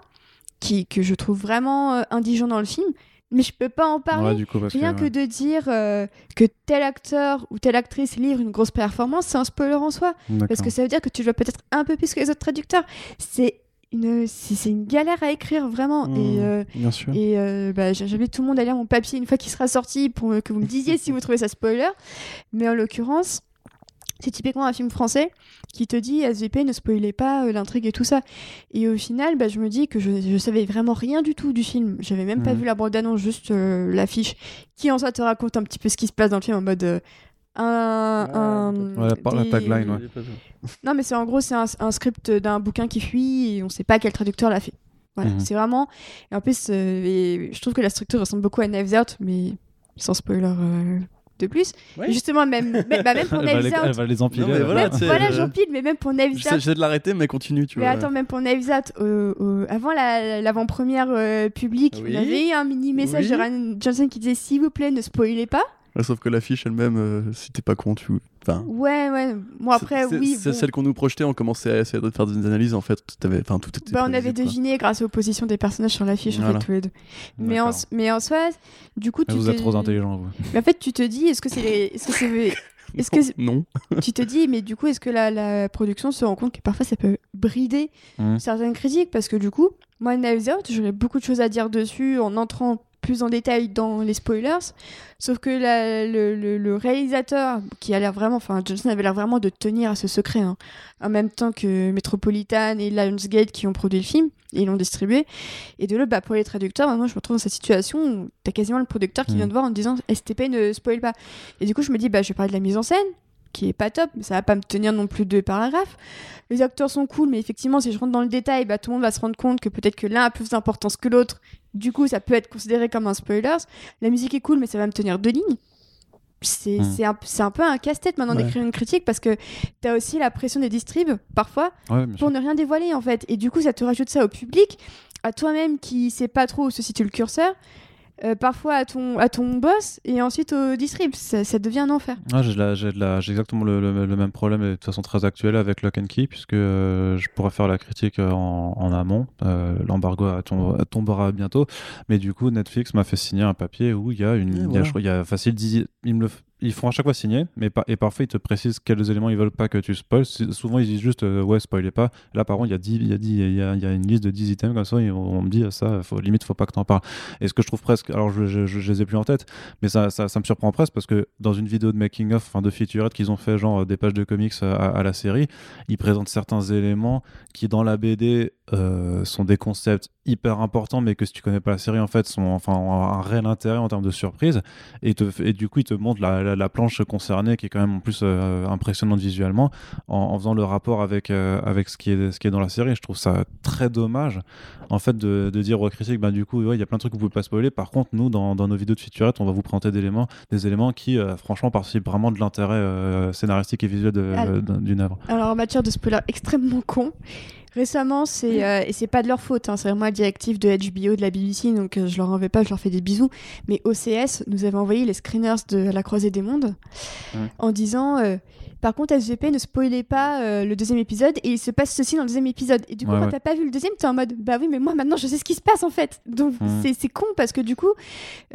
qui, que je trouve vraiment euh, indigents dans le film, mais je peux pas en parler. Ouais, du coup, Rien que, de dire euh, que tel acteur ou telle actrice livre une grosse performance, c'est un spoiler en soi. Parce que ça veut dire que tu dois peut-être un peu plus que les autres traducteurs. C'est une, c'est c'est une galère à écrire, vraiment. Mmh. Et, euh, Bien sûr. et euh, bah, j'invite tout le monde à lire mon papier une fois qu'il sera sorti pour que vous me disiez si vous trouvez ça spoiler. Mais en l'occurrence, c'est typiquement un film français qui te dit SVP ne spoilez pas euh, l'intrigue et tout ça. Et au final, bah, je me dis que je, je savais vraiment rien du tout du film. J'avais même pas Mhm. vu la bande-annonce, juste euh, l'affiche, qui en soi te raconte un petit peu ce qui se passe dans le film en mode. euh, un, un- Ouais, la- tagline, ouais. non, mais c'est en gros, c'est un, un script d'un bouquin qui fuit et on sait pas quel traducteur l'a fait. Voilà, Mhm. c'est vraiment. Et en plus, euh, et je trouve que la structure ressemble beaucoup à Knives Out, mais sans spoiler euh, de plus. Justement, même, bah, même pour Knives elle va les empiler. Non, mais voilà, même- voilà, euh, j'empile, mais même pour Knives Out. J'essaie de l'arrêter, mais continue, tu Mais vois. attends, même pour Knives Out, euh, euh, avant la- l'avant-première euh, publique, Oui. on avait eu un mini message Oui. de Ryan Johnson qui disait S'il vous plaît, ne spoilez pas. Ouais, sauf que l'affiche elle-même, euh, si t'es pas con, tu. Enfin. Ouais, ouais. Bon, après, oui. C'est bon. celle qu'on nous projetait, on commençait à essayer de faire des analyses, en fait. T'avais- Enfin, tout était. Bah, on avait quoi. deviné grâce aux positions des personnages sur l'affiche, en Voilà. fait, tous les deux. Mais en, mais en soi, du coup, Mais tu Vous te- êtes trop intelligent, vous. Mais en fait, tu te dis, est-ce que c'est les... est-ce que c'est est-ce que Non. tu te dis, mais du coup, est-ce que la, la production se rend compte que parfois ça peut brider Mhm. certaines critiques? Parce que du coup, moi, Knives Out, j'aurais beaucoup de choses à dire dessus en entrant plus en détail dans les spoilers. Sauf que la- le, le- le réalisateur, qui a l'air vraiment, enfin, Johnson avait l'air vraiment de tenir à ce secret, hein, en même temps que Metropolitan et Lionsgate qui ont produit le film et l'ont distribué. Et de l'autre, bah, pour les traducteurs, moi, je me retrouve dans cette situation où t'as quasiment le producteur qui vient de voir en te disant STP ne spoil pas. Et du coup, je me dis, bah, je vais parler de la mise en scène. qui est pas top, mais ça va pas me tenir non plus deux paragraphes. Les acteurs sont cool, mais effectivement, si je rentre dans le détail, bah, tout le monde va se rendre compte que peut-être que l'un a plus d'importance que l'autre. Du coup, ça peut être considéré comme un spoiler. La musique est cool, mais ça va me tenir deux lignes. C'est Hmm. un, peu un casse-tête maintenant Ouais. d'écrire une critique parce que t'as aussi la pression des distribs, parfois, Ouais, bien sûr. pour ne rien dévoiler en fait. Et du coup, ça te rajoute ça au public, à toi-même qui sait pas trop où se situe le curseur, euh, parfois à ton, à ton boss et ensuite au distrib. Ça, ça devient un enfer. Ah, j'ai exactement le, le- le même problème et de toute façon très actuel avec Lock and Key puisque euh, je pourrais faire la critique euh, en, en amont. Euh, L'embargo tombera bientôt, mais du coup Netflix m'a fait signer un papier où il y a une, il y a, voilà. je crois, il y a facile 10 ils me le ils font à chaque fois signer, mais et parfois ils te précisent quels éléments ils veulent pas que tu spoil. Souvent ils disent juste euh, ouais spoilez pas. Là par contre il y a 10 il y a 10 il y y a une liste de 10 items comme ça et on, me dit ça faut, limite faut pas que t'en parles. Et ce que je trouve presque alors je, je, les ai plus en tête mais ça, ça, me surprend presque parce que dans une vidéo de making of, enfin de featurette qu'ils ont fait, genre euh, des pages de comics à, à la série, ils présentent certains éléments qui dans la BD euh, sont des concepts hyper importants, mais que si tu connais pas la série, en fait, sont enfin ont un réel intérêt en termes de surprise. Et, te, et du coup, ils te montrent la, la, la planche concernée qui est quand même en plus euh, impressionnante visuellement en, en faisant le rapport avec, euh, avec ce, qui est, ce qui est dans la série. Je trouve ça très dommage en fait de, de dire aux critiques bah du coup ouais, il y a plein de trucs que vous pouvez pas spoiler par contre nous dans, dans nos vidéos de featurette on va vous présenter des éléments des éléments qui euh, franchement participent vraiment de l'intérêt scénaristique et visuel Ah. d'un- d'une œuvre Alors en matière de spoiler extrêmement con, récemment, c'est euh, et c'est pas de leur faute, hein, c'est vraiment la directive de HBO, de la BBC, donc euh, je leur en vais pas, je leur fais des bisous. Mais OCS nous avait envoyé les screeners de La Croisée des Mondes Ouais. en disant. Par contre, SVP, ne spoilez pas euh, le deuxième épisode et il se passe ceci dans le deuxième épisode. Et du coup, Ouais, quand ouais. t'as pas vu le deuxième, t'es en mode bah oui, mais moi maintenant je sais ce qui se passe en fait. Donc Mhm. c'est- con parce que du coup,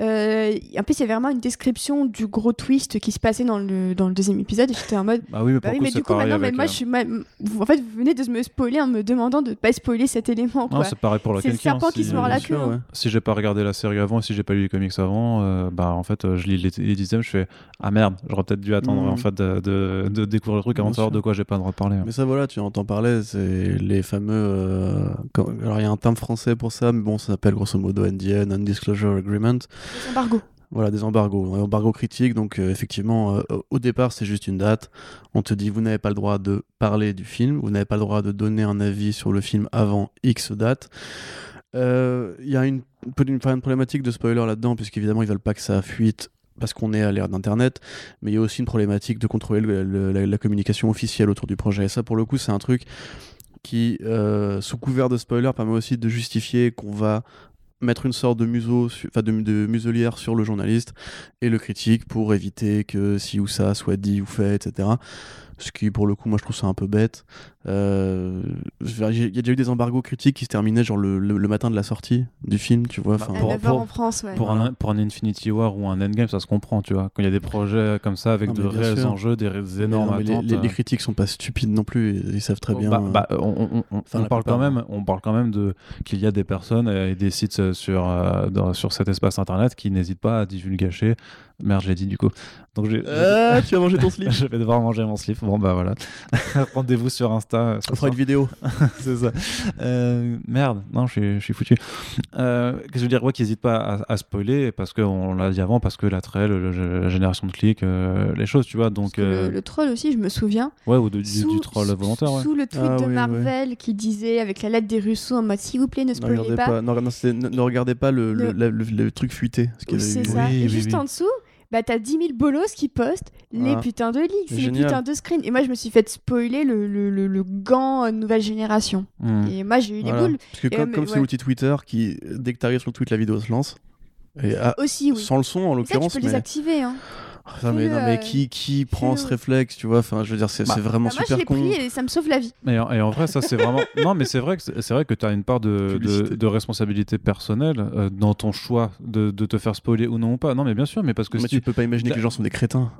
euh, en plus, il y avait vraiment une description du gros twist qui se passait dans le, dans le deuxième épisode et j'étais en mode bah oui mais, bah oui, mais du coup, maintenant, mais moi, euh, je suis. ma- vous- En fait, vous venez de me spoiler en me demandant de pas spoiler cet élément, non, quoi. c'est pareil pour la C'est le serpent qui se mord la queue, hein. ouais. si j'ai pas regardé la série avant et si j'ai pas lu les comics avant euh, bah en fait je lis les, les dixièmes je fais ah merde j'aurais peut-être dû attendre Mhm. en fait de, de, découvrir le truc avant de savoir de quoi j'ai pas le droit de parler hein. Mais ça, voilà, tu entends parler, c'est les fameux. euh, quand- Alors, il y a un terme français pour ça, mais bon, ça s'appelle grosso modo NDA, Non-Disclosure Agreement. Embargos. Voilà, des embargos. Un embargo critique, donc euh, effectivement, euh, au départ, c'est juste une date. On te dit, vous n'avez pas le droit de parler du film, vous n'avez pas le droit de donner un avis sur le film avant X date. Euh, Il y a une, une, une problématique de spoiler là-dedans, puisqu'évidemment, ils veulent pas que ça fuite parce qu'on est à l'ère d'Internet, mais il y a aussi une problématique de contrôler le- le- la, communication officielle autour du projet. Et ça, pour le coup, c'est un truc qui, euh, sous couvert de spoiler, permet aussi de justifier qu'on va mettre une sorte de museau, enfin de, muselière sur le journaliste et le critique pour éviter que ci ou ça soit dit ou fait, etc. Ce qui, pour le coup, moi, je trouve ça un peu bête. Euh, Il y a déjà eu des embargos critiques qui se terminaient genre le, le- le matin de la sortie du film, tu vois. Bah, enfin, pour- 9h pour- en France, ouais. Pour, un, pour un Infinity War ou un Endgame, ça se comprend, tu vois. Quand il y a des projets comme ça avec Non, de réels sûr. enjeux, des, des énormes non, les- les, les euh, critiques sont pas stupides non plus, ils, ils savent très bien. Bah, bah, on, on- on- Enfin, on la parle quand même, on parle quand même de qu'il y a des personnes et des sites euh, sur euh, dans- sur cet espace internet qui n'hésitent pas à divulgacher. Merde, je l'ai dit du coup. Donc j'ai. Ah, tu as mangé ton slip Je vais devoir manger mon slip. Bon bah voilà. Rendez-vous sur Insta. euh, On fera une vidéo. c'est ça. Euh, merde, non, je suis, je suis foutu. Euh, Qu'est-ce que je veux dire? Ouais, qu'ils n'hésitent pas à, à spoiler parce qu'on l'a dit avant, parce que l'attrait, le- le- la génération de clics, euh, les choses, tu vois. Donc, le, le troll aussi, je me souviens. ouais, ou de- du, sous, du troll volontaire, ouais. Sous le tweet Ah de oui, Marvel qui disait avec la lettre des Russos en mode s'il vous plaît, ne spoilez regardez pas. pas, non, non, ne, ne regardez pas le, le, Le- la- le- le truc fuité. C'est ça. Oui, et oui, juste oui. en dessous, bah t'as 10 000 bolos qui postent les putains de leaks, les putains de screens. Et moi, je me suis fait spoiler le, le, le, le gant euh, nouvelle génération. Hmm. Et moi, j'ai eu Voilà. les boules. Parce que Et, comme euh, c'est ouais. l'outil Twitter qui, dès que tu arrives sur le tweet, la vidéo se lance. Et ah, Aussi, oui. Sans le son en ça, tu l'occurrence, peux mais... désactiver. Hein. Mais, non, mais euh, qui, qui prend ce réflexe, tu vois? Enfin, je veux dire, c'est Bah, c'est vraiment Bah, moi, je super l'ai con. pris et ça me sauve la vie. Et en, et en vrai, ça c'est vraiment. non, mais c'est vrai que c'est vrai que tu as une part de, de, responsabilité personnelle euh, dans ton choix de, de te faire spoiler ou non ou pas. Non, mais bien sûr, mais parce que mais si tu peux pas imaginer que les gens sont des crétins.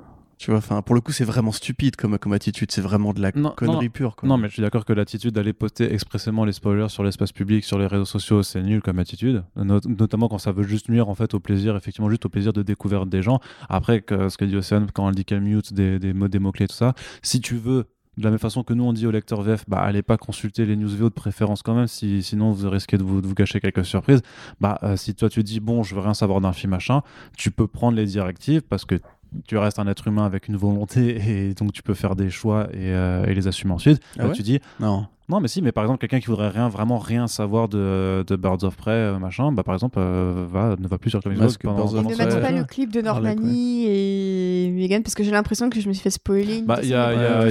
Tu vois, enfin, pour le coup, c'est vraiment stupide comme, comme attitude. C'est vraiment de la Non, connerie pure. Quoi. Non, mais je suis d'accord que l'attitude d'aller poster expressément les spoilers sur l'espace public, sur les réseaux sociaux, c'est nul comme attitude. Not- notamment quand ça veut juste nuire en fait au plaisir, effectivement, juste au plaisir de découverte des gens. Après, que, ce que dit Océane quand elle dit qu'elle mute des, des mots, des mots-clés, tout ça, si tu veux. De la même façon que nous on dit au lecteur VF, bah allez pas consulter les news VO de préférence quand même, si, sinon vous risquez de vous, de vous gâcher quelques surprises. Bah euh, si toi tu dis bon je veux rien savoir d'un film machin, tu peux prendre les directives parce que tu restes un être humain avec une volonté et donc tu peux faire des choix et, euh, et les assumer ensuite. Ah Là, ouais tu dis Non. non, mais si, mais par exemple, quelqu'un qui voudrait rien, vraiment rien savoir de, de Birds of Prey, euh, machin, bah par exemple, euh, va, ne va plus sur of pendant Ne mettre pas le clip de Harley Normani et Parce que j'ai l'impression que je me suis fait spoiler. Bah, il y a,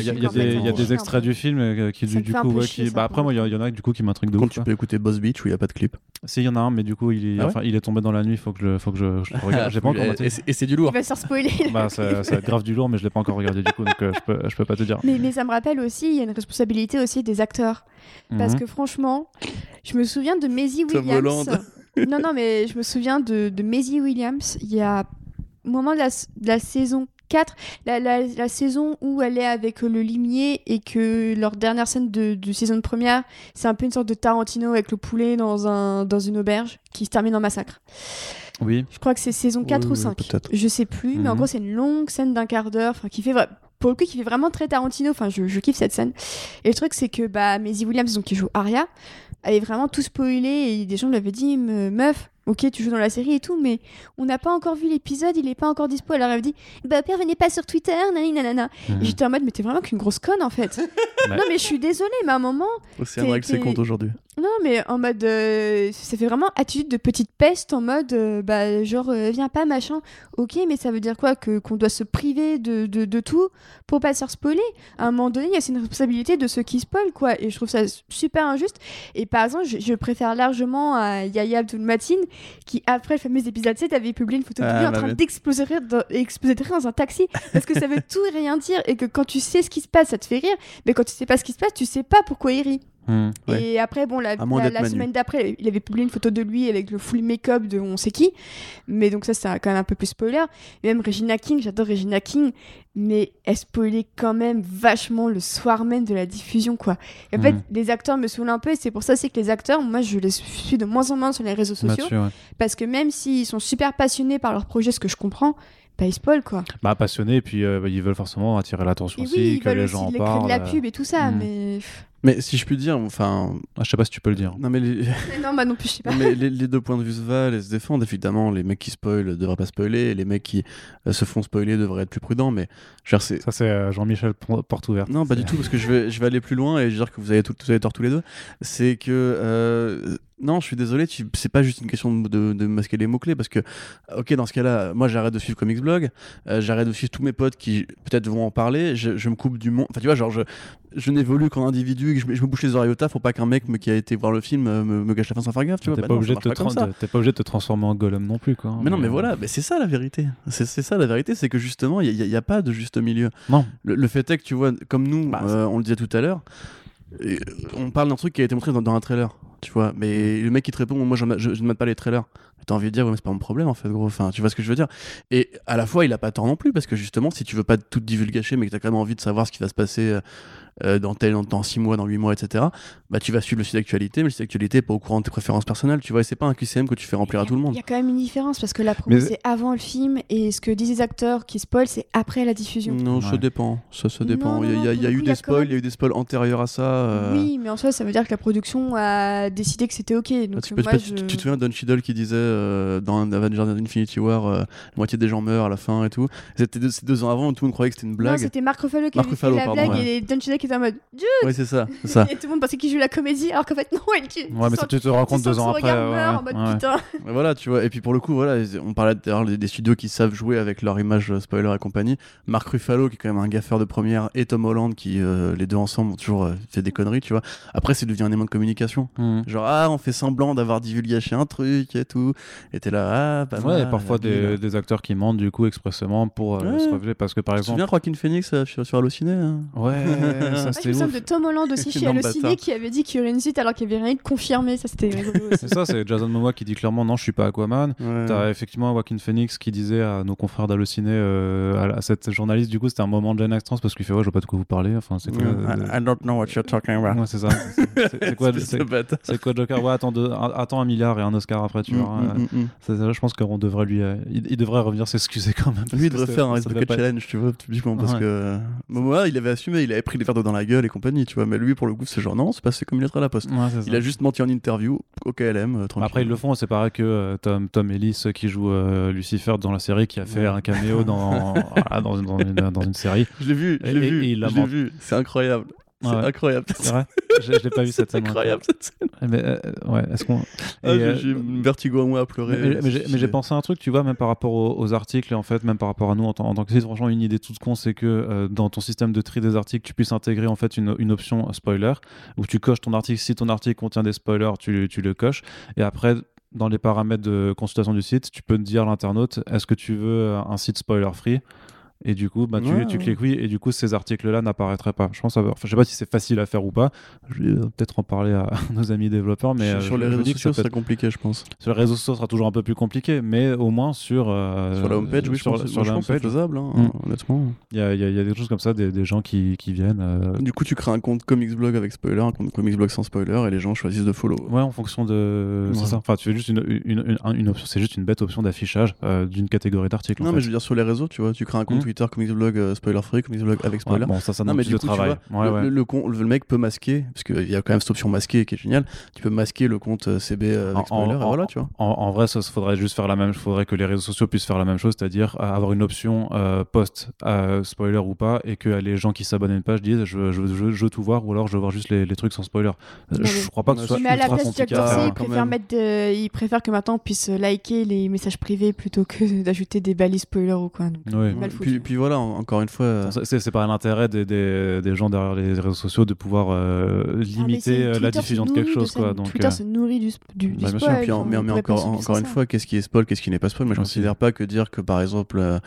des, extraits du film euh, qui, du, coup, ouais, chier, qui- bah, après, moi, il y, en a du coup qui m'intriguent de Quand ouf. tu peux écouter Boss Beach où il n'y a pas de clip. Si, il y en a un, mais du coup, il, est- Ah ouais enfin, il est tombé dans la nuit, il faut que je, faut que je, je le regarde. J'ai pas encore Et- c'est- du Il lourd. va se faire spoiler. Bah, ça, ça va être grave du lourd, mais je l'ai pas encore regardé du coup, donc euh, je, peux, je peux pas te dire. Mais, mais ça me rappelle aussi, il y a une responsabilité aussi des acteurs. Parce Mhm. que franchement, je me souviens de Maisie Williams. Non, non, mais je me souviens de, de Maisie Williams. Il y a au moment de la, de la saison 4, la, la, la saison où elle est avec le limier et que leur dernière scène de, de saison de première, c'est un peu une sorte de Tarantino avec le poulet dans, un, dans une auberge qui se termine en massacre. Oui, Je crois que c'est saison 4 Oui, ou oui, 5. peut-être. Je sais plus, mais en Mhm. gros, c'est une longue scène d'un quart d'heure, qui fait pour le coup, qui fait vraiment très Tarantino. Enfin, je, je kiffe cette scène. Et le truc, c'est que bah, Maisie Williams, donc qui joue Arya, avait vraiment tout spoilé et des gens lui avaient dit Me- meuf. Ok, tu joues dans la série et tout, mais on n'a pas encore vu l'épisode, il est pas encore dispo. Alors elle avait dit, bah Pierre, venez pas sur Twitter, nanani nanana. Mhm. Et j'étais en mode, mais t'es vraiment qu'une grosse conne en fait. Non, mais je suis désolée, mais à un moment, C'est un règle ses t'es- comptes aujourd'hui. Non, mais en mode. euh, ça fait vraiment attitude de petite peste en mode. euh, bah, genre, euh, viens pas, machin. Ok, mais ça veut dire quoi que Qu'on doit se priver de, de, de tout pour pas se faire spoiler? À un moment donné, il y a une responsabilité de ceux qui spoilent, quoi. Et je trouve ça super injuste. Et par exemple, je, je préfère largement à Yaya Abdul Matin, qui après le fameux épisode 7 avait publié une photo de Ah, lui en bah train oui. d'exploser de rire dans, de rire dans un taxi. Parce que ça veut tout et rien dire. Et que quand tu sais ce qui se passe, ça te fait rire. Mais quand tu sais pas ce qui se passe, tu sais pas pourquoi il rit. Ouais. Et après, bon, la, semaine d'après, il avait publié une photo de lui avec le full make-up de on sait qui. Mais donc ça, c'est quand même un peu plus spoiler. Et même Regina King, j'adore Regina King, mais elle spoilait quand même vachement le soir même de la diffusion, quoi. Et en fait, Mhm. les acteurs me saoulent un peu, et c'est pour ça c'est que les acteurs, moi, je les suis de moins en moins sur les réseaux sociaux, ouais. parce que même s'ils sont super passionnés par leur projet, ce que je comprends, bah, ils spoilent, quoi. Bah, passionnés, et puis euh, bah, ils veulent forcément attirer l'attention aussi, oui, ils que veulent les gens en créer de parlent. la euh. pub et tout ça, Mhm. mais... Mais si je puis dire, enfin. Ah, je sais pas si tu peux le dire. Non, mais les, non, bah non plus, je sais pas. mais les, les deux points de vue se valent et se défendent. Évidemment, les mecs qui spoilent devraient pas spoiler, et les mecs qui euh, se font spoiler devraient être plus prudents. Mais je veux dire, c'est. Ça, c'est euh, Jean-Michel Por- Porte Ouverte. Non, pas du tout, parce que je vais, je vais aller plus loin et je veux dire que vous avez, tout, vous avez tort tous les deux. C'est que. euh, non, je suis désolé, tu- c'est pas juste une question de, de- de masquer les mots-clés, parce que, ok, dans ce cas-là, moi j'arrête de suivre Comics Blog, euh, j'arrête de suivre tous mes potes qui peut-être vont en parler, je, je me coupe du monde. Enfin, tu vois, genre, je, je n'évolue qu'en individu, je, me- je me bouche les oreilles au taf pour pas qu'un mec me- qui a été voir le film euh, me, me gâche la fin sans faire gaffe, tu vois. T'es Bah pas, non, obligé de te pas pas obligé de transformer en golem non plus, quoi. Mais non, mais euh, voilà, mais c'est ça la vérité. C'est ça la vérité, c'est que justement, il n'y a, il y a pas de juste milieu. Non. Le, le fait est que tu vois, comme nous, Bah, euh, on le disait tout à l'heure, on parle d'un truc qui a été montré dans, dans un trailer, tu vois. Mais le mec qui te répond, moi je, je, je ne mate pas les trailers. T'as envie de dire, ouais, mais c'est pas mon problème en fait, gros. Enfin, tu vois ce que je veux dire. Et à la fois, il a pas tort non plus, parce que justement, si tu veux pas tout divulgacher, mais que t'as quand même envie de savoir ce qui va se passer euh, euh, dans tel, dans 6 mois, dans 8 mois, etc., bah tu vas suivre le site d'actualité, mais le site d'actualité est pas au courant de tes préférences personnelles, tu vois. Et c'est pas un QCM que tu fais remplir à tout le monde. Il y a quand même une différence parce que la promo Mais- c'est avant le film et ce que disent les acteurs qui spoilent c'est après la diffusion. Non, ça dépend. Ça, ça dépend. Il y a, y y eu des spoils, il y a eu des spoils antérieurs à ça. euh, Oui, mais en soi ça veut dire que la production a décidé que c'était ok. ah, Donc tu, peux- moi, tu, je... tu- tu te souviens de Don Cheadle qui disait euh, dans Avengers Infinity War, euh, la moitié des gens meurent à la fin et tout. C'était deux, ans avant, tout le monde croyait que c'était une Non, blague. c'était Marc Ruffalo qui Mark avait fait Ruffalo, la pardon, blague ouais. et Don Cheadle qui était en mode Dieu Oui, c'est ça. c'est ça. Et tout le monde pensait qu'il joue la comédie alors qu'en fait non, il tue. Ouais, mais ça, tu te rends compte deux ans après. Ouais, meurt en mode ouais. putain. Mais voilà, tu vois. Et puis pour le coup, voilà, on parlait d'ailleurs des, des studios qui savent jouer avec leur image euh, spoiler et compagnie. Marc Ruffalo, qui est quand même un gaffeur de première, et Tom Holland, qui euh, les deux ensemble ont toujours euh, fait des conneries, tu vois. Après, c'est devenu un aimant de communication. Mhm. Genre, ah, on fait semblant d'avoir divulgaché un truc et tout. Et t'es là, ah, pas Ouais, mal, et parfois des, des acteurs qui mentent du coup expressément pour euh, Ouais. se révéler parce que par Tu te exemple souviens Joaquin Phoenix euh, sur, sur Allociné hein ouais ça Ouais, je c'était me souviens ouf de Tom Holland aussi chez Allociné qui avait dit qu'il y aurait une suite alors qu'il n'y avait rien de confirmé. Ça c'était c'est ça c'est Jason Momoa qui dit clairement non je suis pas Aquaman Ouais. T'as effectivement Joaquin Phoenix qui disait à nos confrères d'Allociné, euh, à, à cette journaliste, du coup, c'était un moment de gêne extrance parce qu'il fait Ouais, je vois pas de quoi vous parlez. Enfin, c'est quoi Ouais, I, I don't know what you're talking about. Ouais, c'est ça. C'est- quoi, c'est- de quoi Joker Ouais, attends, de- attends un milliard et un Oscar après, tu Mm, vois. mm, mm, mm. Ça, je pense qu'on devrait lui. euh, il, il devrait revenir s'excuser quand même. Lui, il devrait faire un être- Challenge, tu vois, typiquement, parce Ouais. que. Bon, il avait assumé, il avait pris les verres d'eau dans la gueule et compagnie, tu vois, mais lui, pour le coup, c'est genre, non, c'est passé comme une lettre à la poste. Ouais, Il ça. a juste menti en interview, au KLM, euh, tranquille. Après, ils le font, c'est pareil que euh, Tom, Tom Ellis qui joue euh, Lucifer dans la série, qui a fait Ouais. un caméo dans, voilà, dans, dans une, dans une série. Je l'ai vu, je Et- l'ai et- vu, et il l'a je l'ai menti. vu, c'est incroyable. C'est Ouais. incroyable. C'est vrai Je, je l'ai pas vu cette C'est scène. incroyable cette scène. encore. Mais, euh, ouais, est-ce qu'on. Ah, j'ai- euh, vertigo à moi à pleurer. Mais, mais- mais j'ai- c'est- pensé à un truc, tu vois, même par rapport aux, aux articles, et en fait, même par rapport à nous en, tant- en tant que site, franchement, une idée toute con, c'est que euh, dans ton système de tri des articles, tu puisses intégrer en fait une, une option spoiler, où tu coches ton article, si ton article contient des spoilers, tu, tu le coches, et après, dans les paramètres de consultation du site, tu peux te dire à l'internaute, est-ce que tu veux un site spoiler free et du coup, bah, tu, Ouais, tu ouais. cliques oui, et du coup, ces articles-là n'apparaîtraient pas. Je pense, enfin, je sais pas si c'est facile à faire ou pas. Je vais euh, peut-être en parler à nos amis développeurs, mais sur, euh, sur les réseaux sociaux, c'est être- compliqué, je pense. sur les réseaux sociaux, ça sera toujours un peu plus compliqué, mais au moins sur, euh, sur la homepage, oui, je sur, pense, sur la que c'est faisable, hein, Mm. honnêtement. il y y y a des choses comme ça, des, des gens qui, qui viennent. euh, Du coup, tu crées un compte Comics Blog avec spoiler, un compte Comics Blog sans spoiler, et les gens choisissent de follow. Ouais, en fonction de. C'est ça. Enfin, tu fais juste une, une, une, une option. C'est juste une bête option d'affichage euh, d'une catégorie d'articles. Non, mais fait. je veux dire, sur les réseaux, tu vois, tu crées un compte Mm. Twitter Comics Blog euh, spoiler free, Comics Blog avec Ouais, spoiler. bon, ça, ça Non, demande mais du de coup, tu travail. vois, Ouais, le, ouais. le- le con- le mec peut masquer, parce qu'il y a quand même cette option masquée qui est géniale. Tu peux masquer le compte euh, CB euh, En- avec spoiler, en- et voilà, tu vois. En, en vrai, ça faudrait juste faire la même. faudrait que les réseaux sociaux puissent faire la même chose, c'est-à-dire euh, avoir une option euh, post euh, spoiler ou pas, et que les gens qui s'abonnent à une page disent je, je, je, je veux tout voir, ou alors je veux voir juste les, les trucs sans spoiler. Mais- je crois pas que ce Ouais, soit mais à la place de Jack Dorsey, il préfère, mettre de- il préfère que maintenant on puisse liker les messages privés plutôt que d'ajouter des balises spoilers ou quoi. donc. Ouais. mal puis, foutu. puis voilà, en- encore une fois. euh, C'est- pas l'intérêt des, des, des gens derrière les réseaux sociaux de pouvoir euh, Ah, mais limiter euh, la Twitter se diffusion de quelque nourrit chose. ça. Quoi. Donc, Twitter euh, se nourrit du, sp- du, du Bah, bien sûr, spoil, puis en- enfin, mais, on mais pourrait encore, penser une ça. fois, qu'est-ce qui est spoil, qu'est-ce qui n'est pas spoil? Moi, je Aussi. considère pas que dire que par exemple, euh,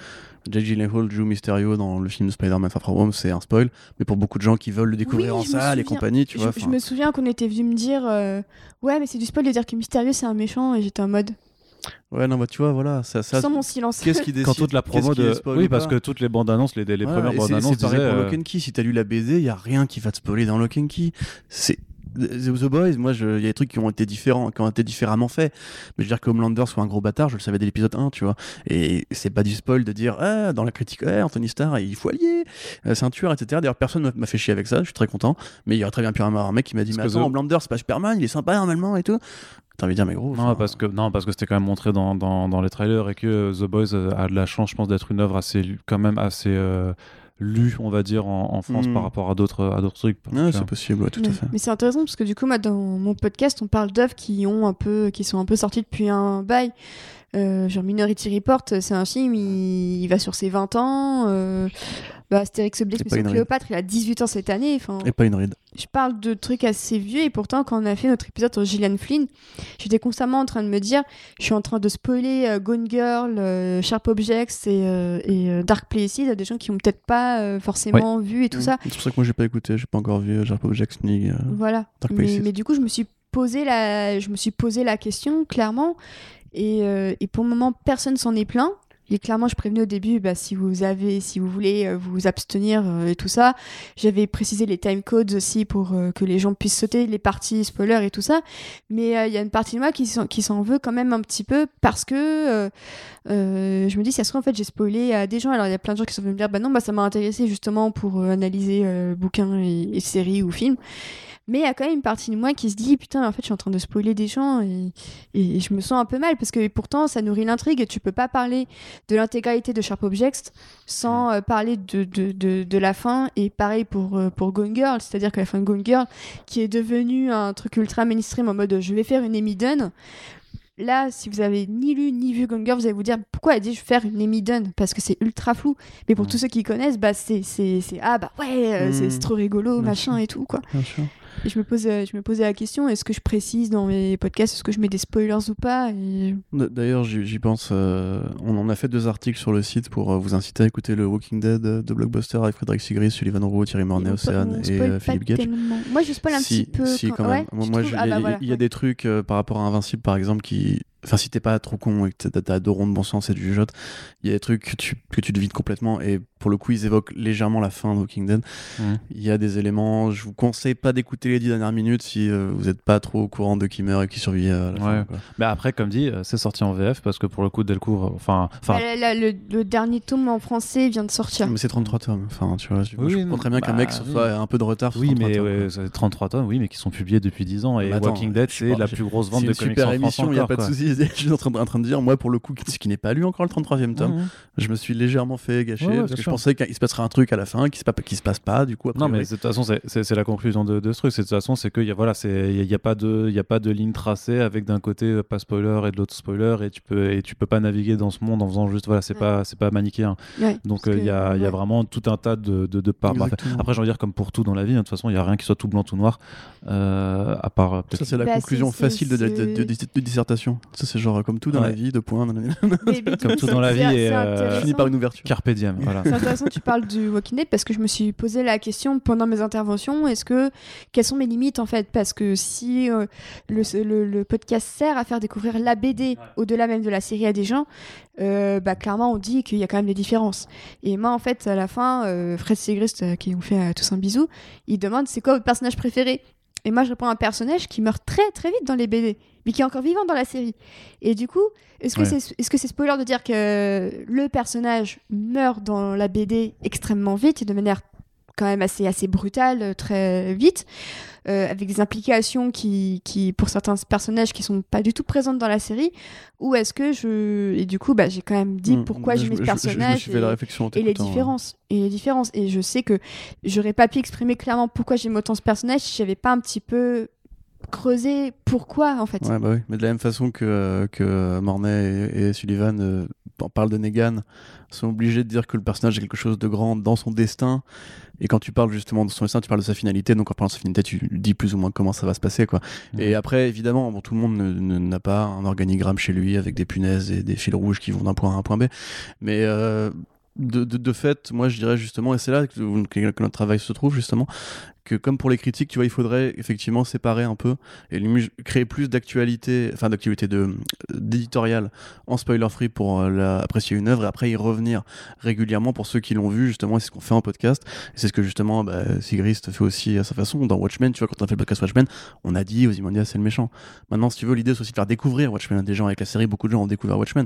Jake Gyllenhaal joue Mysterio dans le film Spider-Man Far From Home, c'est un spoil. Mais pour beaucoup de gens qui veulent le découvrir Oui, en je me salle et souviens. compagnie, tu je, vois. je enfin, me souviens qu'on était venu me dire euh, ouais mais c'est du spoil de dire que Mysterio c'est un méchant et j'étais en mode Ouais, non, bah tu vois, voilà, ça. ça sans mon silence Qu'est-ce qui décide quand toute la promo de. Oui, ou parce que toutes les bandes annonces, les, les Voilà, premières bandes annonces C'est pareil disaient. pour Lock and Key. Si t'as lu la BD, il y a rien qui va te spoiler dans Lock and Key. C'est The The Boys, moi, il y a des trucs qui ont été différents, qui ont été différemment faits. Mais je veux dire que Homelander soit un gros bâtard, je le savais dès l'épisode 1, tu vois. Et c'est pas du spoil de dire, ah, dans la critique, ah, Anthony Starr, il faut allier, euh, c'est un tueur, etc. D'ailleurs, personne m'a- m'a fait chier avec ça, je suis très content. Mais il y aurait très bien pu y avoir un mec qui m'a dit, mais attends, Homelander, c'est pas Superman, il est sympa normalement et tout. T'as envie de dire, mais gros. Non, enfin, parce que non, parce que c'était quand même montré dans, dans, dans les trailers et que euh, The Boys euh, a de la chance, je pense, d'être une œuvre assez quand même assez euh, lue, on va dire, en, en France par rapport à d'autres à d'autres trucs. Ouais, Tu c'est possible, ouais, tout mais, à fait. mais c'est intéressant parce que du coup moi dans mon podcast on parle d'œuvres qui ont un peu qui sont un peu sorties depuis un bail euh, genre Minority Report c'est un film il, il va sur ses 20 ans euh, bah, Astérix Obélix ride. Cléopâtre il a 18 ans cette année Et pas une ride. je parle de trucs assez vieux et pourtant quand on a fait notre épisode sur Gillian Flynn j'étais constamment en train de me dire je suis en train de spoiler euh, Gone Girl euh, Sharp Objects et, euh, et Dark Places à des gens qui ont peut-être pas forcément vu et tout Mm. ça C'est pour ça que moi, j'ai pas écouté, j'ai pas encore vu Sharp Objects ni. voilà Dark mais, Places. mais du coup je me suis posé la je me suis posé la question clairement et, euh, et pour le moment personne s'en est plaint et clairement, je prévenais au début, bah, si vous avez, si vous voulez euh, vous abstenir euh, et tout ça, j'avais précisé les time codes aussi pour euh, que les gens puissent sauter les parties spoilers et tout ça. Mais il y a une partie de moi qui s'en, veut quand même un petit peu parce que je me dis, si ça se en fait, j'ai spoilé à des gens. Alors, il y a plein de gens qui sont venus me dire, bah non, bah, ça m'a intéressé justement pour analyser bouquins et séries ou films. Mais il y a quand même une partie de moi qui se dit, putain, en fait, je suis en train de spoiler des gens et, et je me sens un peu mal parce que pourtant, ça nourrit l'intrigue et tu peux pas parler de l'intégralité de Sharp Objects sans euh, parler de, de, de, de la fin. Et pareil pour, euh, pour Gone Girl, c'est-à-dire que la fin de Gone Girl, qui est devenue un truc ultra mainstream en mode je vais faire une Emmy Dunn. Là, si vous avez ni lu ni vu Gone Girl, vous allez vous dire pourquoi elle dit je vais faire une Emmy Dunn? Parce que c'est ultra flou. Mais pour Mm. tous ceux qui connaissent, bah c'est c'est c'est- ah bah ouais, euh, c'est Mm. c'est trop rigolo, Bien machin sûr. et tout quoi. Bien sûr. Et je me posais je me posais la question est-ce que je précise dans mes podcasts est-ce que je mets des spoilers ou pas et... D'ailleurs, j'y pense. euh, on en a fait deux articles sur le site pour euh, vous inciter à écouter le Walking Dead euh, de Blockbuster avec Frédéric Sigris, Sullivan Rowe, Thierry Mornay, Océane et euh, Philippe Gage. tellement. Moi je spoil un si, petit peu si, quand même. Moi, Ah il y, a- bah voilà, il y a ouais. des trucs euh, par rapport à Invincible, par exemple, qui enfin si t'es pas trop con et que t'as- deux ronds de bon sens et du jugeote, il y a des trucs que tu, que tu devides complètement et pour le coup ils évoquent légèrement la fin de Walking Dead. Il y a des éléments, je vous conseille pas d'écouter les dix dernières minutes si euh, vous êtes pas trop au courant de qui meurt et qui survit à la fin. Ouais. quoi. Mais après, comme dit, euh, c'est sorti en VF parce que pour le coup, Delcourt, euh, enfin, enfin, le, le dernier tome en français vient de sortir. Mais c'est 33 tomes, enfin tu vois, je, Oui, je comprends très bien qu'un bah, mec oui. soit un peu de retard. oui, 33 mais tomes, ouais, quoi. c'est 33 tomes, oui, mais qui sont publiés depuis 10 ans. Et attends, Walking Dead, c'est la plus grosse vente de comics super en France émission, il n'y a pas de quoi. Je suis en train, de, en train de dire, moi, pour le coup, qui, qui n'est pas lu encore le 33e tome, Mhm. je me suis légèrement fait gâcher Ouais, ouais, parce que je pensais qu'il se passerait un truc à la fin qui se, qui se passe pas, du coup. a Non, mais de toute façon, c'est- la conclusion de, de ce truc. De toute façon, c'est qu'il y a voilà, il y a pas de il y a pas de ligne tracée avec d'un côté euh, pas spoiler et de l'autre spoiler et tu peux et tu peux pas naviguer dans ce monde en faisant juste voilà, c'est Ouais. pas pas manichéen. Ouais, Donc parce euh, il y a il y vraiment tout un tas de de, de parts. Bah. Après, j'ai envie de dire comme pour tout dans la vie, hein, de toute façon, il y a rien qui soit tout blanc tout noir euh, à part peut-être Ça, c'est la Bah, conclusion facile de dissertation. Ça, c'est genre comme tout dans Ouais. la vie, de points. Comme tout dans la vie et, euh. Fini par une ouverture. Carpe diem, voilà. C'est intéressant que tu parles du Walking Dead parce que je me suis posé la question pendant mes interventions est-ce que quelles sont mes limites en fait? Parce que si euh, le, le- le podcast sert à faire découvrir la BD au-delà même de la série à des gens euh, bah clairement on dit qu'il y a quand même des différences et moi en fait à la fin euh, Fred Segrist euh, qui nous fait euh, tous un bisou il demande c'est quoi votre personnage préféré? Et moi je réponds à un personnage qui meurt très très vite dans les BD mais qui est encore vivant dans la série et du coup est-ce que Ouais. c'est est-ce que c'est spoiler de dire que le personnage meurt dans la BD extrêmement vite et de manière quand même assez assez brutale euh, très vite? Euh, avec des implications qui, qui pour certains personnages qui sont pas du tout présentes dans la série ou est-ce que je et du coup bah j'ai quand même dit Mm. pourquoi Je- j'aimais je- ce je- Je, personnage suis fait la et- réflexion en et les hein. différences et les différences et je sais que j'aurais pas pu exprimer clairement pourquoi j'aime autant ce personnage si j'avais pas un petit peu creusé pourquoi en fait Ouais, bah oui. Mais de la même façon que, euh, que Mornay et, et Sullivan euh, en parlent de Negan, sont obligés de dire que le personnage est quelque chose de grand dans son destin. Et quand tu parles justement de son destin, tu parles de sa finalité. Donc en parlant de sa finalité, tu dis plus ou moins comment ça va se passer. quoi. Mhm. Et après, évidemment, bon, tout le monde n'a pas un organigramme chez lui avec des punaises et des fils rouges qui vont d'un point A à un point B. Mais euh, de, de, de fait, moi je dirais justement, et c'est là que notre travail se trouve justement, que comme pour les critiques, tu vois, il faudrait effectivement séparer un peu et créer plus d'actualité, enfin d'actualité d'éditorial en spoiler free pour euh, apprécier une œuvre et après y revenir régulièrement pour ceux qui l'ont vu justement. C'est ce qu'on fait en podcast c'est ce que justement bah, Sigrist fait aussi à sa façon dans Watchmen. Tu vois, quand on a fait le podcast Watchmen, on a dit Ozymandias c'est le méchant. Maintenant, si tu veux, l'idée c'est aussi de faire découvrir Watchmen des gens avec la série. Beaucoup de gens ont découvert Watchmen.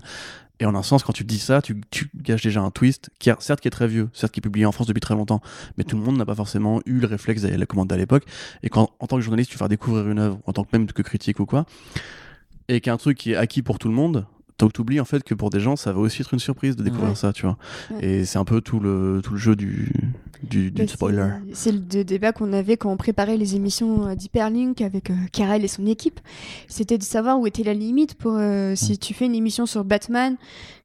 Et en un sens, quand tu dis ça, tu, tu gâches déjà un twist qui, a- certes, qui est très vieux, certes, qui est publié en France depuis très longtemps, mais tout le monde n'a pas forcément eu le réflexe la commander à l'époque. Et quand, en tant que journaliste, tu vas découvrir une œuvre, en tant que même que critique ou quoi, et qu'un truc qui est acquis pour tout le monde, donc t'oublies en fait que pour des gens, ça va aussi être une surprise de découvrir Ouais. ça, tu vois. Ouais. Et c'est un peu tout le, tout le jeu du, du, spoiler. c'est- le dé- débat qu'on avait quand on préparait les émissions euh, d'Hyperlink avec euh, Karel et son équipe. C'était de savoir où était la limite pour euh, si tu fais une émission sur Batman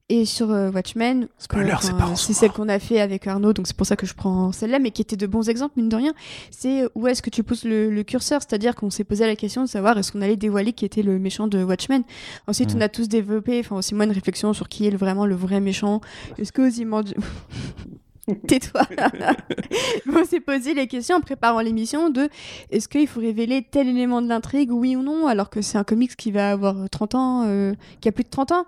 et sur euh, Watchmen. Euh, c'est celle qu'on a fait avec Arnaud, donc c'est pour ça que je prends celle-là, mais qui était de bons exemples, mine de rien. C'est où est-ce que tu pousses le, le curseur? C'est-à-dire qu'on s'est posé la question de savoir est-ce qu'on allait dévoiler qui était le méchant de Watchmen? Ensuite, Mm. on a tous développé, enfin aussi moi, une réflexion sur qui est vraiment le vrai méchant. Est-ce que Ozymandias... Tais-toi. on s'est posé les questions en préparant l'émission de est-ce qu'il faut révéler tel élément de l'intrigue, oui ou non, alors que c'est un comics qui va avoir 30 ans, euh, qui a plus de 30 ans,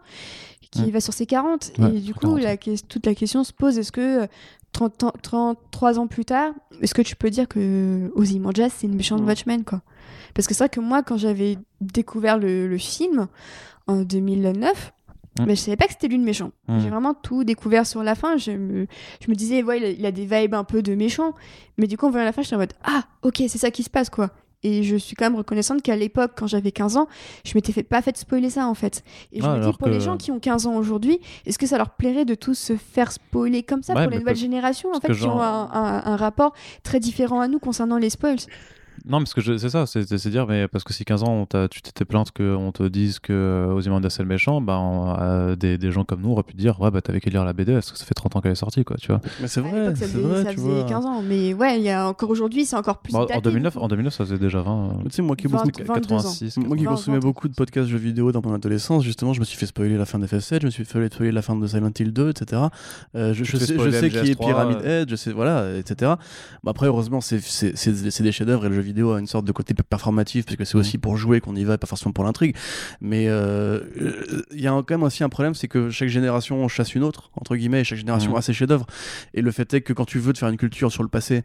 qui Mm. va sur ses 40. Ouais, et du coup, 40. la, ques- toute la question se pose est-ce que euh, 30 ans, 33 ans plus tard, est-ce que tu peux dire que Ozymandias c'est une méchante Mm. Watchmen quoi? Parce que c'est vrai que moi, quand j'avais découvert le, le film en 2009, Mm. mais je savais pas que c'était lui le méchant. Mm. J'ai vraiment tout découvert sur la fin. Je me, je me disais, ouais, il a, il a des vibes un peu de méchant. Mais du coup, en voyant la fin, j'étais en mode, ah, ok, c'est ça qui se passe, quoi. Et je suis quand même reconnaissante qu'à l'époque, quand j'avais 15 ans, je m'étais fait, pas fait spoiler ça, en fait. Et je Ah, me dis, pour les gens qui ont 15 ans aujourd'hui, est-ce que ça leur plairait de tous se faire spoiler comme ça Ouais, pour les nouvelles générations, en fait, qui ont un- un rapport très différent à nous concernant les spoils? Non, parce que je- c'est ça, c'est c'est dire, mais parce que si 15 ans on tu t'étais plainte qu'on te dise que euh, Ozymandias c'est le méchant, bah, on- euh, des, des gens comme nous auraient pu te dire, ouais, bah t'avais qu'à lire la BD, parce que ça fait 30 ans qu'elle est sortie, quoi, tu vois. Mais c'est vrai, c'est faisait, vrai, ça tu faisait vois. 15 ans. Mais ouais, il y a encore aujourd'hui, c'est encore plus Bah, en, daté, 2009, du coup. en 2009, ça faisait déjà 20. Tu sais, moi qui ai 20, beaucoup 22 ans. 86. Moi qui 20, consommais 20. beaucoup de podcasts jeux vidéo dans mon adolescence, justement, je me suis fait spoiler la fin de FF7, je me suis fait spoiler la fin de Silent Hill 2, etc. Euh, je, sais, je sais qui est MGS3, Pyramid euh. Head, je sais, voilà, etc. Bah, après, heureusement, c'est c'est- c'est- c'est des chefs-d'œuvre et le jeu vidéo a une sorte de côté performatif parce que c'est aussi pour jouer qu'on y va, pas forcément pour l'intrigue. Mais euh, euh, il y a quand même aussi un problème, c'est que chaque génération chasse une autre entre guillemets, et chaque génération a ses chefs-d'œuvre. Et le fait est que quand tu veux te faire une culture sur le passé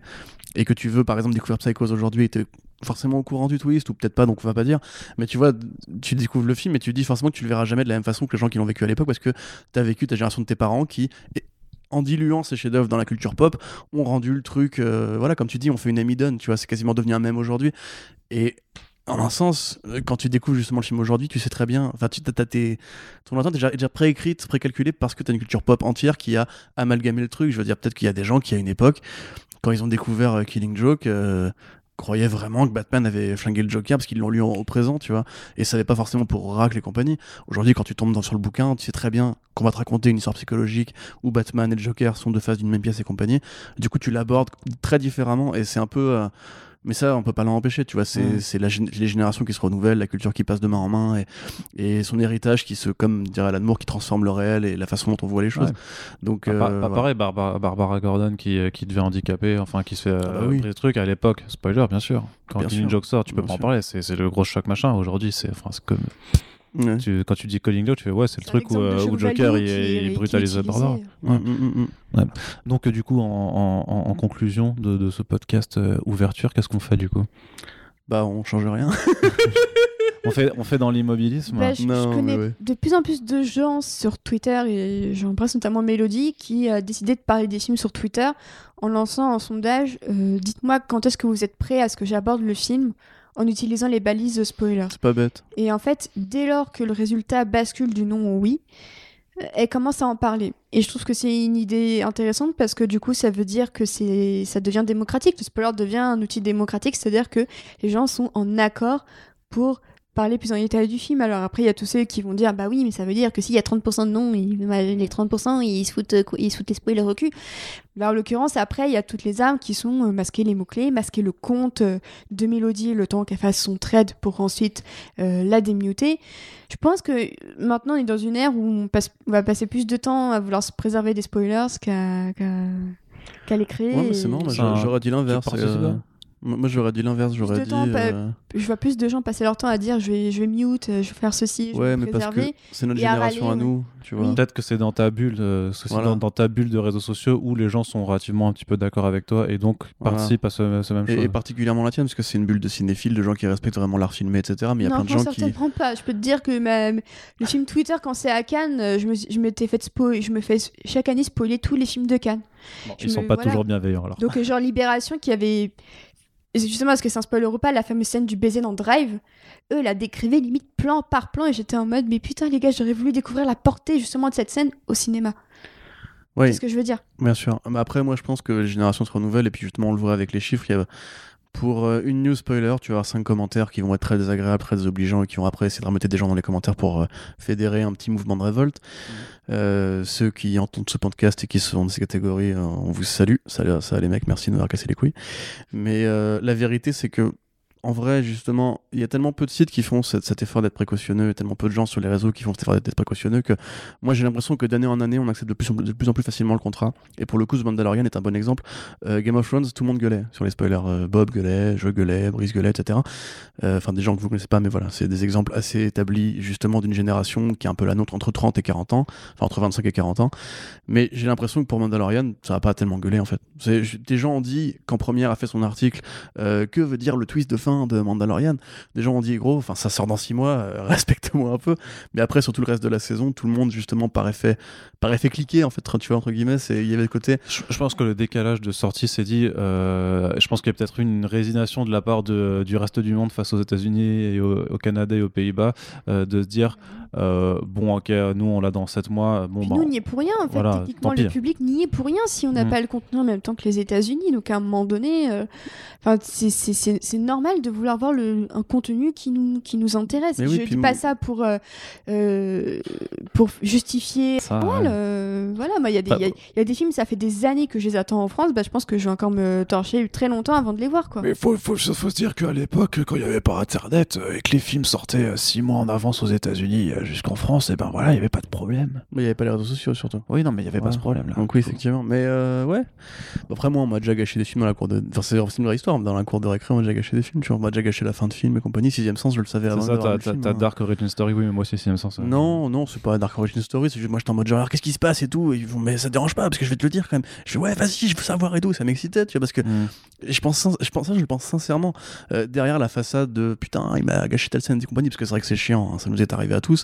et que tu veux par exemple découvrir Psychose aujourd'hui et forcément au courant du twist ou peut-être pas donc on va pas dire mais tu vois tu découvres le film et tu dis forcément que tu le verras jamais de la même façon que les gens qui l'ont vécu à l'époque parce que t'as vécu ta génération de tes parents qui et- en diluant ces chefs-d'œuvre dans la culture pop ont rendu le truc euh, voilà comme tu dis on fait une Amidon tu vois c'est quasiment devenu un même aujourd'hui et en un sens, euh, quand tu découvres justement le film aujourd'hui, tu sais très bien, enfin, tu as tes, ton attente est déjà, déjà préécrite, précalculée parce que tu as une culture pop entière qui a amalgamé le truc. Je veux dire, peut-être qu'il y a des gens qui, à une époque, quand ils ont découvert euh, Killing Joke, croyaient vraiment que Batman avait flingué le Joker parce qu'ils l'ont lu au présent, tu vois, et ça n'avait pas forcément pour Oracle et compagnie. Aujourd'hui, quand tu tombes dans, sur le bouquin, tu sais très bien qu'on va te raconter une histoire psychologique où Batman et le Joker sont deux faces d'une même pièce et compagnie. Du coup, tu l'abordes très différemment et c'est un peu. euh, mais ça, on peut pas l'en empêcher, tu vois. C'est Mm. gén- les générations qui se renouvellent, la culture qui passe de main en main et, et son héritage qui se, comme dirait Alan Moore, qui transforme le réel et la façon dont on voit les choses. Ouais. Donc, Pas, euh, pas- pas voilà. pareil, Barbara, Barbara Gordon qui, euh, qui devient handicapée, enfin qui se fait euh, Ah bah oui. briser le truc à l'époque. Spoiler, bien sûr. Quand sûr. Joke sort, tu peux Bien pas en parler. C'est c'est le gros choc machin. Aujourd'hui, c'est comme. Ouais. Tu, quand tu dis Calling tu fais ouais, c'est le truc où, euh, où Joker il, brutalise utilisé. Barbara. Mm, mm, mm. Donc, euh, du coup, en, en- en- en conclusion de, de ce podcast euh, ouverture, qu'est-ce qu'on fait du coup? Bah, on change rien. on fait, on fait dans l'immobilisme Bah, je, je Non, connais ouais. de plus en plus de gens sur Twitter, et j'embrasse notamment Mélodie, qui a décidé de parler des films sur Twitter en lançant un sondage euh, Dites-moi quand est-ce que vous êtes prêt à ce que j'aborde le film? En utilisant les balises spoilers. C'est pas bête. Et en fait, dès lors que le résultat bascule du non au oui, euh, elle commence à en parler. Et je trouve que c'est une idée intéressante parce que du coup, ça veut dire que c'est, ça devient démocratique. Le spoiler devient un outil démocratique, c'est-à-dire que les gens sont en accord pour parler plus en détail du film. Alors après, il y a tous ceux qui vont dire, bah oui, mais ça veut dire que s'il y a 30% de non, ils- bah, les 30%, ils se foutent, ils se foutent les spoilers au cul. Bah, en l'occurrence, après, il y a toutes les armes qui sont euh, masquer les mots-clés, masquer le compte euh, de Mélodie le temps qu'elle fasse son trade pour ensuite euh, la démuter. Je pense que maintenant, on est dans une ère où on, passe, on va passer plus de temps à vouloir se préserver des spoilers qu'à qu'à- qu'à les créer. Ouais, mais c'est et- marrant, j'aurais- dit l'inverse. euh, Moi, j'aurais dit l'inverse. J'aurais dit. temps, pas- euh, Je vois plus de gens passer leur temps à dire je vais, je vais mute, euh, je vais faire ceci, je Ouais, vais me mais parce que préserver. c'est notre à génération à nous, tu vois. Oui. Peut-être que c'est dans ta bulle, euh, c'est aussi Voilà. dans, dans ta bulle de réseaux sociaux où les gens sont relativement un petit peu d'accord avec toi et donc Voilà. participent à ce, ce même Et, chose. et particulièrement la tienne, parce que c'est une bulle de cinéphiles, de gens qui respectent vraiment l'art filmé, etc. Mais il y a non, plein de gens non, qui. certainement pas. Je peux te dire que le film Twitter, quand c'est à Cannes, euh, je me, je m'étais fait spoil, je me fais chaque année spoiler tous les films de Cannes. Bon, ils sont me- pas voilà. toujours bienveillants alors. Donc, genre Libération qui avait. Et c'est Justement, parce que c'est un spoiler ou pas, la fameuse scène du baiser dans Drive, eux la décrivaient limite plan par plan et j'étais en mode, mais putain, les gars, j'aurais voulu découvrir la portée justement de cette scène au cinéma. Oui, C'est ce que je veux dire. bien sûr. Mais après, moi, je pense que les générations se renouvellent, et puis justement, on le voit avec les chiffres. Il y a... Pour euh, une news spoiler, tu vas avoir 5 commentaires qui vont être très désagréables, très désobligeants, et qui vont après essayer de remettre des gens dans les commentaires pour euh, fédérer un petit mouvement de révolte. Euh, ceux qui entendent ce podcast et qui sont dans ces catégories, on vous salue. Ça, ça, les mecs, merci de nous avoir cassé les couilles. Mais euh, la vérité, c'est que en vrai, justement, il y a tellement peu de sites qui font cet, effort d'être précautionneux, et tellement peu de gens sur les réseaux qui font cet effort d'être précautionneux que moi j'ai l'impression que d'année en année on accepte de plus, en, plus en plus facilement le contrat. Et pour le coup, The Mandalorian est un bon exemple. Euh, Game of Thrones, tout le monde gueulait sur les spoilers. Euh, Bob gueulait, je gueulais, Brice gueulait, etc. Euh, Enfin, des gens que vous connaissez pas, mais voilà, c'est des exemples assez établis justement d'une génération qui est un peu la nôtre entre 30 et 40 ans, enfin entre 25 et 40 ans. Mais j'ai l'impression que pour Mandalorian, ça va pas tellement gueuler en fait. Des gens ont dit, quand Première a fait son article, que veut dire le twist de fin de Mandalorian Des gens ont dit, gros, enfin ça sort dans 6 mois, euh, respecte-moi un peu. Mais après, sur tout le reste de la saison, tout le monde justement par effet, par effet cliqué en fait, tu vois, entre guillemets, c'est- il y avait le côté. Je, pense que le décalage de sortie s'est dit. euh, je pense qu'il y a peut-être eu une résignation de la part du reste du monde face aux États-Unis et au, au Canada et aux Pays-Bas euh, de se dire euh, bon, ok, nous on l'a dans 7 mois. Bon, Puis bah, nous, on n'y est pour rien, en fait. voilà, Techniquement, le public n'y est pour rien si on n'a Mm. pas le contenu en même temps que les États-Unis. Donc, à un moment donné, euh, c'est- c'est c'est- c'est normal de vouloir voir le, un contenu qui nous, qui nous intéresse. Mais je ne dis pas ça pour, euh, euh, pour justifier. Ça, voilà, ouais. euh, voilà, moi, il y, a des- Bah, il y a- il y a des films, ça fait des années que je les attends en France. Bah, je pense que je vais encore me torcher très longtemps avant de les voir. Quoi. Mais faut, faut, faut se dire qu'à l'époque, quand il n'y avait pas Internet et que les films sortaient euh, six mois en avance aux États-Unis, jusqu'en France, et ben voilà, il n'y avait pas de problème. Mais il n'y avait pas les réseaux sociaux surtout. Oui, non, mais il n'y avait pas ce problème-là. Donc oui, effectivement. Mais euh, ouais. Après, moi, on m'a déjà gâché des films dans la cour de. Enfin, c'est c'est une vraie histoire. mais Dans la cour de récré, on m'a déjà gâché des films. Tu vois, on m'a déjà gâché la fin de film et compagnie. Sixième sens, je le savais avant. C'est ça, de t'as- film, hein. Dark Origin Story, oui, mais moi aussi, sixième sens. euh, Non, non, c'est pas Dark Origin Story. C'est juste moi, j'étais en mode genre, qu'est-ce qui se passe et tout? Et ils vont, mais ça te dérange pas parce que je vais te le dire quand même. Je fais, ouais, vas-y, je veux savoir et tout. Ça m'excitait, tu vois, parce que Mm. Je pense, je pense ça, je le pense sincèrement. Euh, derrière la façade de putain, il m'a gâché telle scène et compagnie, parce que c'est vrai que c'est chiant, hein, ça nous est arrivé à tous.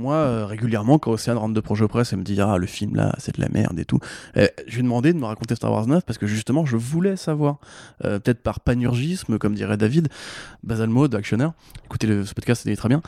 Moi, euh, régulièrement, quand Océane rentre de projet presse et me dit ah le film là, c'est de la merde et tout, euh, je lui ai demandé de me raconter Star Wars 9 parce que justement, je voulais savoir, Euh, peut-être par panurgisme, comme dirait David, Basal Mode, actionnaire. Écoutez le, ce podcast, c'est très bien.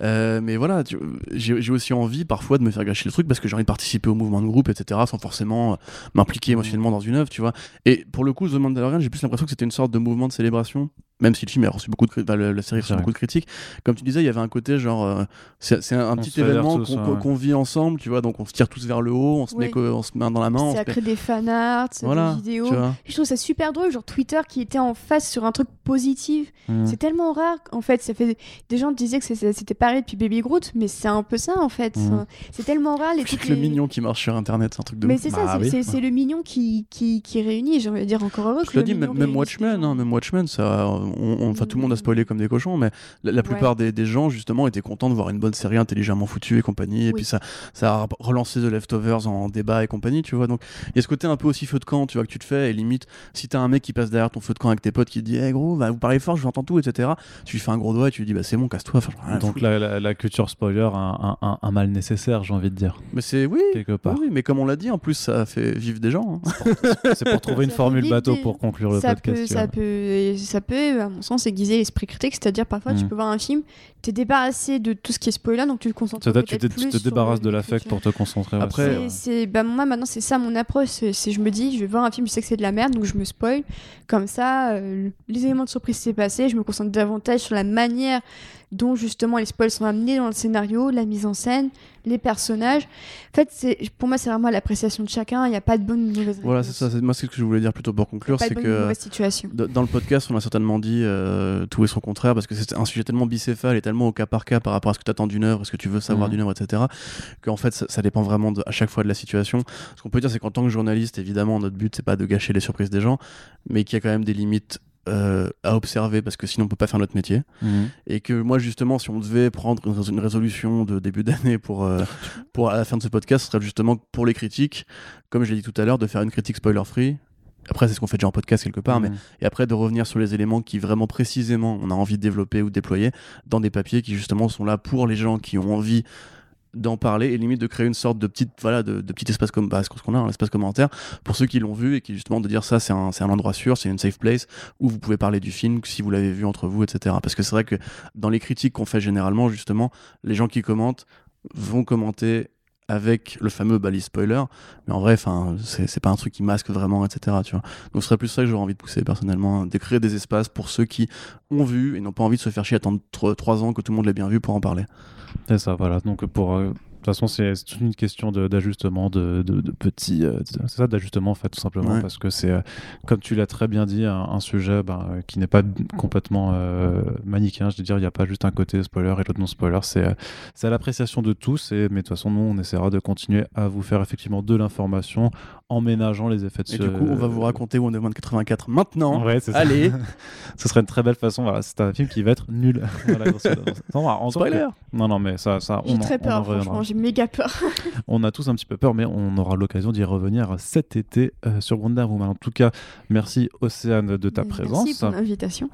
Mais voilà, j'ai aussi envie parfois de me faire gâcher le truc parce que j'ai envie de participer au mouvement de groupe, etc., sans forcément m'impliquer émotionnellement dans une œuvre, tu vois. Et pour le coup, The Mandalorian, j'ai plus l'impression que c'était une sorte de mouvement de célébration, même si le film a reçu beaucoup de la série a reçu beaucoup de critiques. Comme tu disais, il y avait un côté genre, euh, c'est un, un On petit événement qu'on ouais, ouais. vit ensemble, tu vois. Donc on se tire tous vers le haut, on se, met, Oui. co- on se met dans la main. Ça met- crée des fanarts, Voilà, des vidéos. Je trouve ça super drôle, genre Twitter qui était en face sur un truc positif. Mm. C'est tellement rare, en fait. Ça fait des gens disaient que c'était pareil depuis Baby Groot, mais c'est un peu ça en fait. Mhm. C'est tellement rare les C'est trucs. le les- mignon qui marche sur Internet, c'est un truc de Mais c'est Bah ça, c'est- oui. c'est le mignon qui, qui, qui réunit. J'ai envie de dire encore heureux. Je que te le dis, même, Watchmen, hein, même Watchmen, ça, on, tout le monde a spoilé comme des cochons, mais la, la plupart des, des gens, justement, étaient contents de voir une bonne série intelligemment foutue et compagnie. Et Oui. puis ça, ça a relancé The Leftovers en débat et compagnie, tu vois. Donc, il y a ce côté un peu aussi feu de camp, tu vois, que tu te fais. Et limite, si t'as un mec qui passe derrière ton feu de camp avec tes potes qui te dit, hey gros, bah, vous parlez fort, je vous entends tout, etc. Tu lui fais un gros doigt et tu lui dis, bah c'est bon, casse-toi. Enfin, Donc la, la- la culture spoiler a un, un- un mal nécessaire, j'ai envie de dire, mais c'est, oui. quelque part. Oui, mais comme on l'a dit, en plus, ça fait vivre des gens. hein. C'est pour trouver une formule bateau pour conclure le ça podcast. peut, ça peut, ça peut, à mon sens, aiguiser l'esprit critique. C'est-à-dire, parfois, tu Mm. peux voir un film, t'es débarrassé de tout ce qui est spoiler, donc tu te que tu te, tu débarrasses de l'écriture. l'affect pour te concentrer. Après, c'est- euh, C'est, c'est- bah, moi maintenant c'est ça mon approche, c'est, c'est- je me dis je vais voir un film, je sais que c'est de la merde donc je me spoil. Comme ça, euh, les éléments de surprise s'est passé, je me concentre davantage sur la manière dont justement les spoils sont amenés dans le scénario, la mise en scène, les personnages. En fait, c'est, pour moi c'est vraiment l'appréciation de chacun, il n'y a pas de bonne ou de mauvaise Voilà, c'est ça. Moi, c'est ce que je voulais dire plutôt pour conclure, c'est que. situation. Dans le podcast, on a certainement dit euh, tout et son contraire parce que c'est un sujet tellement bicéphale et tellement au cas par cas par rapport à ce que tu attends d'une œuvre, ce que tu veux savoir Mhm. d'une œuvre, etc. Qu'en fait, ça, ça dépend vraiment de- à chaque fois de la situation. Ce qu'on peut dire, c'est qu'en tant que journaliste, évidemment, notre but, c'est pas de gâcher les surprises des gens, mais qu'il y a quand même des limites euh, à observer parce que sinon, on peut pas faire notre métier. Mhm. Et que moi, justement, si on devait prendre une, rés- une résolution de début d'année pour, euh, pour à la fin de ce podcast, ce serait justement pour les critiques, comme je l'ai dit tout à l'heure, de faire une critique spoiler-free. Après, c'est ce qu'on fait déjà en podcast quelque part, mais Mhm. et après de revenir sur les éléments qui vraiment précisément on a envie de développer ou de déployer dans des papiers qui justement sont là pour les gens qui ont envie d'en parler et limite de créer une sorte de petite voilà de, petit espace comme bah, ce qu'on a un espace commentaire pour ceux qui l'ont vu et qui justement de dire ça c'est un, un endroit sûr c'est une safe place où vous pouvez parler du film si vous l'avez vu entre vous etc parce que c'est vrai que dans les critiques qu'on fait généralement justement les gens qui commentent vont commenter avec le fameux balise spoiler mais en vrai enfin c'est pas un truc qui masque vraiment etc tu vois donc ce serait plus ça que j'aurais envie de pousser personnellement de créer des espaces pour ceux qui ont vu et n'ont pas envie de se faire chier attendre 3 ans que tout le monde l'ait bien vu pour en parler C'est ça, voilà. Donc pour euh, toute façon, c'est toute une question de- d'ajustement, de, de, de petits. euh, c'est ça, d'ajustement en fait, tout simplement, Ouais. parce que c'est, euh, comme tu l'as très bien dit, un, un sujet ben, euh, qui n'est pas complètement euh, manichéen. Je veux dire, il n'y a pas juste un côté spoiler et l'autre non spoiler. C'est, c'est à l'appréciation de tous. Et mais de toute façon, nous, on essaiera de continuer à vous faire effectivement de l'information en ménageant les effets de et ce- du coup on va vous raconter Wonder Woman 84 maintenant Ouais, c'est ça. allez Ce serait une très belle façon. Voilà, c'est un film qui va être nul. Voilà. Non, en spoiler Non, non, mais ça, ça on, J'ai en- très peur, reviendra. franchement, j'ai méga peur. On a tous un petit peu peur, mais on aura l'occasion d'y revenir cet été euh, sur Wonder Woman. En tout cas, merci Océane de ta Merci présence. pour l'invitation.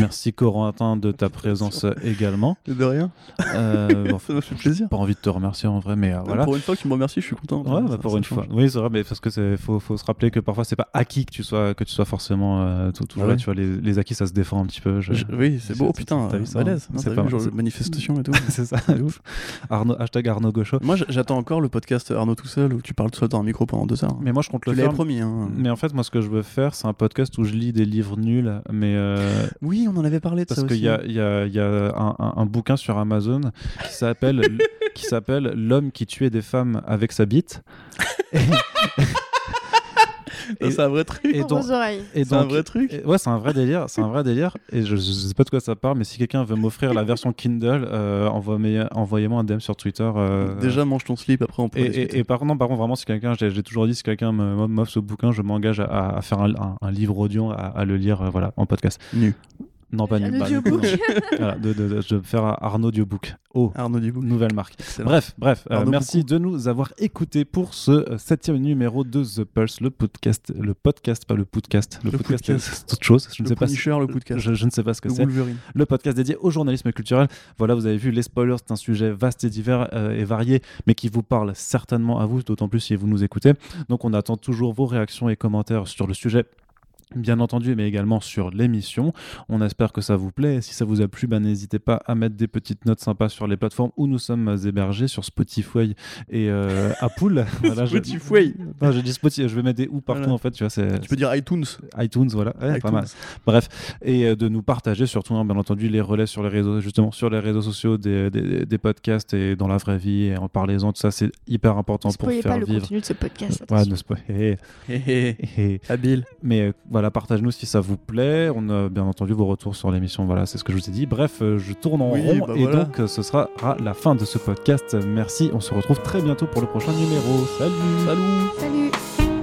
Merci Corentin de ta présence également. de rien Euh, bon, ça me fait plaisir pas envie de te remercier en vrai, mais euh, voilà. pour une fois que tu me remercies je suis content Ouais, bah, pour une change. fois. Oui, c'est vrai, mais parce que c'est faut, faut se rappeler que parfois c'est pas acquis que tu sois que tu sois forcément euh, tou- toujours Ouais. là. Tu vois, les, les acquis ça se défend un petit peu. je- Je- oui c'est beau putain t'as vu ça, hein hein, C'est pas vu, genre manifestation et tout c'est ça, de ouf. Arnaud, hashtag Arnaud Gaucho. moi j'attends encore le podcast Arnaud tout seul où tu parles tout seul dans un micro pendant deux heures Mais moi je compte tu le faire. promis hein. Mais en fait, moi, ce que je veux faire, c'est un podcast où je lis des livres nuls, mais euh, oui on en avait parlé de parce ça qu'il y a, il y a- il y a un, un- un bouquin sur Amazon qui s'appelle qui s'appelle L'homme qui tuait des femmes avec sa bite. C'est un vrai truc. et donc- vos oreilles. Et C'est un vrai truc. et- ouais, c'est un vrai délire, c'est un vrai délire. Et je, je sais pas de quoi ça parle, mais si quelqu'un veut m'offrir la version Kindle, euh, envoie- envoyez-moi un DM sur Twitter. euh, Déjà, mange ton slip, après on peut Et, et, et par contre, non, par contre, vraiment, si quelqu'un, j'ai toujours dit, si quelqu'un me- m'offre ce bouquin, je m'engage à, à faire un, un- un livre audio, à, à le lire, euh, voilà, en podcast. Nu. Non, pas Un nu. bah. Voilà, de, de, de- je vais faire Arnaud Audiobook. Oh, Arnaud nouvelle marque. Excellent. Bref, bref, euh, merci de nous avoir écoutés pour ce euh, septième numéro de The Pulse, le podcast, le podcast, pas le podcast. Le, Le podcast, podcast. c'est autre chose. Je ne le sais pas. si- le podcast. je, je ne sais pas ce que c'est le podcast dédié au journalisme culturel. Voilà, vous avez vu, les spoilers, c'est un sujet vaste et divers euh, et varié, mais qui vous parle certainement à vous, d'autant plus si vous nous écoutez. Donc on attend toujours vos réactions et commentaires sur le sujet. Bien entendu, mais également sur l'émission. On espère que ça vous plaît. Et si ça vous a plu, ben, n'hésitez pas à mettre des petites notes sympas sur les plateformes où nous sommes hébergés, sur Spotify et euh, Apple. Voilà, je- Spotify. Non, j'ai dit Spotify, je vais mettre des ou partout Voilà. en fait. Tu vois, c'est Tu peux dire iTunes. iTunes, voilà, Ouais, pas mal. Bref, et euh, de nous partager surtout, hein, bien entendu, les relais sur les réseaux, justement sur les réseaux sociaux des, des- des podcasts et dans la vraie vie, et en parlez-en, tout ça, c'est hyper important pour faire pas le vivre. contenu de ce podcast. Ouais, ne spoil- hé, Hé, hé. hé, hé. Habile. Mais euh, voilà, partagez-nous si ça vous plaît. On a bien entendu vos retours sur l'émission. Voilà, c'est ce que je vous ai dit. Bref, euh, je tourne en Oui, rond bah et voilà. donc euh, ce sera la fin de ce podcast. Merci. On se retrouve très bientôt pour le prochain numéro. Salut. Salut. Salut